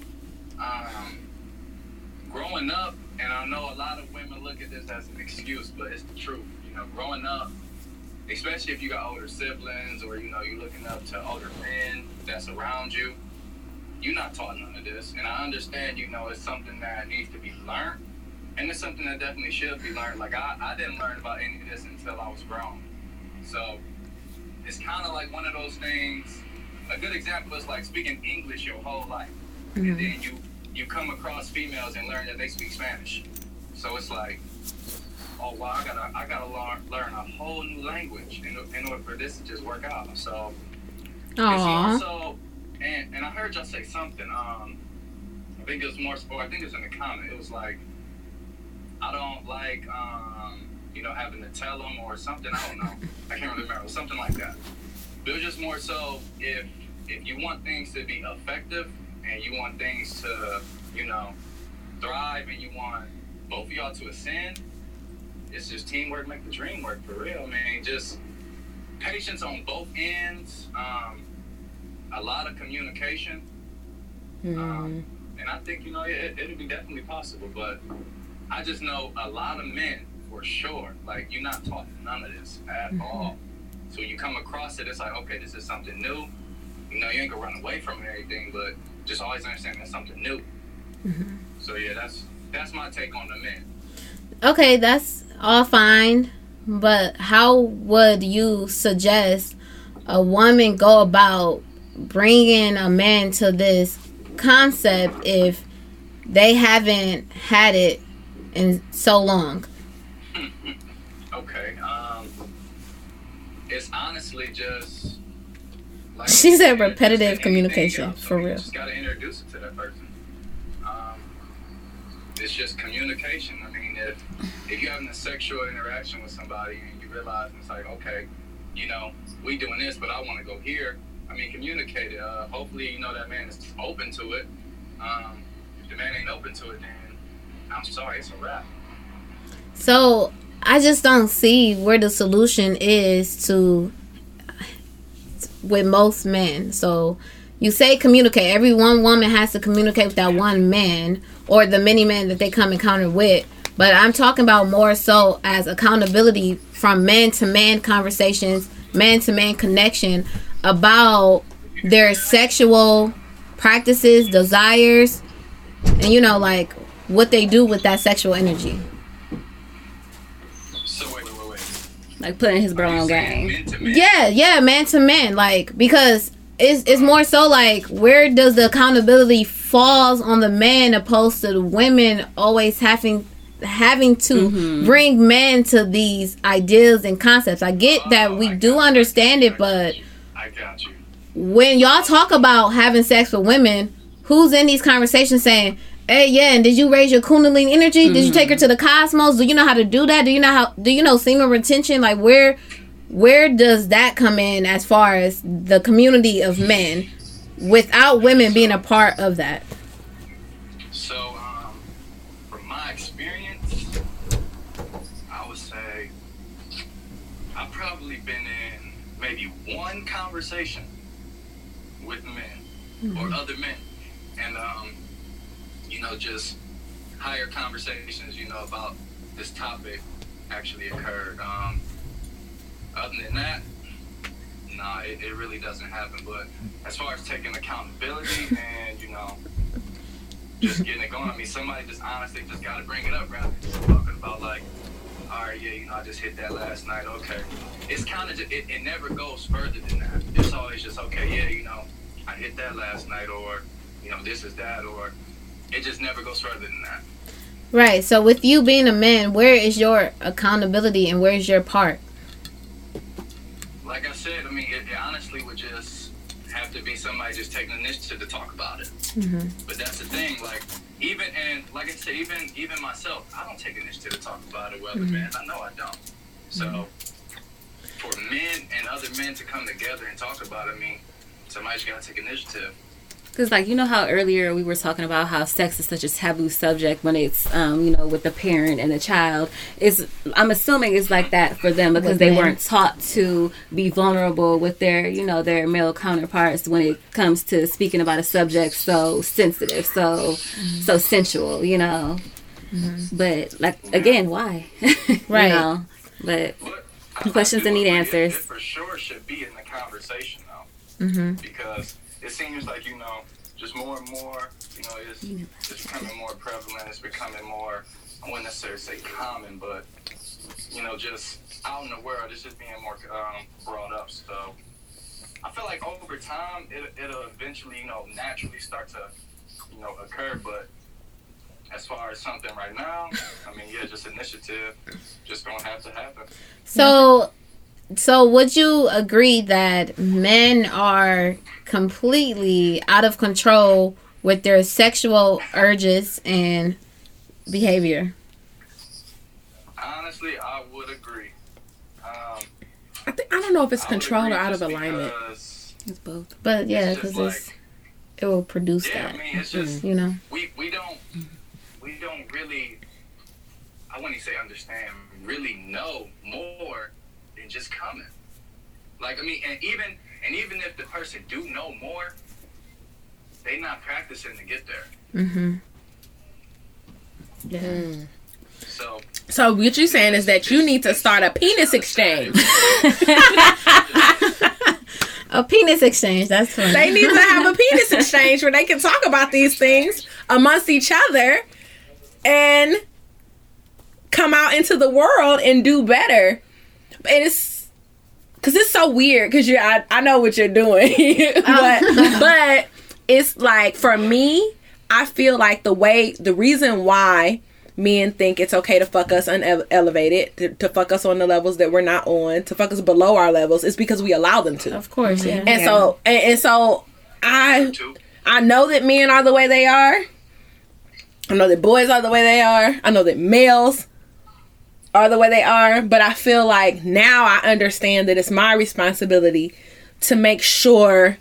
[SPEAKER 7] um, growing up, and I know a lot of women look at this as an excuse, but it's the truth. You know, growing up, especially if you got older siblings or you know you're looking up to older men that's around you. You're not taught none of this, and I understand. You know, it's something that needs to be learned, and it's something that definitely should be learned. Like I, I didn't learn about any of this until I was grown, so it's kind of like one of those things. A good example is like speaking English your whole life, and mm-hmm. then you you come across females and learn that they speak Spanish. So it's like, oh wow, I gotta I gotta learn learn a whole new language in, in order for this to just work out. So also, and and I heard y'all say something. Um, I think it was more, or I think it was in the comment. It was like, I don't like, um, you know, having to tell them or something. I don't know. I can't really remember. Something like that. But it was just more so if if you want things to be effective and you want things to, you know, thrive and you want both of y'all to ascend, it's just teamwork make the dream work for real, man. Just patience on both ends, um, a lot of communication. Um, and I think, you know, it, it'll be definitely possible, but I just know a lot of men for sure, like, you're not taught none of this at all. So when you come across it, it's like, okay, this is something new. You know, you ain't gonna run away from it or anything, but just always understand that's something new. So yeah, that's that's my take on the men.
[SPEAKER 2] Okay, that's all fine, but how would you suggest a woman go about bringing a man to this concept if they haven't had it in so long?
[SPEAKER 7] Okay. Um, it's honestly just. Like
[SPEAKER 2] She said repetitive communication,
[SPEAKER 7] else.
[SPEAKER 2] for
[SPEAKER 7] I mean, you
[SPEAKER 2] real.
[SPEAKER 7] just gotta introduce it to that person. Um, it's just communication. I mean, if if you're having a sexual interaction with somebody and you realize it's like, okay, you know, we doing this, but I want to go here. I mean, communicate it. Uh, hopefully, you know that man is open to it. Um, if the man ain't open to it, then I'm sorry, it's a wrap.
[SPEAKER 2] So I just don't see where the solution is to with most men. So you say communicate. Every one woman has to communicate with that one man or the many men that they come encounter with. But I'm talking about more so as accountability from man to man conversations, man to man connection about their sexual practices, desires, and you know, like what they do with that sexual energy.
[SPEAKER 7] So wait, wait, wait, wait.
[SPEAKER 1] Like putting his bro on game.
[SPEAKER 7] men to?
[SPEAKER 2] Yeah, yeah, man to man, like because it's it's more so like where does the accountability falls on the man opposed to the women always having having to mm-hmm. bring men to these ideas and concepts. I get oh, that we do understand it, but
[SPEAKER 7] I got you.
[SPEAKER 2] when y'all talk about having sex with women, who's in these conversations saying, "Hey, yeah, and did you raise your kundalini energy? Did you take her to the cosmos? Do you know how to do that? Do you know how? Do you know semen retention? Like where, where does that come in as far as the community of men, without women being a part of that?
[SPEAKER 7] So, um, from my experience, I would say I've probably been in maybe one conversation with men or other men, know, just higher conversations, you know, about this topic actually occurred. Um, other than that, nah, it, it really doesn't happen. But as far as taking accountability and you know just getting it going. I mean, somebody just honestly just got to bring it up rather than talking about like, all right, yeah, you know, I just hit that last night. Okay, it's kind of it, it never goes further than that. It's always just okay, yeah, you know, I hit that last night, or you know, this is that, or it just never goes further than that.
[SPEAKER 2] Right. So with you being a man, where is your accountability and where is your part?
[SPEAKER 7] Like I said, I mean, it, it honestly would just have to be somebody just taking initiative to talk about it. Mm-hmm. But that's the thing, like even and like I said, even even myself, I don't take initiative to talk about it with other men. Mm-hmm. I know I don't. So mm-hmm. for men and other men to come together and talk about it, I mean, somebody's got to take initiative.
[SPEAKER 1] Because, like, you know how earlier we were talking about how sex is such a taboo subject when it's, um, you know, with the parent and the child. Is I'm assuming it's like that for them because
[SPEAKER 2] With
[SPEAKER 1] they
[SPEAKER 2] men.
[SPEAKER 1] weren't taught to be vulnerable with their, you know, their male counterparts when it comes to speaking about a subject so sensitive, so so sensual, you know. But like again, why?
[SPEAKER 2] Right.
[SPEAKER 1] You know? But
[SPEAKER 7] But I-
[SPEAKER 1] Questions
[SPEAKER 7] I
[SPEAKER 1] that need answers.
[SPEAKER 7] It for sure should be in the conversation though,
[SPEAKER 2] Mm-hmm.
[SPEAKER 7] because it seems like you know, just more and more, you know, it's, it's becoming more prevalent. It's becoming more. I wouldn't necessarily say common, but you know, just out in the world, it's just being more um, brought up. So I feel like over time, it, it'll eventually, you know, naturally start to, you know, occur. But as far as something right now, I mean, yeah, just initiative, just gonna have to happen.
[SPEAKER 2] So, so would you agree that men are completely out of control with their sexual urges and behavior?
[SPEAKER 7] Honestly, I would agree. Um,
[SPEAKER 3] I think I don't know if it's
[SPEAKER 7] I
[SPEAKER 3] control or out of alignment.
[SPEAKER 1] It's both.
[SPEAKER 2] But yeah, because it's
[SPEAKER 7] like-
[SPEAKER 2] it will produce
[SPEAKER 7] Yeah,
[SPEAKER 2] that.
[SPEAKER 7] I mean, it's just
[SPEAKER 2] You know.
[SPEAKER 7] we we don't we don't really I wouldn't say understand really know more than just coming. Like I mean, and even and even if the person do know more, they not practicing to get there.
[SPEAKER 2] Mm-hmm.
[SPEAKER 7] So
[SPEAKER 3] So what you're saying is that you need to start a penis exchange.
[SPEAKER 2] A penis exchange. That's funny.
[SPEAKER 3] they need to have a penis exchange where they can talk about these things amongst each other and come out into the world and do better. And it's because it's so weird because you I, I know what you're doing, oh. but but it's like for me, I feel like the way the reason why men think it's okay to fuck us unelevated, to, to fuck us on the levels that we're not on, to fuck us below our levels, is because we allow them to.
[SPEAKER 2] Of course, yeah.
[SPEAKER 3] And so and, and so I. I know that men are the way they are. I know that boys are the way they are. I know that males are the way they are, but I feel like now I understand that it's my responsibility to make sure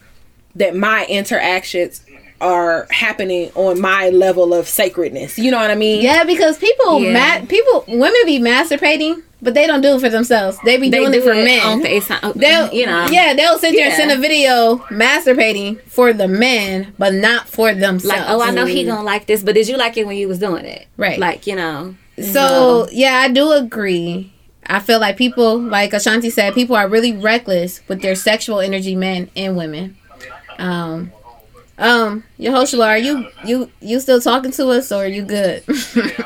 [SPEAKER 3] that my interactions are happening on my level of sacredness. You know what I mean?
[SPEAKER 2] Yeah, because people,
[SPEAKER 1] Yeah.
[SPEAKER 2] ma- people, women be masturbating, but they don't do it for themselves. They be
[SPEAKER 3] They
[SPEAKER 2] doing
[SPEAKER 3] do
[SPEAKER 2] it for
[SPEAKER 3] it
[SPEAKER 2] men.
[SPEAKER 1] On FaceTime.
[SPEAKER 2] Uh, they'll,
[SPEAKER 1] you know.
[SPEAKER 2] yeah, they'll sit there and send a video masturbating for the men, but not for themselves.
[SPEAKER 1] Like, oh, I know he mm. gonna like this, but did you like it when you was doing it?
[SPEAKER 2] Right.
[SPEAKER 1] Like, you know.
[SPEAKER 2] So yeah, I do agree. I feel like people, like Ashanti said, people are really reckless with their sexual energy, men and women. Um, um, Yehoshua, are you you you still talking to us, or are you good?
[SPEAKER 7] Yeah,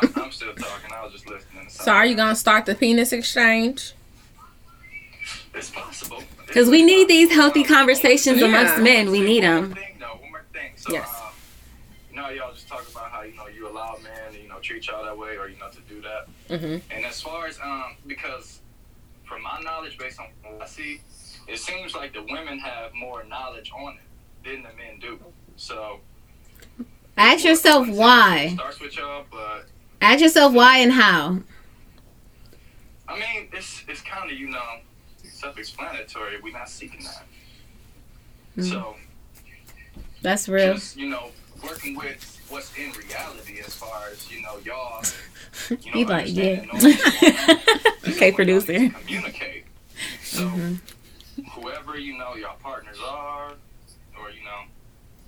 [SPEAKER 7] I'm, I'm still talking. I was just listening. To
[SPEAKER 3] So are you gonna start the penis exchange?
[SPEAKER 7] It's possible.
[SPEAKER 1] Because we need these healthy conversations
[SPEAKER 3] Yeah.
[SPEAKER 1] amongst men. We need them.
[SPEAKER 7] more thing, though. One more thing. So,
[SPEAKER 3] Yes.
[SPEAKER 7] uh, you know, y'all just talk about how you know you allow men, to, you know, treat y'all that way, or you know, to do that.
[SPEAKER 3] Mhm.
[SPEAKER 7] And as far as um, because from my knowledge, based on what I see, it seems like the women have more knowledge on it than the men do. So
[SPEAKER 2] Ask yourself why.
[SPEAKER 7] Starts with y'all, but
[SPEAKER 2] Ask yourself why and how.
[SPEAKER 7] I mean, it's it's kind of you know self-explanatory. We're not seeking that. So
[SPEAKER 2] That's real.
[SPEAKER 7] just you know working with what's in reality as far as you know y'all you know
[SPEAKER 2] He like, yeah.
[SPEAKER 7] all what's going on.
[SPEAKER 1] Okay,
[SPEAKER 7] So when y'all
[SPEAKER 1] producer.
[SPEAKER 7] need to communicate so
[SPEAKER 2] Mm-hmm.
[SPEAKER 7] whoever you know your partners are or you know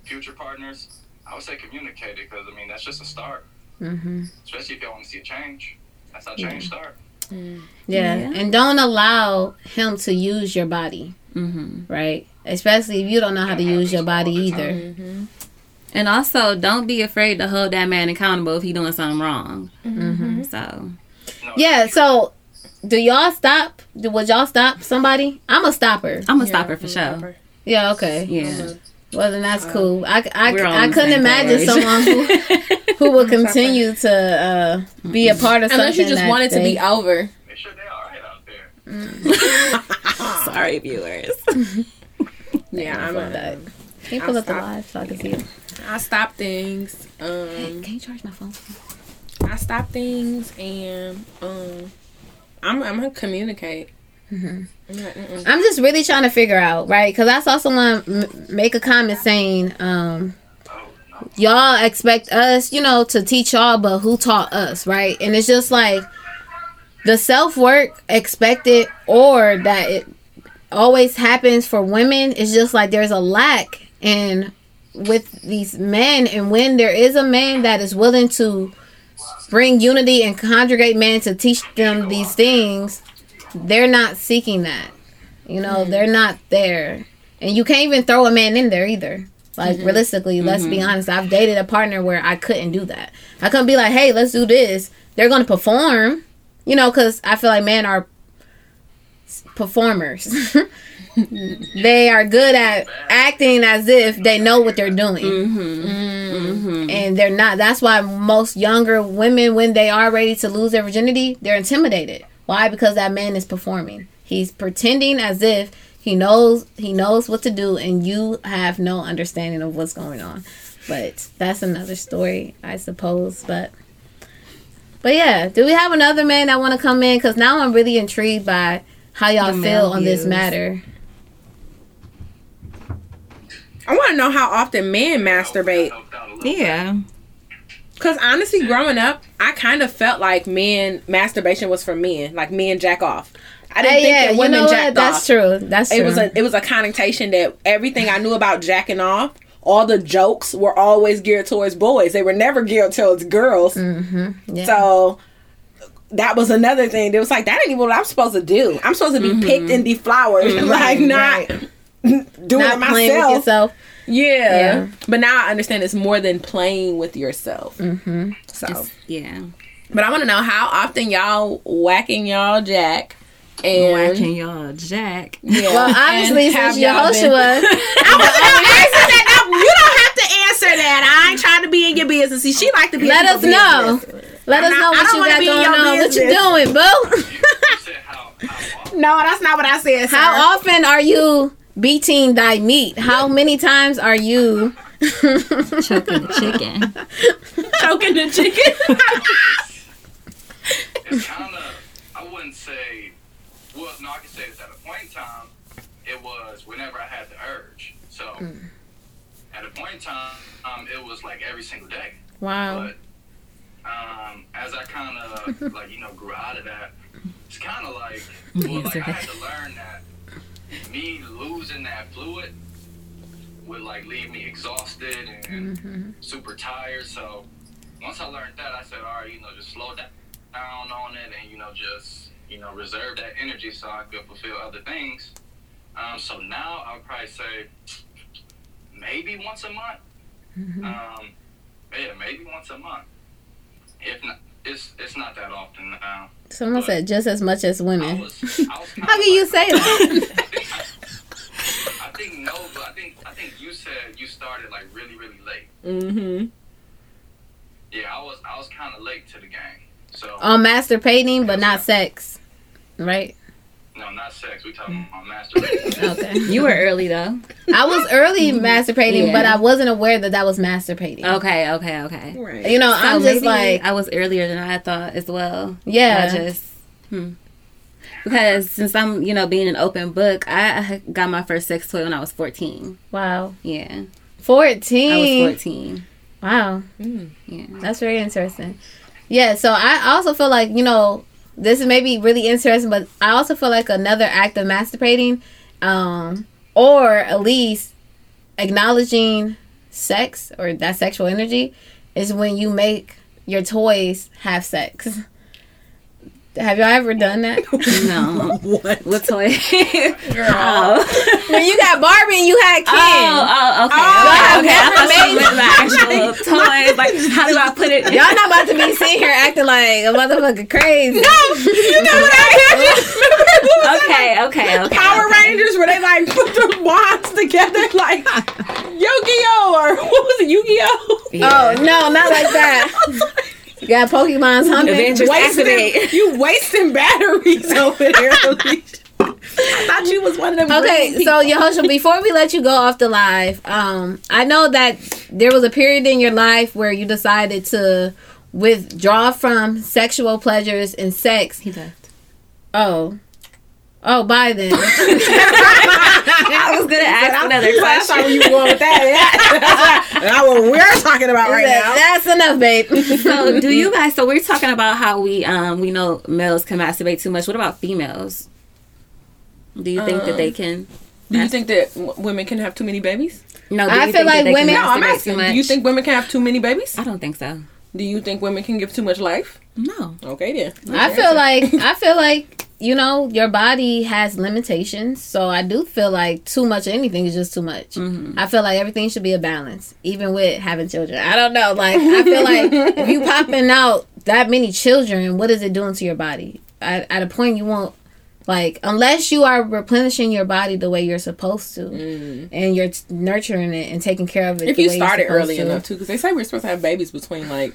[SPEAKER 7] future partners i would say communicate it because i mean that's just a start
[SPEAKER 2] hmm
[SPEAKER 7] especially if y'all want to see a change that's how change start
[SPEAKER 2] Yeah.
[SPEAKER 1] Yeah.
[SPEAKER 2] and don't allow him to use your body,
[SPEAKER 1] hmm
[SPEAKER 2] right? Especially if you don't know how to use your body either.
[SPEAKER 1] And also, don't be afraid to hold that man accountable if he doing something wrong.
[SPEAKER 2] Mm-hmm.
[SPEAKER 1] So,
[SPEAKER 2] Yeah. So, do y'all stop? Do- Would y'all stop somebody? I'm a stopper.
[SPEAKER 1] I'm gonna stop her for sure.
[SPEAKER 2] Yeah. Okay.
[SPEAKER 1] Yeah.
[SPEAKER 2] Well, then that's cool. I, I, I couldn't imagine
[SPEAKER 1] page.
[SPEAKER 2] someone who, who would continue to uh, be a part of something.
[SPEAKER 3] Unless you just
[SPEAKER 2] that
[SPEAKER 3] want to be over.
[SPEAKER 7] make sure they're all right out there
[SPEAKER 1] Sorry, viewers.
[SPEAKER 3] Yeah, I'm
[SPEAKER 2] Fuck
[SPEAKER 3] a,
[SPEAKER 2] that. Can you pull up the live so I can see it?
[SPEAKER 3] I stop things. Um,
[SPEAKER 2] Can you charge my phone?
[SPEAKER 3] I stop things and um, I'm I'm gonna communicate. I'm like.
[SPEAKER 2] I'm just really trying to figure out, right? Because I saw someone m- make a comment saying, um, y'all expect us, you know, to teach y'all, but who taught us, right? And it's just like the self work expected or that it always happens for women is just like there's a lack in with these men and when there is a man that is willing to bring unity and congregate men to teach them these things they're not seeking that. You know mm-hmm. they're not there. And you can't even throw a man in there either. Like mm-hmm. realistically let's be mm-hmm. honest i've dated a partner where i couldn't do that. I couldn't be like hey let's do this. They're gonna perform you know because i feel like men are performers they are good at acting as if they know what they're doing.
[SPEAKER 1] Mm-hmm.
[SPEAKER 2] and they're not. That's why most younger women when they are ready to lose their virginity they're intimidated. Why? Because that man is performing. He's pretending as if he knows he knows what to do and you have no understanding of what's going on. But that's another story i suppose. But But yeah, do we have another man that want to come in? Because now I'm really intrigued by how y'all feel
[SPEAKER 1] male
[SPEAKER 2] on this matter.
[SPEAKER 3] I want to know how often men masturbate.
[SPEAKER 7] Helped out a little bit.
[SPEAKER 1] Yeah.
[SPEAKER 3] Cause honestly, growing up, I kind of felt like men masturbation was for men, like men jack off. I didn't
[SPEAKER 2] Hey,
[SPEAKER 3] think
[SPEAKER 2] yeah,
[SPEAKER 3] that
[SPEAKER 2] you
[SPEAKER 3] women
[SPEAKER 2] know what?
[SPEAKER 3] jacked
[SPEAKER 2] That's
[SPEAKER 3] off.
[SPEAKER 2] true. That's true.
[SPEAKER 3] It was a it was a connotation that everything I knew about jacking off, all the jokes were always geared towards boys. They were never geared towards girls.
[SPEAKER 2] Mm-hmm. yeah.
[SPEAKER 3] So that was another thing. It was like that ain't even what I'm supposed to do. I'm supposed to be picked and deflowered, like not doing
[SPEAKER 2] not
[SPEAKER 3] it
[SPEAKER 2] playing with
[SPEAKER 3] myself.
[SPEAKER 2] yourself.
[SPEAKER 3] Yeah.
[SPEAKER 2] Yeah.
[SPEAKER 3] But now I understand it's more than playing with yourself.
[SPEAKER 2] Mm-hmm.
[SPEAKER 3] So,
[SPEAKER 1] It's- yeah.
[SPEAKER 3] but I want to know how often y'all whacking y'all jack and
[SPEAKER 1] Whacking y'all jack.
[SPEAKER 3] Yeah.
[SPEAKER 2] Well, obviously,
[SPEAKER 3] And have
[SPEAKER 2] since
[SPEAKER 3] y'all been-
[SPEAKER 2] Yehoshua,
[SPEAKER 3] I was gonna answer that. Now, you don't have to answer that. I ain't trying to be in your business. See, she like to be.
[SPEAKER 2] let
[SPEAKER 3] in
[SPEAKER 2] us know.
[SPEAKER 3] business.
[SPEAKER 2] Let
[SPEAKER 3] I'm
[SPEAKER 2] us
[SPEAKER 3] not-
[SPEAKER 2] know
[SPEAKER 3] I
[SPEAKER 2] what
[SPEAKER 3] don't
[SPEAKER 2] you
[SPEAKER 3] wanna
[SPEAKER 2] got going
[SPEAKER 3] your
[SPEAKER 2] on. What you doing, boo?
[SPEAKER 7] You said how, how often?
[SPEAKER 3] No, that's not what I said. Sir.
[SPEAKER 2] How often are you beating thy meat? How many times are you?
[SPEAKER 1] Choking the chicken.
[SPEAKER 3] choking the chicken?
[SPEAKER 7] It's kind of, I wouldn't say, well, no, I can say this at a point in time, it was whenever I had the urge. So, at a point in time, um, it was like every single day.
[SPEAKER 2] Wow.
[SPEAKER 7] But um, as I kind of, like, you know, grew out of that, it's kind of like, well, like, I had to learn that me losing that fluid would, like, leave me exhausted and super tired. So, once I learned that, I said, all right, you know, just slow down on it and, you know, just, you know, reserve that energy so I could fulfill other things. Um, so now I would probably say maybe once a month. Um, yeah, maybe once a month. If not, it's it's not that often now.
[SPEAKER 2] Someone said just as much as
[SPEAKER 7] I
[SPEAKER 2] women.
[SPEAKER 7] was, I was
[SPEAKER 2] How can you say that?
[SPEAKER 7] I think, I, I no, but I think I think you said you started like really really late.
[SPEAKER 3] mm-hmm.
[SPEAKER 7] Yeah, I was I was kind of late to the game. So
[SPEAKER 2] On masturbating, but not sex, right?
[SPEAKER 7] No, not sex. We talking about masturbation.
[SPEAKER 2] Okay.
[SPEAKER 1] You were early though.
[SPEAKER 2] I was early masturbating,
[SPEAKER 1] Yeah.
[SPEAKER 2] but I wasn't aware that that was masturbating.
[SPEAKER 1] Okay, okay, okay.
[SPEAKER 3] Right.
[SPEAKER 2] You know,
[SPEAKER 1] So
[SPEAKER 2] I'm just like,
[SPEAKER 1] I was earlier than I thought as well.
[SPEAKER 2] yeah.
[SPEAKER 1] I just hmm. because since I'm you know being an open book, I got my first sex toy when I was 14.
[SPEAKER 2] wow.
[SPEAKER 1] Yeah, 14. I was
[SPEAKER 2] 14.
[SPEAKER 1] 14.
[SPEAKER 2] Wow.
[SPEAKER 1] Yeah.
[SPEAKER 2] That's very interesting. Yeah, so I also feel like, you know, this may be really interesting, but I also feel like another act of masturbating, um, or at least acknowledging sex or that sexual energy is when you make your toys have sex. Have y'all ever done that?
[SPEAKER 1] No,
[SPEAKER 3] what?
[SPEAKER 1] what toy?
[SPEAKER 3] Girl.
[SPEAKER 1] oh.
[SPEAKER 2] when you got Barbie and you had Ken.
[SPEAKER 1] Oh, oh, okay.
[SPEAKER 3] Oh,
[SPEAKER 1] okay,
[SPEAKER 2] I've
[SPEAKER 1] okay. I
[SPEAKER 2] never
[SPEAKER 1] thought
[SPEAKER 2] made-
[SPEAKER 1] meant the actual toys. Like, how do I put it?
[SPEAKER 2] Y'all not about to be sitting here acting like a motherfucker crazy.
[SPEAKER 3] No, you know what I had?
[SPEAKER 1] Okay, okay, okay.
[SPEAKER 3] Power
[SPEAKER 1] okay.
[SPEAKER 3] Rangers where they like put the wands together like Yu-Gi-Oh or what was it Yu-Gi-Oh?
[SPEAKER 2] Oh no, not like that. You got Pokemon's.
[SPEAKER 1] Avengers
[SPEAKER 3] Wasting,
[SPEAKER 1] activate.
[SPEAKER 3] you wasting batteries over there. Alicia. I thought you was one of them.
[SPEAKER 2] Okay, so. Yehoshua, before we let you go off the live, um, I know that there was a period in your life where you decided to withdraw from sexual pleasures and sex.
[SPEAKER 1] He left.
[SPEAKER 2] Oh, oh, bye then.
[SPEAKER 1] I was gonna ask another
[SPEAKER 3] That's how
[SPEAKER 1] question.
[SPEAKER 3] you going with that. That's not what we're talking about right now.
[SPEAKER 2] That's enough, babe.
[SPEAKER 1] So, do you guys? So, we're talking about how we um we know males can masturbate too much. What about females? Do you think that they can?
[SPEAKER 3] Do you think that women can have too many babies?
[SPEAKER 1] No, do
[SPEAKER 2] I
[SPEAKER 1] you
[SPEAKER 2] feel
[SPEAKER 1] think that
[SPEAKER 2] like
[SPEAKER 1] they
[SPEAKER 2] women-
[SPEAKER 3] No, I'm asking. Do you think women can have too many babies?
[SPEAKER 1] I don't think so.
[SPEAKER 3] Do you think women can give too much life?
[SPEAKER 1] No.
[SPEAKER 3] Okay then.
[SPEAKER 2] I feel like I feel like you know your body has limitations, so I do feel like too much of anything is just too much. Mm-hmm. I feel like everything should be a balance, even with having children. I don't know, like I feel like if you popping out that many children, what is it doing to your body? At, at a point, you won't like unless you are replenishing your body the way you're supposed to, mm. and you're t- nurturing it and taking care of it.
[SPEAKER 3] if you started early
[SPEAKER 2] to.
[SPEAKER 3] enough too, because they say we're supposed to have babies between like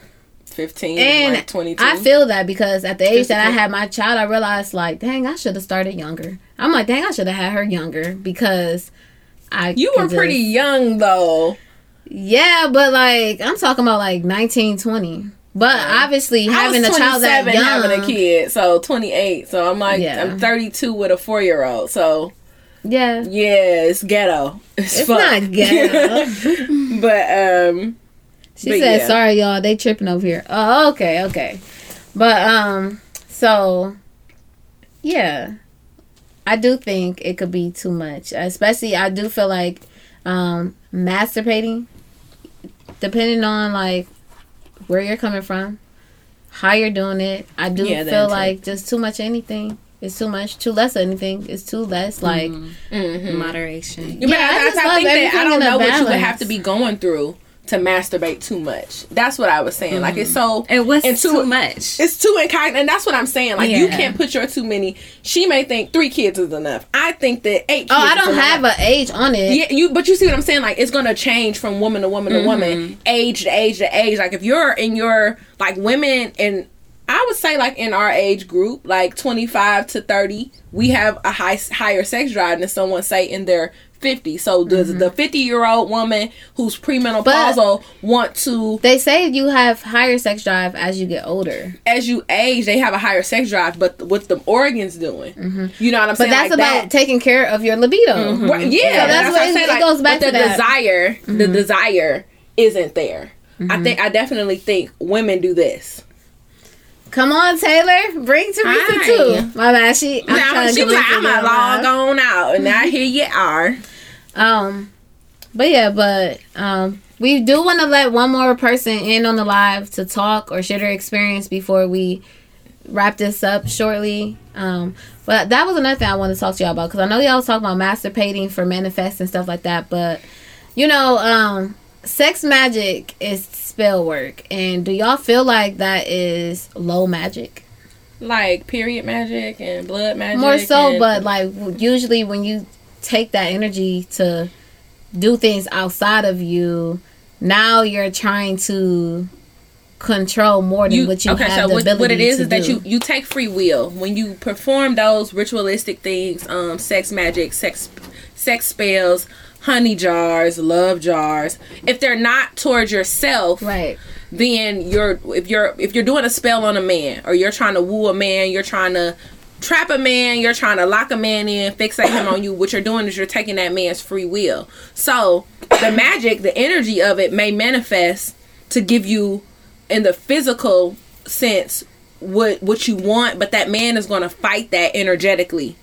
[SPEAKER 3] fifteen
[SPEAKER 2] And
[SPEAKER 3] and like twenty-two.
[SPEAKER 2] I feel that because at the age
[SPEAKER 3] Just
[SPEAKER 2] that I had my child, I realized like, dang, I should have started younger. I'm like, dang, I should have had her younger because I.
[SPEAKER 3] you were pretty young though.
[SPEAKER 2] yeah, but like I'm talking about like 19, 20. But obviously, having a child that young,
[SPEAKER 3] having a kid, so 28. So I'm like,
[SPEAKER 2] Yeah.
[SPEAKER 3] I'm 32 with a four year old. So
[SPEAKER 2] yeah,
[SPEAKER 3] yeah, it's ghetto. It's,
[SPEAKER 2] it's not ghetto.
[SPEAKER 3] but um,
[SPEAKER 2] She
[SPEAKER 3] But
[SPEAKER 2] said,
[SPEAKER 3] yeah.
[SPEAKER 2] "Sorry, y'all, they tripping over here." Oh, okay, okay. But um, so yeah, I do think it could be too much. Especially, I do feel like um, masturbating, depending on like where you're coming from, how you're doing it. I do
[SPEAKER 3] Yeah,
[SPEAKER 2] feel like just too much anything. It's too much. Too less anything. It's too less. Like
[SPEAKER 3] mhm.
[SPEAKER 1] Moderation.
[SPEAKER 3] But
[SPEAKER 2] Yeah, I
[SPEAKER 3] I,
[SPEAKER 2] just
[SPEAKER 3] I
[SPEAKER 2] love
[SPEAKER 3] think that I don't know what you would have to be going through to masturbate too much. That's what I was saying. Like it's mm. so
[SPEAKER 1] And what's
[SPEAKER 3] and
[SPEAKER 1] too much?
[SPEAKER 3] It's too incognito, and that's what I'm saying. Like you can't put your too many. She may think three kids is enough. I think that eight.
[SPEAKER 2] Oh, I don't have an age on it.
[SPEAKER 3] Yeah, you. But you see what I'm saying? Like it's gonna change from woman to woman to mm-hmm. woman, age to age to age. Like if you're in your like women and I would say like in our age group, like 25 to 30, we have a high higher sex drive than someone say in their 50. So does mm-hmm. the 50 year old woman who's premenopausal want to
[SPEAKER 2] They say you have higher sex drive as you get older.
[SPEAKER 3] as you age, they have a higher sex drive, but what the organs doing? Mm-hmm. You know what I'm saying?
[SPEAKER 2] But that's
[SPEAKER 3] Like
[SPEAKER 2] about
[SPEAKER 3] that.
[SPEAKER 2] taking care of your libido. Mm-hmm.
[SPEAKER 3] Right, yeah,
[SPEAKER 2] So that's
[SPEAKER 3] what
[SPEAKER 2] what it- it goes back
[SPEAKER 3] but
[SPEAKER 2] to
[SPEAKER 3] the
[SPEAKER 2] that.
[SPEAKER 3] desire. The desire isn't there. I think I definitely think women do this.
[SPEAKER 2] Come on, Taylor. Bring Teresa
[SPEAKER 3] Hi.
[SPEAKER 2] too. My bad. She, I'm
[SPEAKER 3] Now,
[SPEAKER 2] trying to
[SPEAKER 3] she was like, "I'm a log on out," and now here you are.
[SPEAKER 2] Um, but yeah, but um, we do want to let one more person in on the live to talk or share their experience before we wrap this up shortly. Um, but that was another thing I wanted to talk to y'all about because I know y'all was talking about masturbating for manifest and stuff like that. But you know, um, sex magic is spell work, and do y'all feel like that is low magic?
[SPEAKER 3] Like period magic and blood magic.
[SPEAKER 2] More so,
[SPEAKER 3] and-
[SPEAKER 2] but like usually when you take that energy to do things outside of you, now you're trying to control more than what you
[SPEAKER 3] okay,
[SPEAKER 2] have
[SPEAKER 3] so
[SPEAKER 2] the
[SPEAKER 3] what,
[SPEAKER 2] ability
[SPEAKER 3] what it is
[SPEAKER 2] to
[SPEAKER 3] is that you you take free will when you perform those ritualistic things, um, sex magic, sex sex spells, honey jars, love jars. If they're not towards yourself,
[SPEAKER 2] right.
[SPEAKER 3] then you're if you're if you're doing a spell on a man or you're trying to woo a man, you're trying to trap a man, you're trying to lock a man in, fixate him on you. What you're doing is you're taking that man's free will. So the magic, the energy of it may manifest to give you in the physical sense what what you want, but that man is going to fight that energetically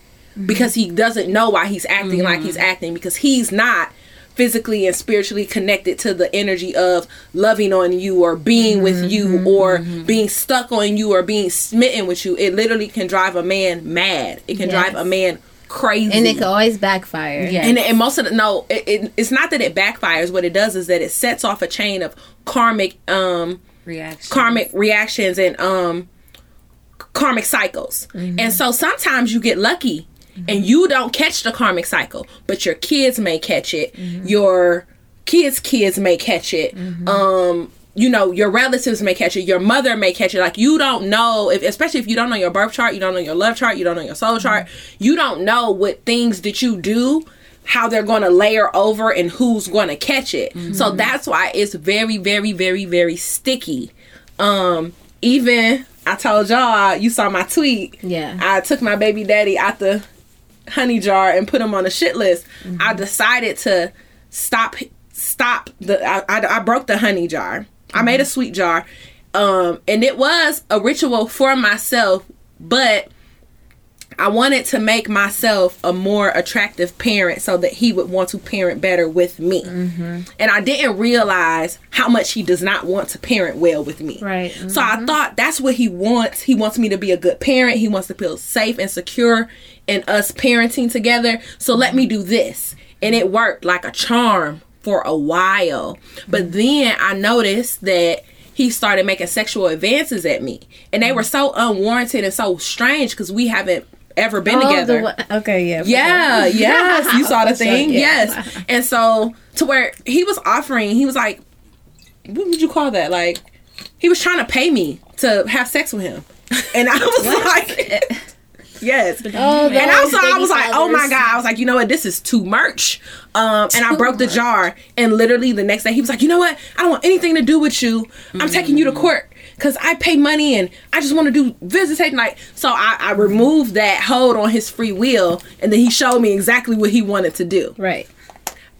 [SPEAKER 3] because he doesn't know why he's acting like he's mm-hmm. acting because he's not physically and spiritually connected to the energy of loving on you or being with mm-hmm. you mm-hmm. or being stuck on you or being smitten with you. It literally can drive a man mad. It can drive a man crazy.
[SPEAKER 2] And it can always backfire.
[SPEAKER 1] Yeah.
[SPEAKER 3] And, and most of the no, it, it, it's not that it backfires. What it does is that it sets off a chain of karmic um
[SPEAKER 1] Reaction.
[SPEAKER 3] karmic reactions and um karmic cycles. And so sometimes you get lucky Mm-hmm. and you don't catch the karmic cycle, but your kids may catch it. Mm-hmm. Your kids' kids may catch it. Mm-hmm. Um you know, your relatives may catch it, your mother may catch it. Like you don't know if especially if you don't know your birth chart, you don't know your love chart, you don't know your soul chart, you don't know what things that you do how they're going to layer over and who's going to catch it. So that's why it's very very very very sticky. Um even I told y'all you saw my tweet.
[SPEAKER 2] Yeah.
[SPEAKER 3] I took my baby daddy out the honey jar and put him on a shit list. I decided to stop stop the I, I, I broke the honey jar. I made a sweet jar. Um and it was a ritual for myself, but I wanted to make myself a more attractive parent so that he would want to parent better with me. Mm-hmm. And I didn't realize how much he does not want to parent well with me.
[SPEAKER 2] Right.
[SPEAKER 3] So I mm-hmm. thought that's what he wants. He wants me to be a good parent. He wants to feel safe and secure in us parenting together. So let me do this. And it worked like a charm for a while. But mm-hmm. then I noticed that he started making sexual advances at me. And they were so unwarranted and so strange because we haven't ever been
[SPEAKER 2] Oh,
[SPEAKER 3] together.
[SPEAKER 2] the one- okay, yeah.
[SPEAKER 3] Yeah, yes, you saw the
[SPEAKER 2] For sure,
[SPEAKER 3] thing.
[SPEAKER 2] yeah.
[SPEAKER 3] Yes. And so to where he was offering, he was like, what would you call that? Like, he was trying to pay me to have sex with him. And I was like, yes.
[SPEAKER 2] Oh,
[SPEAKER 3] And
[SPEAKER 2] those
[SPEAKER 3] also, I was like, oh my. God. I was like, you know what? This is too much. Um, and I broke the jar. And literally the next day, he was like, you know what? I don't want anything to do with you. I'm taking you to court. Because I pay money and I just want to do visitation. Like, so I, I removed that hold on his free will, and then he showed me exactly what he wanted to do.
[SPEAKER 2] Right.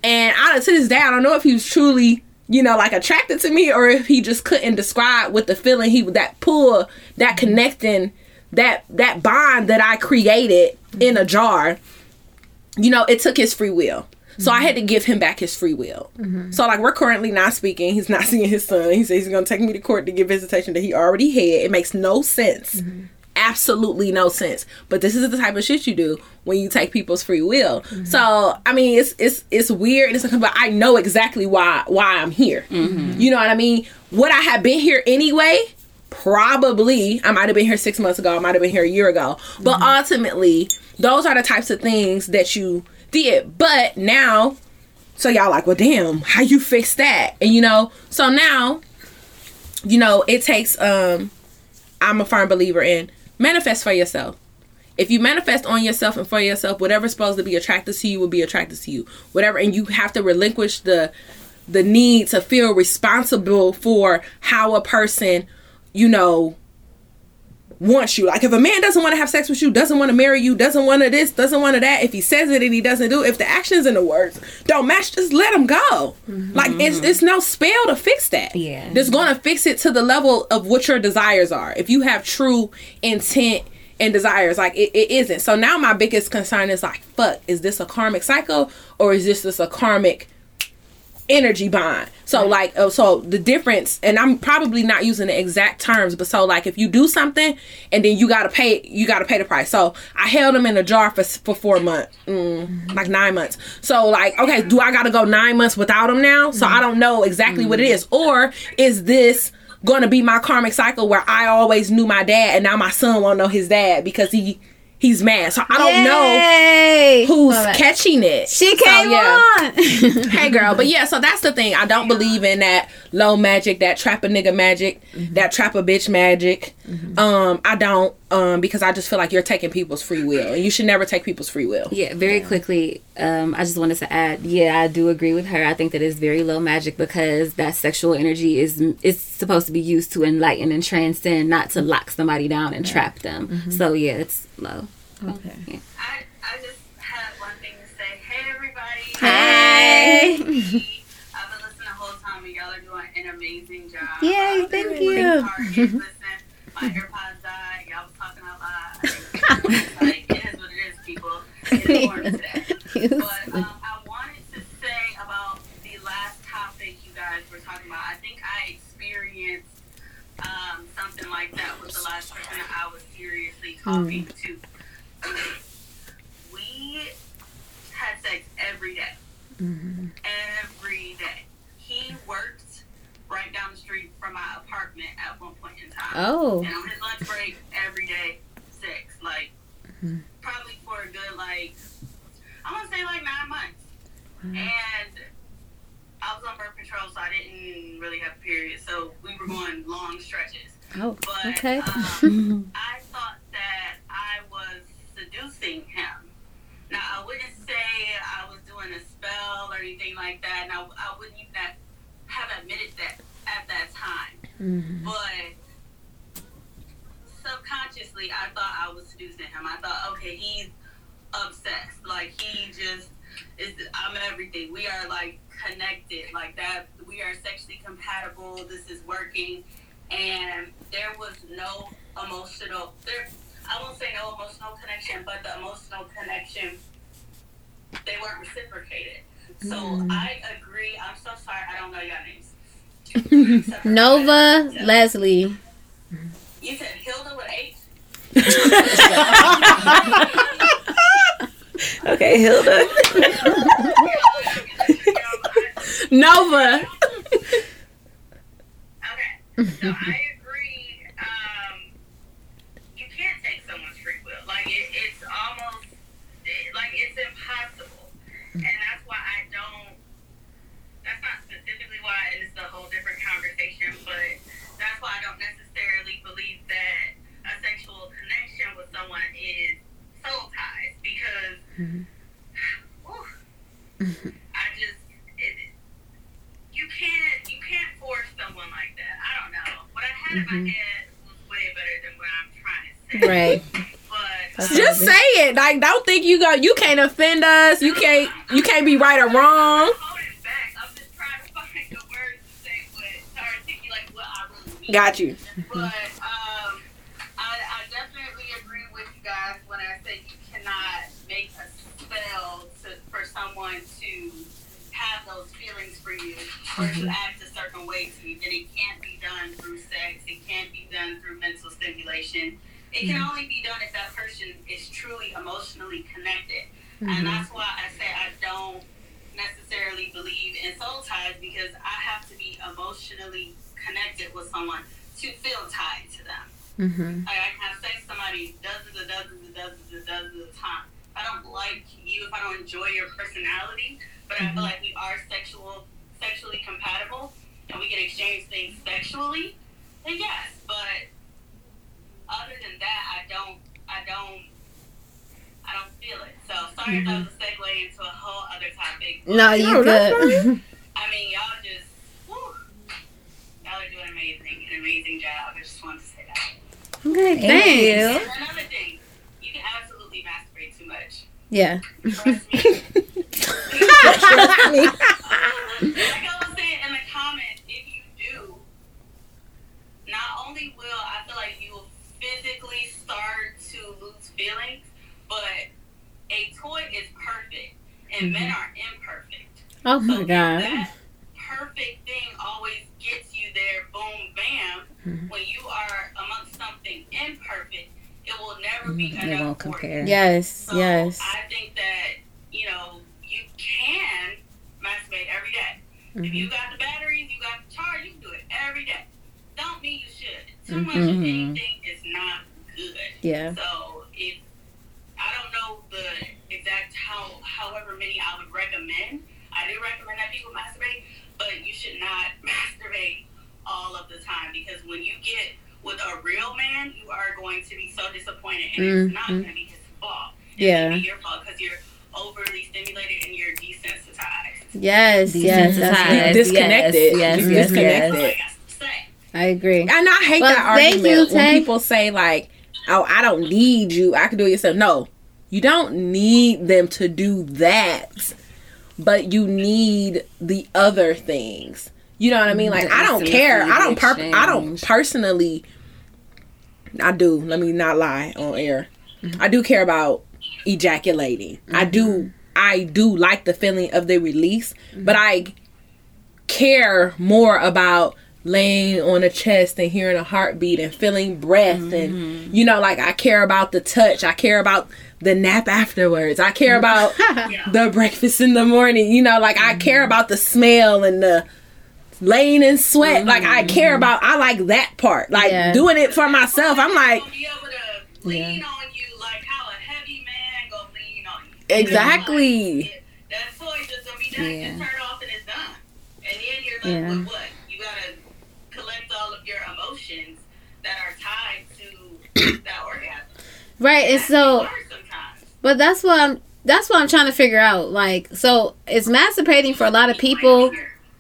[SPEAKER 3] And I, to this day, I don't know if he was truly, you know, like attracted to me or if he just couldn't describe what the feeling he that pull, that mm-hmm. connecting, that that bond that I created in a jar. You know, it took his free will. So I had to give him back his free will. So like we're currently not speaking. He's not seeing his son. He says he's gonna take me to court to get visitation that he already had. It makes no sense. Absolutely no sense. But this is the type of shit you do when you take people's free will. So I mean it's it's it's weird and it's like, but I know exactly why why I'm here. You know what I mean? Would I have been here anyway? Probably. I might have been here six months ago. I might have been here a year ago. But ultimately, those are the types of things that you did. But now, so y'all like, well, damn, how you fix that? And you know, so now, you know, it takes. um I'm a firm believer in manifest for yourself. If you manifest on yourself and for yourself, whatever's supposed to be attracted to you will be attracted to you. Whatever, and you have to relinquish the the need to feel responsible for how a person, you know, wants you. Like if a man doesn't want to have sex with you, doesn't want to marry you, doesn't want to this, doesn't want to that, if he says it and he doesn't do it, if the actions and the words don't match, just let him go. Mm-hmm. Like it's it's no spell to fix that.
[SPEAKER 1] Yeah.
[SPEAKER 3] That's gonna fix it to the level of what your desires are. If you have true intent and desires, like it, it isn't. So now my biggest concern is like, fuck, is this a karmic cycle or is this just a karmic energy bond. So like uh, so the difference and I'm probably not using the exact terms but so like if you do something and then you got to pay you got to pay the price. So I held them in a jar for for 4 months. Mm, like 9 months. So like okay, do I got to go 9 months without them now? So I don't know exactly what it is or is this going to be my karmic cycle where I always knew my dad and now my son won't know his dad because he he's mad. So I don't know who's
[SPEAKER 2] Love
[SPEAKER 3] catching it.
[SPEAKER 2] She
[SPEAKER 3] So,
[SPEAKER 2] came
[SPEAKER 3] yeah
[SPEAKER 2] on.
[SPEAKER 3] hey girl but yeah so that's the thing i don't believe in that low magic that trap a nigga magic that trap a bitch magic um i don't um because i just feel like you're taking people's free will and you should never take people's free will
[SPEAKER 1] Yeah, very quickly. Um, I just wanted to add. Yeah, I do agree with her. I think that it's very low magic because that sexual energy is is supposed to be used to enlighten and transcend, not to lock somebody down and trap them. So yeah, it's low.
[SPEAKER 2] Okay.
[SPEAKER 6] I, I just have one thing to say. Hey, everybody.
[SPEAKER 2] Hey.
[SPEAKER 6] I've been listening the whole time, and y'all are doing an amazing job.
[SPEAKER 2] Yay,
[SPEAKER 6] Uh,
[SPEAKER 2] thank you.
[SPEAKER 6] Listen, my AirPods died. Y'all was talking out loud. like, it is what it is, people. It's important today. But um, I wanted to say about the last topic you guys were talking about. I think I experienced um, something like that with the last person I was seriously talking to. We had sex every day. Every day. He worked right down the street from my apartment at one point in time.
[SPEAKER 2] Oh.
[SPEAKER 6] And on his lunch break, every day, sex. Like, probably for a good, like, I want to say like nine months. And I was on birth control, so I didn't really have a period. So we were going long stretches.
[SPEAKER 2] Oh.
[SPEAKER 6] But
[SPEAKER 2] Okay.
[SPEAKER 6] um, I thought that I was seducing him. Now, I wouldn't say I was doing a spell or anything like that. Now, I wouldn't even have- have admitted that at that time.
[SPEAKER 2] Mm-hmm.
[SPEAKER 6] But subconsciously, I thought I was seducing him. I thought, okay, he's obsessed. Like, he just is, I'm everything. We are, like, connected. Like, that, we are sexually compatible. This is working. And there was no emotional, there, I won't say no emotional connection, but the emotional connection, they weren't reciprocated. So mm. I agree. I'm so sorry. I don't know your names.
[SPEAKER 2] Nova Leslie.
[SPEAKER 6] You said Hilda with H?
[SPEAKER 3] okay hilda nova
[SPEAKER 6] Okay. So I agree. Um, you can't take someone's free will. Like it, it's almost it, like it's impossible, and that's why I don't. That's not specifically why, and it's a whole different conversation. But that's why I don't necessarily believe that a sexual connection with someone is soul ties Whew, I just it, you can't you can't force someone like that. I don't know. What I in my mm-hmm. head was way better than what I'm trying to say.
[SPEAKER 2] Right.
[SPEAKER 6] But
[SPEAKER 3] Just say it. Like, don't think you go. You can't offend us. You can't. You can't be right or wrong.
[SPEAKER 6] Got you. back. I'm just trying to find the words to say what to articulate what I really mean.
[SPEAKER 3] Got you.
[SPEAKER 6] But um, I, I definitely agree with you guys when I say you cannot make a spell to, for someone to have those feelings for you or act a certain way to you. That it can't be done through sex. It can't be done through mental stimulation. It can mm-hmm. only be done if that person is truly emotionally connected. And mm-hmm. that's why I say I don't necessarily believe in soul ties because I have to be emotionally connected with someone to feel tied to them.
[SPEAKER 2] Mm-hmm.
[SPEAKER 6] Like I can have sex with somebody dozens and dozens and dozens and dozens of times. If I don't like you, if I don't enjoy your personality, but I feel mm-hmm. like we are sexual, sexually compatible, and we can exchange things sexually, then yes. But other than that, I don't, I don't, I don't feel it. So sorry if that mm-hmm. was a segue into a whole other topic.
[SPEAKER 2] No, you
[SPEAKER 3] No, that's
[SPEAKER 2] good.
[SPEAKER 6] I mean, y'all just, whew, y'all are doing amazing, an amazing job. I just wanted to say that.
[SPEAKER 2] okay,
[SPEAKER 1] Thank
[SPEAKER 2] thanks.
[SPEAKER 1] you.
[SPEAKER 6] And another thing, you can absolutely masturbate too much.
[SPEAKER 2] Yeah.
[SPEAKER 6] Trust me. like I was saying in the comments, if you do, not only will I feel like you will physically start to lose feelings, but a toy is perfect, and men are imperfect.
[SPEAKER 2] Oh my
[SPEAKER 6] if
[SPEAKER 2] god.
[SPEAKER 6] that perfect thing always gets you there, boom, bam.
[SPEAKER 2] Mm-hmm.
[SPEAKER 6] When you are amongst something imperfect, it will never be
[SPEAKER 1] It
[SPEAKER 6] enough
[SPEAKER 1] won't
[SPEAKER 6] for you.
[SPEAKER 1] compare.
[SPEAKER 2] Yes.
[SPEAKER 6] So
[SPEAKER 2] Yes.
[SPEAKER 6] I think that, you know, you can masturbate every day. If
[SPEAKER 2] Mm-hmm.
[SPEAKER 6] you got the batteries, you got the charge, you can do it every day. Don't mean you should. Too much of
[SPEAKER 1] Mhm.
[SPEAKER 6] anything is not good.
[SPEAKER 2] Yeah.
[SPEAKER 6] So if I don't know the exact how however many I would recommend. I do recommend that people masturbate, but you should not masturbate all of the time because when you get with a real man, you are going to be so disappointed, and it's not
[SPEAKER 2] Mhm.
[SPEAKER 6] going to be his fault. It's
[SPEAKER 2] Yeah.
[SPEAKER 6] going to be your fault because you're overly stimulated and you're desensitized.
[SPEAKER 2] Yes. Yes. That's
[SPEAKER 1] Desensitized.
[SPEAKER 2] good.
[SPEAKER 3] Disconnected.
[SPEAKER 1] Yes,
[SPEAKER 3] You
[SPEAKER 1] yes,
[SPEAKER 3] disconnected.
[SPEAKER 6] That's all I got to say.
[SPEAKER 2] I agree.
[SPEAKER 3] And I hate
[SPEAKER 2] Well,
[SPEAKER 3] that
[SPEAKER 2] thank
[SPEAKER 3] argument
[SPEAKER 2] you,
[SPEAKER 3] when
[SPEAKER 2] Tay.
[SPEAKER 3] people say like, "Oh, I don't need you. I can do it yourself." No, you don't need them to do that, but you need the other things. You know what I mean? Like,
[SPEAKER 1] The
[SPEAKER 3] I don't
[SPEAKER 1] intimacy,
[SPEAKER 3] care. I
[SPEAKER 1] the
[SPEAKER 3] don't. Per- I don't
[SPEAKER 1] exchange.
[SPEAKER 3] personally. I do. Let me not lie on air. Mm-hmm. I do care about ejaculating. I do. Mm-hmm. I do like the feeling of the release, mm-hmm. but I care more about laying on a chest and hearing a heartbeat and feeling breath and you know like I care about the touch. I care about the nap afterwards. I care about the breakfast in the morning. You know like I care about the smell and the laying in sweat. Like I mm-hmm. care about I like that part. Like
[SPEAKER 2] Yeah.
[SPEAKER 3] doing it for myself. I'm like
[SPEAKER 6] Gonna be able to lean on you like how a heavy man gonna lean on you.
[SPEAKER 3] Exactly.
[SPEAKER 6] Like, that toy just gonna be done.
[SPEAKER 1] Yeah.
[SPEAKER 6] Just turn it off and it's done. And then you're left
[SPEAKER 2] Yeah.
[SPEAKER 6] with what? You gotta collect all of your emotions that are tied to that orgasm.
[SPEAKER 2] Right. And
[SPEAKER 6] That's
[SPEAKER 2] so, but that's what I'm. That's what I'm trying to figure out. Like, so it's masturbating for a lot of people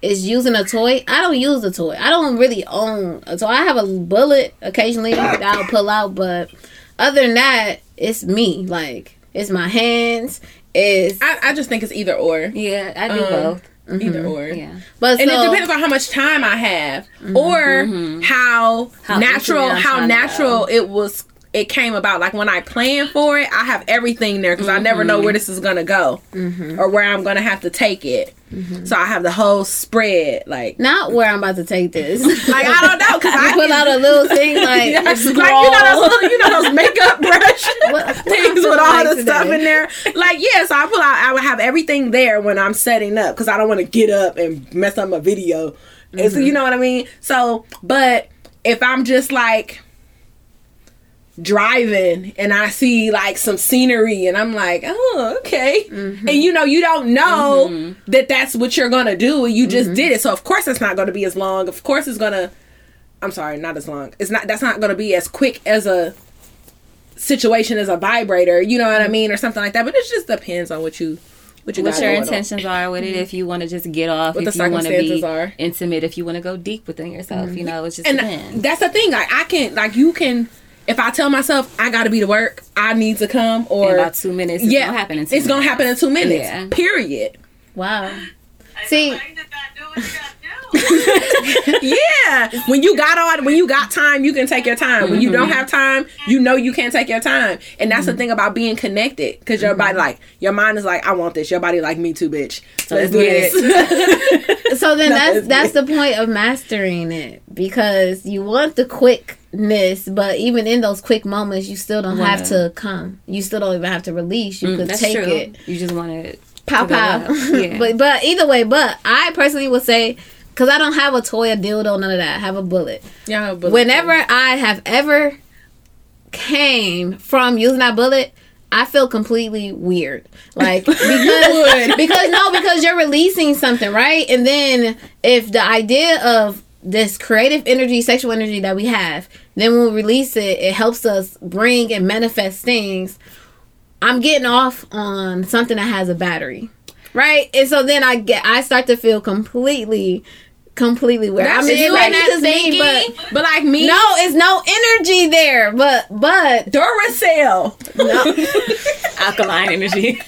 [SPEAKER 2] is using a toy. I don't use a toy. I don't really own a toy. I have a bullet occasionally that I'll pull out, but other than that, it's me. Like, it's my hands. It's
[SPEAKER 3] I, I just think it's either or.
[SPEAKER 1] Yeah, I do
[SPEAKER 3] Um,
[SPEAKER 1] both.
[SPEAKER 3] Either mm-hmm. or.
[SPEAKER 1] Yeah.
[SPEAKER 2] but
[SPEAKER 3] and
[SPEAKER 2] so,
[SPEAKER 3] it depends on how much time I have, mm-hmm. or mm-hmm. how,
[SPEAKER 1] How
[SPEAKER 3] natural how natural it was. It came about like when I plan for it, I have everything there because I never know where mm-hmm. this is gonna go mm-hmm. or where I'm gonna have to take it. Mm-hmm. So I have the whole spread. Like,
[SPEAKER 2] not where I'm about to take this.
[SPEAKER 3] like I don't know because I
[SPEAKER 2] pull
[SPEAKER 3] can-
[SPEAKER 2] out a little thing like,
[SPEAKER 3] like you know those little, you know those makeup brush
[SPEAKER 2] What-
[SPEAKER 3] things with all
[SPEAKER 2] I
[SPEAKER 3] the stuff in there. Like yeah, so I pull out. I would have everything there when I'm setting up because I don't want to get up and mess up my video. And so you know what I mean. So, but if I'm just like driving and I see like some scenery and I'm like, oh okay, mm-hmm. and you know you don't know mm-hmm. that that's what you're gonna do. You just mm-hmm. did it, so of course it's not gonna be as long. Of course it's gonna. I'm sorry, not as long. It's not. That's not gonna be as quick as a situation as a vibrator. You know what I mean, or something like that. But it just depends on what you What you
[SPEAKER 1] what your
[SPEAKER 3] going on.
[SPEAKER 1] intentions are with it. If you want to just get off,
[SPEAKER 3] What
[SPEAKER 1] if
[SPEAKER 3] the
[SPEAKER 1] you want to be
[SPEAKER 3] are.
[SPEAKER 1] intimate, if you want to go deep within yourself, you know, it's just
[SPEAKER 3] and
[SPEAKER 1] depends.
[SPEAKER 3] that's the thing. Like I can, like you can. If I tell myself I got to be to work, I need to come, or
[SPEAKER 1] in
[SPEAKER 3] or
[SPEAKER 1] about two minutes, it's
[SPEAKER 3] yeah,
[SPEAKER 1] gonna happen. In two
[SPEAKER 3] it's gonna happen in two minutes.
[SPEAKER 1] Yeah.
[SPEAKER 3] Period.
[SPEAKER 2] Wow.
[SPEAKER 6] And
[SPEAKER 2] See-
[SPEAKER 6] sometimes you just gotta do what you gotta do.
[SPEAKER 3] Yeah, when you got on, when you got time, you can take your time. When you don't mm-hmm. have time, you know you can't take your time. And that's the mm-hmm. thing about being connected, because your body, mm-hmm. like your mind is like, I want this. Your body like me too, bitch. So let's do this.
[SPEAKER 2] So then
[SPEAKER 3] No,
[SPEAKER 2] that's that's the point of mastering it because you want the quickness, but even in those quick moments, you still don't have to come. You still don't even have to release. You mm,
[SPEAKER 1] could
[SPEAKER 2] take
[SPEAKER 1] true.
[SPEAKER 2] it.
[SPEAKER 1] You just want to
[SPEAKER 2] pow pow.
[SPEAKER 1] Yeah.
[SPEAKER 2] but but either way, but I personally would say because I don't have a toy, a dildo, none of that. I have a bullet.
[SPEAKER 3] yeah, but
[SPEAKER 2] Whenever I have ever came from using that bullet, I feel completely weird. Like because because no, because you're releasing something, right? And then if the idea of this creative energy, sexual energy that we have, then when we release it, it helps us bring and manifest things. I'm getting off on something that has a battery. Right? And so then I get I start to feel completely completely weird.
[SPEAKER 3] That's
[SPEAKER 2] I mean,
[SPEAKER 3] you and
[SPEAKER 2] not just me, but
[SPEAKER 3] but like me,
[SPEAKER 2] no, it's no energy there. But but
[SPEAKER 3] Duracell.
[SPEAKER 1] alkaline energy.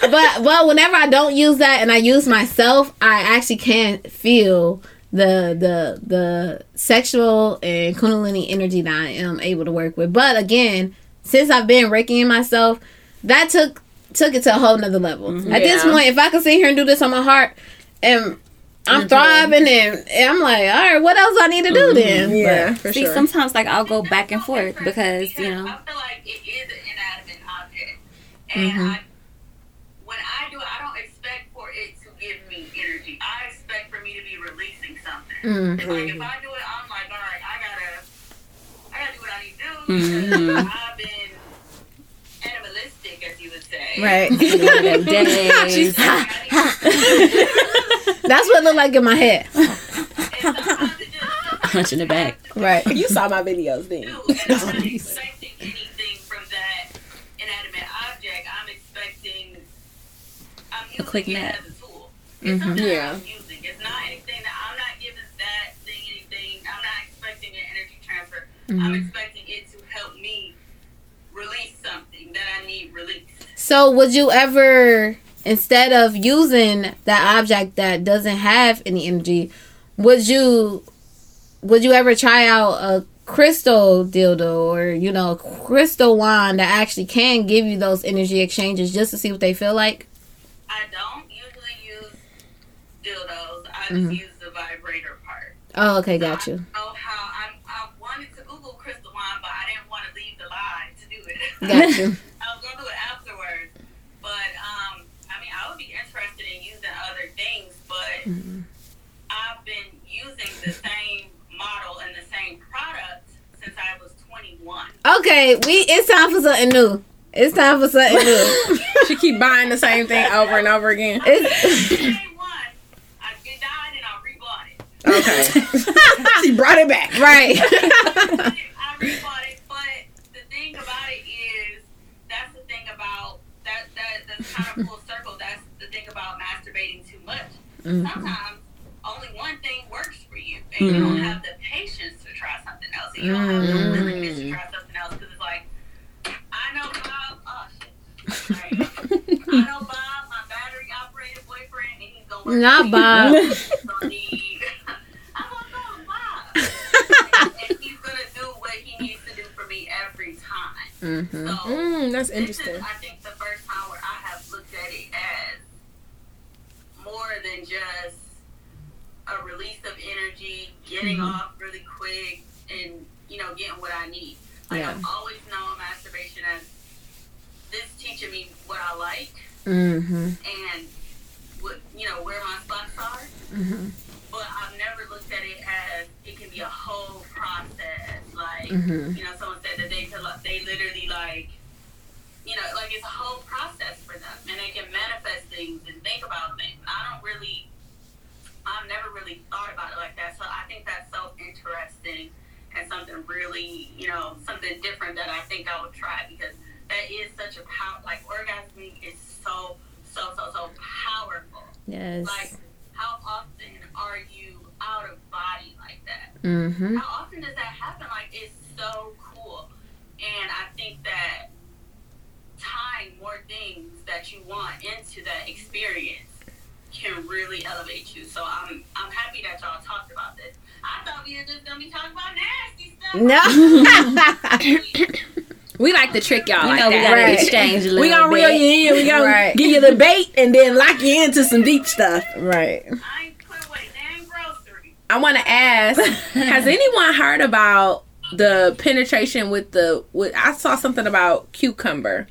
[SPEAKER 2] but well, whenever I don't use that and I use myself, I actually can feel the the the sexual and kundalini energy that I am able to work with. But again, since I've been reiki in myself, that took took it to a whole nother level. Mm-hmm. At this point, if I could sit here and do this on my heart and I'm thriving and, and I'm like, all right, what else I need to do then?
[SPEAKER 3] Yeah, for
[SPEAKER 1] See,
[SPEAKER 3] sure.
[SPEAKER 1] sometimes like I'll go back and forth because you know.
[SPEAKER 6] I feel like it is an inanimate object, and
[SPEAKER 2] Mm-hmm.
[SPEAKER 6] I, when I do it, I don't expect for it to give me energy. I expect for me to be releasing something.
[SPEAKER 2] Mm.
[SPEAKER 6] Like if I do it, I'm like, all right, I gotta, I gotta do what I need to do because I've been animalistic, as you would say.
[SPEAKER 2] Right.
[SPEAKER 1] days.
[SPEAKER 2] That's what it looked like in my head.
[SPEAKER 6] And sometimes it just
[SPEAKER 1] Punch in the back.
[SPEAKER 2] Right.
[SPEAKER 3] you saw my videos then.
[SPEAKER 6] do, I'm expecting anything from that inanimate object. I'm expecting I'm using
[SPEAKER 1] quick
[SPEAKER 6] it
[SPEAKER 1] nap.
[SPEAKER 6] as a tool. It's mm-hmm. something
[SPEAKER 3] Yeah.
[SPEAKER 6] that I'm using. It's not anything that I'm not giving that thing anything. I'm not expecting an energy transfer. I'm mm-hmm. expecting it to help me release something that I need released.
[SPEAKER 2] So would you ever instead of using that object that doesn't have any energy, would you would you ever try out a crystal dildo or you know crystal wand that actually can give you those energy exchanges just to see what they feel like?
[SPEAKER 6] I don't usually use dildos. I just
[SPEAKER 2] Mhm.
[SPEAKER 6] use the vibrator part.
[SPEAKER 2] Oh, okay, got you.
[SPEAKER 6] I how I, I wanted to Google crystal wine, but I didn't want to leave the lie to do it.
[SPEAKER 2] Got you.
[SPEAKER 6] I was gonna do it afterwards, but um, I mean, I would be interested in using other things, but
[SPEAKER 2] Mm-hmm.
[SPEAKER 6] I've been using the same model and the same product since I was 21.
[SPEAKER 2] Okay, we it's time for something new. It's time for something new.
[SPEAKER 3] She keep buying the same thing over and over again.
[SPEAKER 2] It's,
[SPEAKER 6] I it died and I rebought it.
[SPEAKER 3] Okay. she brought it back.
[SPEAKER 2] right.
[SPEAKER 6] I rebought it, but the thing about it is that's the thing about that that that's kind of full circle. That's the thing about masturbating too much. Sometimes only one thing works for you, and you don't have the patience to try something else, and you don't have the willingness to try something else because it's like I know Bob. Oh shit. Sorry. I know Bob, my battery operated boyfriend, and he's gonna work
[SPEAKER 2] Not. Bob.
[SPEAKER 6] Don't need. I don't know Bob. and, and he's gonna do what he needs to do for me every time.
[SPEAKER 2] Mm-hmm.
[SPEAKER 6] So
[SPEAKER 3] Mm, that's
[SPEAKER 6] this
[SPEAKER 3] interesting.
[SPEAKER 6] is, I think, the first time where I have looked at it as more than just a release of energy, getting off really quick, and you know, getting what I need. Like
[SPEAKER 2] Yeah.
[SPEAKER 6] I've always known masturbation as this teaching me what I like
[SPEAKER 2] Mm-hmm.
[SPEAKER 6] and what you know where my spots are.
[SPEAKER 2] Mhm.
[SPEAKER 6] But I've never looked at it as it can be a whole process. Like
[SPEAKER 2] Mhm.
[SPEAKER 6] you know, someone said that they could, they literally like you know like it's a whole process and they can manifest things and think about things. I don't really. I've never really thought about it like that, so I think that's so interesting and something really, you know, something different that I think I would try because that is such a power. Like orgasming is so so so so powerful.
[SPEAKER 2] Yes.
[SPEAKER 6] Like, how often are you out of body like that?
[SPEAKER 2] Mm-hmm.
[SPEAKER 6] How often does that happen? Like, it's so cool. And I think that tying more things that you want into that experience can really elevate you. So I'm I'm happy that y'all talked about this. I thought we were just gonna be talking about nasty stuff.
[SPEAKER 2] No.
[SPEAKER 3] We like to trick y'all
[SPEAKER 1] You
[SPEAKER 3] like
[SPEAKER 1] know, we
[SPEAKER 3] that.
[SPEAKER 1] gotta
[SPEAKER 2] Right.
[SPEAKER 1] exchange a little
[SPEAKER 3] We gonna
[SPEAKER 1] bit.
[SPEAKER 3] reel you in. We gonna
[SPEAKER 2] Right.
[SPEAKER 3] give you the bait and then lock you into some deep stuff.
[SPEAKER 2] right.
[SPEAKER 6] I ain't put away damn.
[SPEAKER 3] I want to ask: Has anyone heard about the penetration with the? With I saw something about cucumber,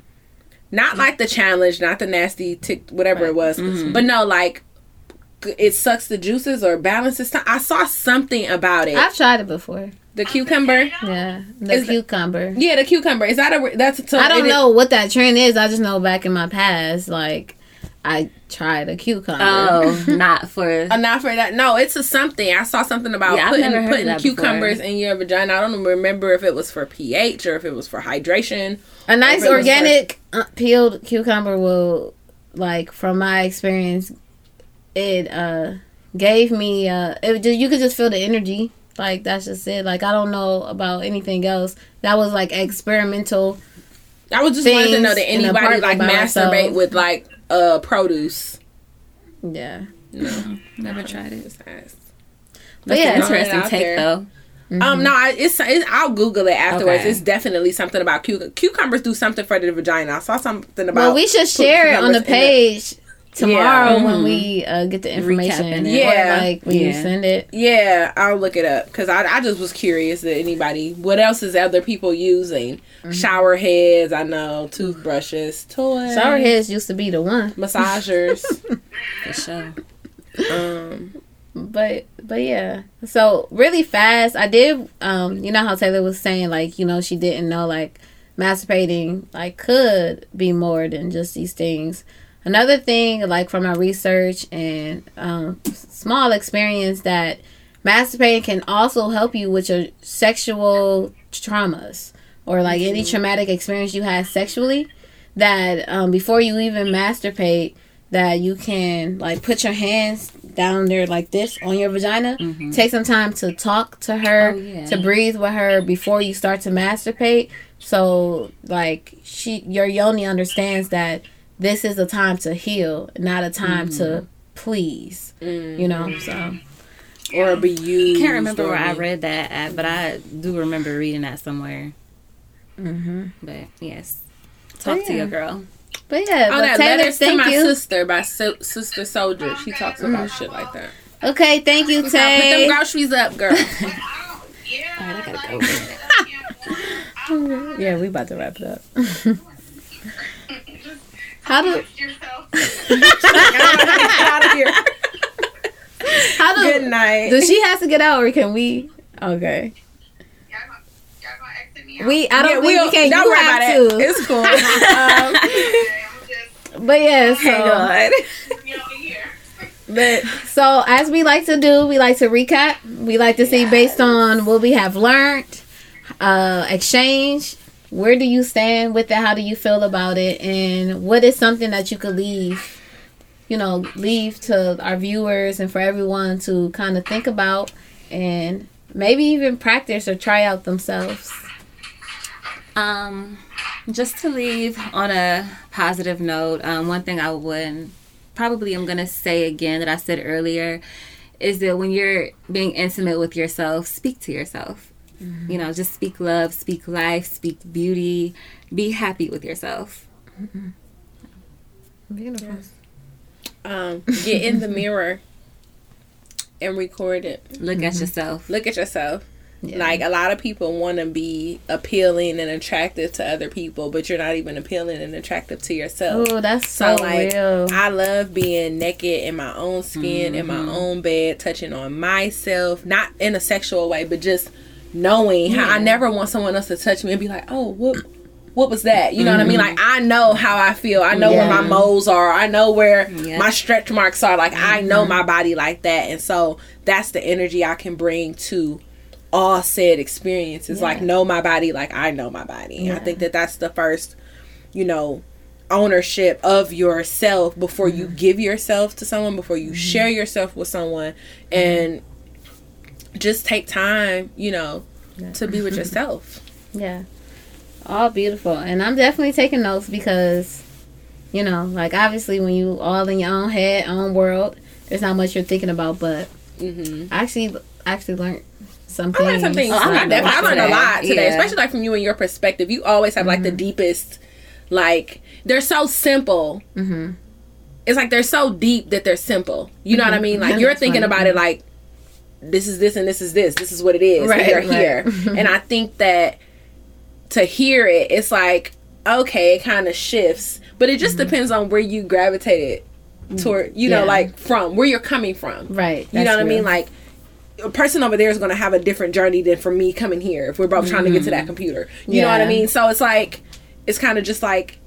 [SPEAKER 3] not like the challenge, not the nasty tick, whatever it was, but no, like it sucks the juices or balances. I saw something about it.
[SPEAKER 2] I've tried it before.
[SPEAKER 3] the cucumber.
[SPEAKER 2] Yeah. The
[SPEAKER 3] Is
[SPEAKER 2] cucumber.
[SPEAKER 3] Yeah, the cucumber. Is that a? That's. So
[SPEAKER 2] I don't
[SPEAKER 3] it is-
[SPEAKER 2] know what that trend is. I just know back in my past, like I tried a cucumber.
[SPEAKER 1] Oh, not for.
[SPEAKER 3] Uh, not for that. No, it's a something. I saw something about
[SPEAKER 1] Yeah,
[SPEAKER 3] putting
[SPEAKER 1] never heard of
[SPEAKER 3] putting cucumbers
[SPEAKER 1] before.
[SPEAKER 3] in your vagina. I don't remember if it was for pH or if it was for hydration.
[SPEAKER 2] A nice
[SPEAKER 3] Or if it was
[SPEAKER 2] organic uh, peeled cucumber will, like from my experience, it uh gave me uh it, ju- you could just feel the energy. Like that's just it. Like I don't know about anything else. That was like experimental.
[SPEAKER 3] I was just wanting to know that anybody like masturbate
[SPEAKER 2] myself.
[SPEAKER 3] with like uh produce.
[SPEAKER 2] Yeah.
[SPEAKER 3] No,
[SPEAKER 1] Never tried it.
[SPEAKER 3] just ask.
[SPEAKER 2] But yeah,
[SPEAKER 3] Throwing
[SPEAKER 1] Interesting take
[SPEAKER 3] there.
[SPEAKER 1] though.
[SPEAKER 3] Um, no, I, it's, it's I'll Google it afterwards.
[SPEAKER 1] Okay.
[SPEAKER 3] It's definitely something about cucumbers. Cucumbers do something for the vagina. I saw something about.
[SPEAKER 2] Well, we should share it on the page tomorrow
[SPEAKER 3] Yeah.
[SPEAKER 2] when
[SPEAKER 1] Mhm.
[SPEAKER 2] we uh, get the information.
[SPEAKER 3] Yeah.
[SPEAKER 2] Or like when you send it.
[SPEAKER 3] Yeah, I'll look it up because I, I just was curious that anybody what else is other people using
[SPEAKER 2] Mm-hmm.
[SPEAKER 3] shower heads I know toothbrushes toys
[SPEAKER 2] Shower heads used to be the one.
[SPEAKER 3] massagers
[SPEAKER 1] For sure.
[SPEAKER 3] um
[SPEAKER 2] but but yeah. So really fast i did um you know how taylor was saying like you know she didn't know like masturbating like could be more than just these things. Another thing like from my research and um small experience that masturbating can also help you with your sexual traumas or like any traumatic experience you had sexually that um, before you even masturbate that you can like put your hands down there like this on your vagina mm-hmm. take some time to talk to her
[SPEAKER 1] Oh, yeah.
[SPEAKER 2] to breathe with her before you start to masturbate so like she your yoni understands that this is a time to heal not a time to mm-hmm. please you mm-hmm. know so
[SPEAKER 3] or be used
[SPEAKER 1] Can't remember
[SPEAKER 3] or
[SPEAKER 1] where I read that at, but I do remember reading that somewhere.
[SPEAKER 2] hmm
[SPEAKER 1] But yes, talk to
[SPEAKER 2] yeah.
[SPEAKER 1] your girl.
[SPEAKER 2] But yeah
[SPEAKER 3] oh
[SPEAKER 2] but
[SPEAKER 3] that
[SPEAKER 2] taylor
[SPEAKER 3] letters to my
[SPEAKER 2] you
[SPEAKER 3] sister by so- Sister Souljah she talks about mm. shit like that
[SPEAKER 2] okay thank you
[SPEAKER 3] Now put them groceries up girl
[SPEAKER 6] But I don't, yeah.
[SPEAKER 1] Alright, I gotta go.
[SPEAKER 6] I don't know.
[SPEAKER 2] yeah we about to wrap it up how do
[SPEAKER 6] yourself.
[SPEAKER 3] out of here
[SPEAKER 2] how do
[SPEAKER 3] good night
[SPEAKER 2] Does she has to get out or can we? Okay.
[SPEAKER 6] Y'all gonna, y'all gonna exit me out?
[SPEAKER 2] We I don't
[SPEAKER 3] Yeah,
[SPEAKER 2] we
[SPEAKER 3] we'll-
[SPEAKER 2] can.
[SPEAKER 3] don't worry about it it's cool um,
[SPEAKER 2] But yeah, so
[SPEAKER 6] you over here.
[SPEAKER 3] but
[SPEAKER 2] so as we like to do, we like to recap. We like to see based on what we have learned, uh, exchange. Where do you stand with it? How do you feel about it? And what is something that you could leave, you know, leave to our viewers and for everyone to kind of think about and maybe even practice or try out themselves.
[SPEAKER 1] Um, just to leave on a positive note, um, one thing I would probably I'm gonna say again that I said earlier is that when you're being intimate with yourself, speak to yourself. You know, just speak love, speak life, speak beauty. Be happy with yourself.
[SPEAKER 2] Beautiful.
[SPEAKER 3] um, get in the mirror and record it.
[SPEAKER 1] Look at yourself.
[SPEAKER 3] Look at yourself.
[SPEAKER 2] Yeah.
[SPEAKER 3] Like a lot of people want to be appealing and attractive to other people, but you're not even appealing and attractive to yourself.
[SPEAKER 2] Oh, that's so,
[SPEAKER 3] So like
[SPEAKER 2] real.
[SPEAKER 3] I love being naked in my own skin, in my mm-hmm. own bed, touching on myself, not in a sexual way, but just knowing how I never want someone else to touch me and be like, "Oh, what what was that?" You know what I mean? Mm-hmm. Like I know how I feel. I know where my moles are. I know where
[SPEAKER 1] Yeah.
[SPEAKER 3] my stretch marks are. Like I know mm-hmm. my body like that. And so that's the energy I can bring to all said experiences. Like know my body like I know my body. I think that that's the first, you know, ownership of yourself before you give yourself to someone, before you share yourself with someone, and just take time, you know, to be with yourself.
[SPEAKER 2] Yeah. All beautiful. And I'm definitely taking notes because, you know, like obviously when you all in your own head, own world, there's not much you're thinking about, but
[SPEAKER 3] Mm-hmm.
[SPEAKER 2] I actually actually learned some
[SPEAKER 3] I learned some things.
[SPEAKER 1] Oh, I
[SPEAKER 3] I,
[SPEAKER 1] learned a
[SPEAKER 3] I
[SPEAKER 1] lot
[SPEAKER 3] learned a
[SPEAKER 1] today.
[SPEAKER 3] lot today,
[SPEAKER 1] Yeah.
[SPEAKER 3] especially like from you and your perspective. You always have like the mm-hmm. deepest, like they're so simple.
[SPEAKER 2] Mm-hmm.
[SPEAKER 3] It's like they're so deep that they're simple. You know what I mm-hmm. mean? Like
[SPEAKER 2] Yeah,
[SPEAKER 3] you're thinking
[SPEAKER 2] funny.
[SPEAKER 3] about it like this is this and this is this. This is what it is.
[SPEAKER 2] Right,
[SPEAKER 3] and they're
[SPEAKER 2] right.
[SPEAKER 3] here, and I think that to hear it, it's like okay, it kind of shifts, but it just mm-hmm. depends on where you gravitated mm. toward. You know,
[SPEAKER 2] Yeah.
[SPEAKER 3] like from where you're coming from.
[SPEAKER 2] Right.
[SPEAKER 3] You know
[SPEAKER 2] that's
[SPEAKER 3] what I mean? Like a person over there is going to have a different journey than for me coming here if we're both trying to get to that mm-hmm. computer. You know what I mean? So it's like it's kind of just like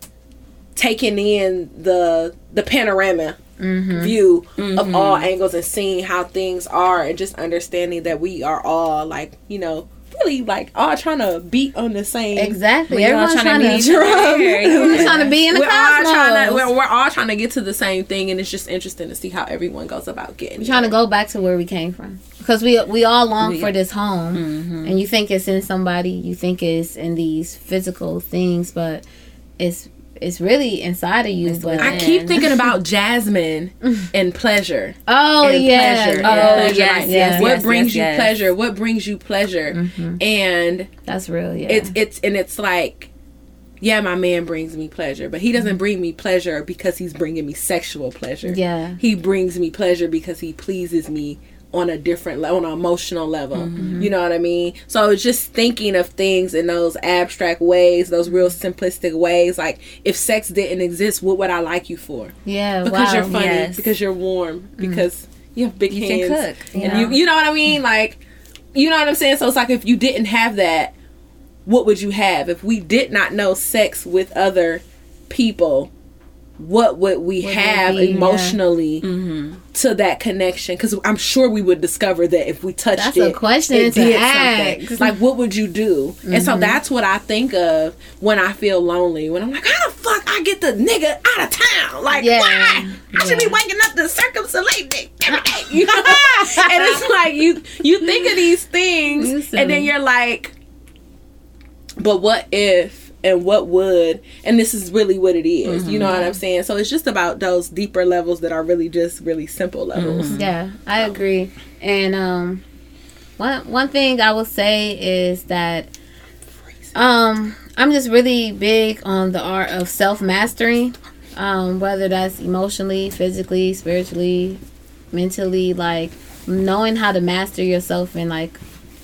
[SPEAKER 3] taking in the the panorama mm-hmm. view of mm-hmm. all angles and seeing how things are and just understanding that we are all like, you know, really like all trying to beat on the same
[SPEAKER 2] Exactly.
[SPEAKER 1] All
[SPEAKER 2] Everyone's trying,
[SPEAKER 1] meet
[SPEAKER 2] to. Everyone's trying to be in the
[SPEAKER 3] we're all
[SPEAKER 2] cosmos.
[SPEAKER 3] trying to we're, we're all trying to get to the same thing and it's just interesting to see how everyone goes about getting
[SPEAKER 2] We're trying to go back to where we came from because we we all long
[SPEAKER 1] We-
[SPEAKER 2] for this home,
[SPEAKER 3] Mm-hmm.
[SPEAKER 2] and you think it's in somebody, you think it's in these physical things, but it's it's really inside of you. But
[SPEAKER 3] I keep thinking about Jasmine and pleasure.
[SPEAKER 2] oh
[SPEAKER 3] and
[SPEAKER 2] yeah,
[SPEAKER 3] pleasure.
[SPEAKER 2] yeah.
[SPEAKER 3] pleasure.
[SPEAKER 1] yes,
[SPEAKER 3] Like,
[SPEAKER 2] yes,
[SPEAKER 3] what
[SPEAKER 1] yes,
[SPEAKER 3] brings
[SPEAKER 1] yes,
[SPEAKER 3] you
[SPEAKER 1] yes.
[SPEAKER 3] pleasure? What brings you pleasure?
[SPEAKER 2] Mm-hmm.
[SPEAKER 3] And
[SPEAKER 2] that's real. Yeah,
[SPEAKER 3] it's it's and it's like, yeah, my man brings me pleasure, but he doesn't bring me pleasure because he's bringing me sexual pleasure.
[SPEAKER 2] yeah,
[SPEAKER 3] he brings me pleasure because he pleases me on a different level, on an emotional level.
[SPEAKER 2] Mm-hmm.
[SPEAKER 3] You know what I mean? So it's just thinking of things in those abstract ways, those real simplistic ways. Like if sex didn't exist, what would I like you for?
[SPEAKER 2] yeah.
[SPEAKER 3] Because
[SPEAKER 2] wow. Mm-hmm.
[SPEAKER 3] you're funny,
[SPEAKER 1] yes.
[SPEAKER 3] because you're warm, because you have big
[SPEAKER 1] You can
[SPEAKER 3] hands,
[SPEAKER 1] cook,
[SPEAKER 3] and
[SPEAKER 1] know?
[SPEAKER 3] you you know what I mean? Like you know what I'm saying? So it's like if you didn't have that, what would you have? If we did not know sex with other people, what would we
[SPEAKER 2] What would it
[SPEAKER 3] have
[SPEAKER 2] be? Yeah.
[SPEAKER 3] emotionally
[SPEAKER 1] Mm-hmm.
[SPEAKER 3] to that connection? Because I'm sure we would discover that if we touched
[SPEAKER 2] That's
[SPEAKER 3] it,
[SPEAKER 2] a question
[SPEAKER 3] it
[SPEAKER 2] to ask.
[SPEAKER 3] Like, what would you do? And so that's what I think of when I feel lonely. When I'm like, how the fuck I get the nigga out of town? Like,
[SPEAKER 2] Yeah.
[SPEAKER 3] why? I should be waking up to circumsolate dick every day. You know? and it's like you you think of these things,
[SPEAKER 2] You
[SPEAKER 3] and then you're like, but what if? And what would, and this is really what it is, you know what I'm saying? So it's just about those deeper levels that are really just really simple levels.
[SPEAKER 2] Yeah, I agree. And um, one one thing I will say is that um, I'm just really big on the art of self mastery. Um, whether that's emotionally, physically, spiritually, mentally, like knowing how to master yourself and like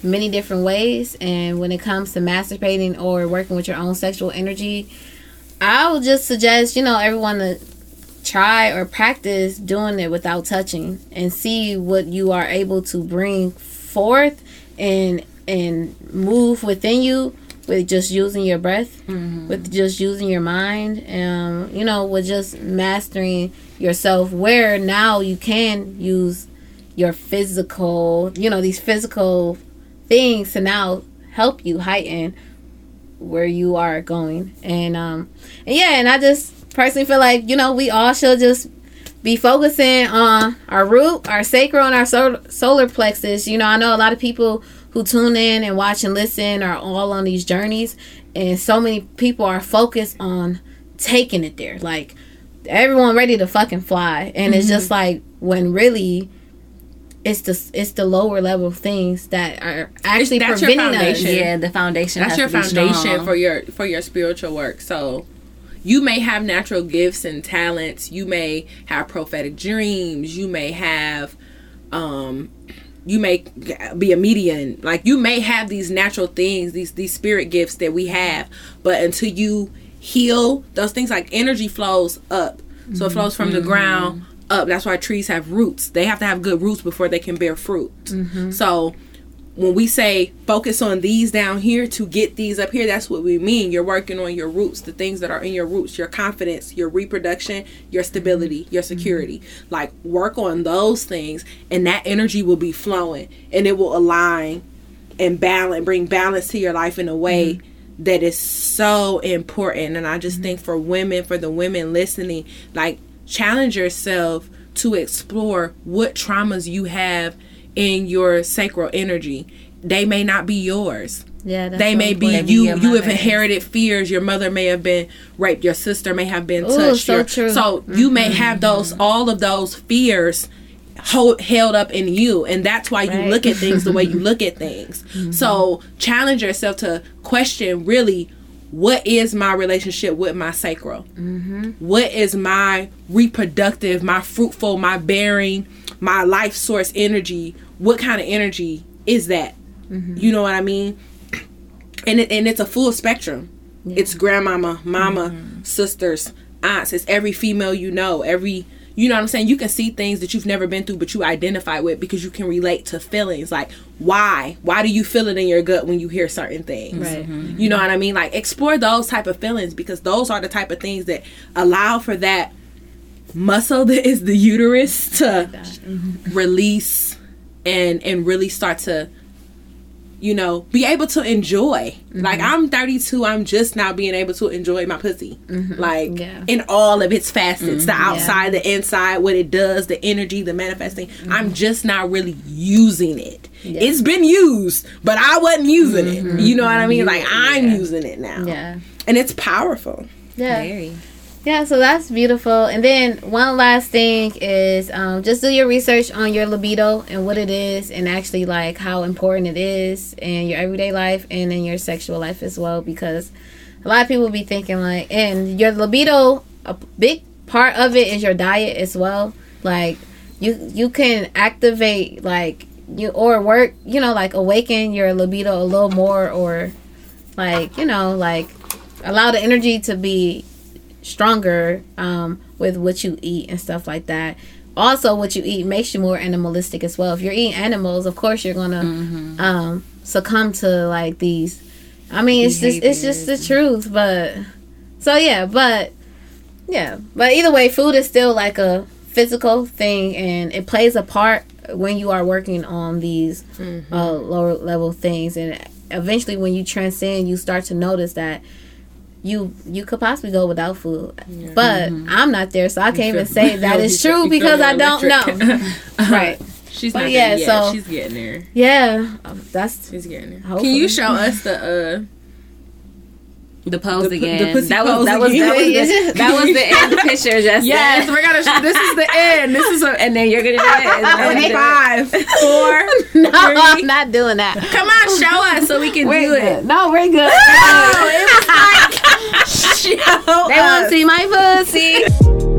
[SPEAKER 2] many different ways. And when it comes to masturbating or working with your own sexual energy, I would just suggest you know everyone to try or practice doing it without touching and see what you are able to bring forth and and move within you with just using your breath with just using your mind um you know with just mastering yourself where now you can use your physical you know these physical things to now help you heighten where you are going. And um and yeah and i just personally feel like you know we all should just be focusing on our root our sacral and our sol- solar plexus. You know i know a lot of people who tune in and watch and listen are all on these journeys and so many people are focused on taking it there. Like everyone ready to fucking fly. And it's just like when really it's the it's the lower level things that are actually
[SPEAKER 3] that's your
[SPEAKER 2] preventing us
[SPEAKER 3] foundation.
[SPEAKER 1] Yeah, the foundation.
[SPEAKER 3] That's
[SPEAKER 1] has
[SPEAKER 3] your
[SPEAKER 1] to
[SPEAKER 3] foundation
[SPEAKER 1] strong.
[SPEAKER 3] for your for your spiritual work. So you may have natural gifts and talents. You may have prophetic dreams. You may have um you may be a medium. Like you may have these natural things, these these spirit gifts that we have, but until you heal those things like energy flows up. So it flows from the ground up. That's why trees have roots. They have to have good roots before they can bear fruit. Mm-hmm. So when we say focus on these down here to get these up here, that's what we mean. You're working on your roots, the things that are in your roots, your confidence, your reproduction, your stability, mm-hmm. your mm-hmm. security. Like work on those things, and that energy will be flowing and it will align and balance, bring balance to your life in a way that is so important. And I just think for women, for the women listening, like challenge yourself to explore what traumas you have in your sacral energy. They may not be yours.
[SPEAKER 2] Yeah, that's
[SPEAKER 3] They may be
[SPEAKER 2] important.
[SPEAKER 3] you.
[SPEAKER 1] your
[SPEAKER 3] You have inherited fears. Your mother may have been raped. Your sister may have been
[SPEAKER 2] Ooh,
[SPEAKER 3] touched.
[SPEAKER 2] so
[SPEAKER 3] your-
[SPEAKER 2] true.
[SPEAKER 3] So you may mm-hmm. have those all of those fears hold, held up in you, and that's why you look at things the way you look at things. Mm-hmm. So challenge yourself to question really. What is my relationship with my sacral? What is my reproductive, my fruitful, my bearing, my life source energy? What kind of energy is that? You know what I mean? And it, and it's a full spectrum. It's grandmama, mama, mm-hmm. sisters, aunts. It's every female you know. Every you know what I'm saying. You can see things that you've never been through, but you identify with because you can relate to feelings. Like why? Why do you feel it in your gut when you hear certain things?
[SPEAKER 2] Right. Mm-hmm. Mm-hmm.
[SPEAKER 3] You know what I mean? Like explore those type of feelings because those are the type of things that allow for that muscle that is the uterus to mm-hmm. release and and really start to you know be able to enjoy. Mm-hmm. Like i'm 32 i'm just now being able to enjoy my pussy. Mm-hmm. Like
[SPEAKER 2] Yeah.
[SPEAKER 3] in all of its facets the mm-hmm. outside the inside what it does the energy the manifesting. I'm just now really using it. It's been used but i wasn't using it. You know what i mean? Like i'm using it now.
[SPEAKER 2] Yeah.
[SPEAKER 3] and it's powerful.
[SPEAKER 2] Yeah.
[SPEAKER 1] Very.
[SPEAKER 2] Yeah, so that's beautiful. And then one last thing is um, just do your research on your libido and what it is, and actually like how important it is in your everyday life and in your sexual life as well. Because a lot of people be thinking like, and your libido, a big part of it is your diet as well. Like you you can activate like you or work, you know, like awaken your libido a little more, or like you know like allow the energy to be stronger um, with what you eat and stuff like that. Also, what you eat makes you more animalistic as well. If you're eating animals, of course you're gonna um, succumb to like these. I mean, it's just it's just the truth. But so yeah, but yeah, but either way, food is still like a physical thing, and it plays a part when you are working on these uh, lower level things, and eventually, when you transcend, you start to notice that you you could possibly go without food. But I'm not there, so I can't even say that is true
[SPEAKER 3] you
[SPEAKER 2] because I don't
[SPEAKER 3] electric.
[SPEAKER 2] know. right.
[SPEAKER 3] she's
[SPEAKER 2] But
[SPEAKER 3] not
[SPEAKER 2] yeah,
[SPEAKER 3] there yet.
[SPEAKER 2] so-
[SPEAKER 3] she's getting there
[SPEAKER 2] Yeah. um, That's
[SPEAKER 3] she's getting there can you show us the uh
[SPEAKER 1] The pose
[SPEAKER 3] The
[SPEAKER 1] again.
[SPEAKER 3] the pussy
[SPEAKER 1] that was
[SPEAKER 3] pose
[SPEAKER 1] that was that was the, that was the end picture, Justin.
[SPEAKER 3] Yes, we're gonna. Show, this is the end. This is a
[SPEAKER 1] And then you're gonna do it. and then gonna do it.
[SPEAKER 3] five, four.
[SPEAKER 2] no, I'm not doing that.
[SPEAKER 3] Come on, show us so we can we do it.
[SPEAKER 2] No, we're good.
[SPEAKER 3] Oh, it show. They want to see my pussy.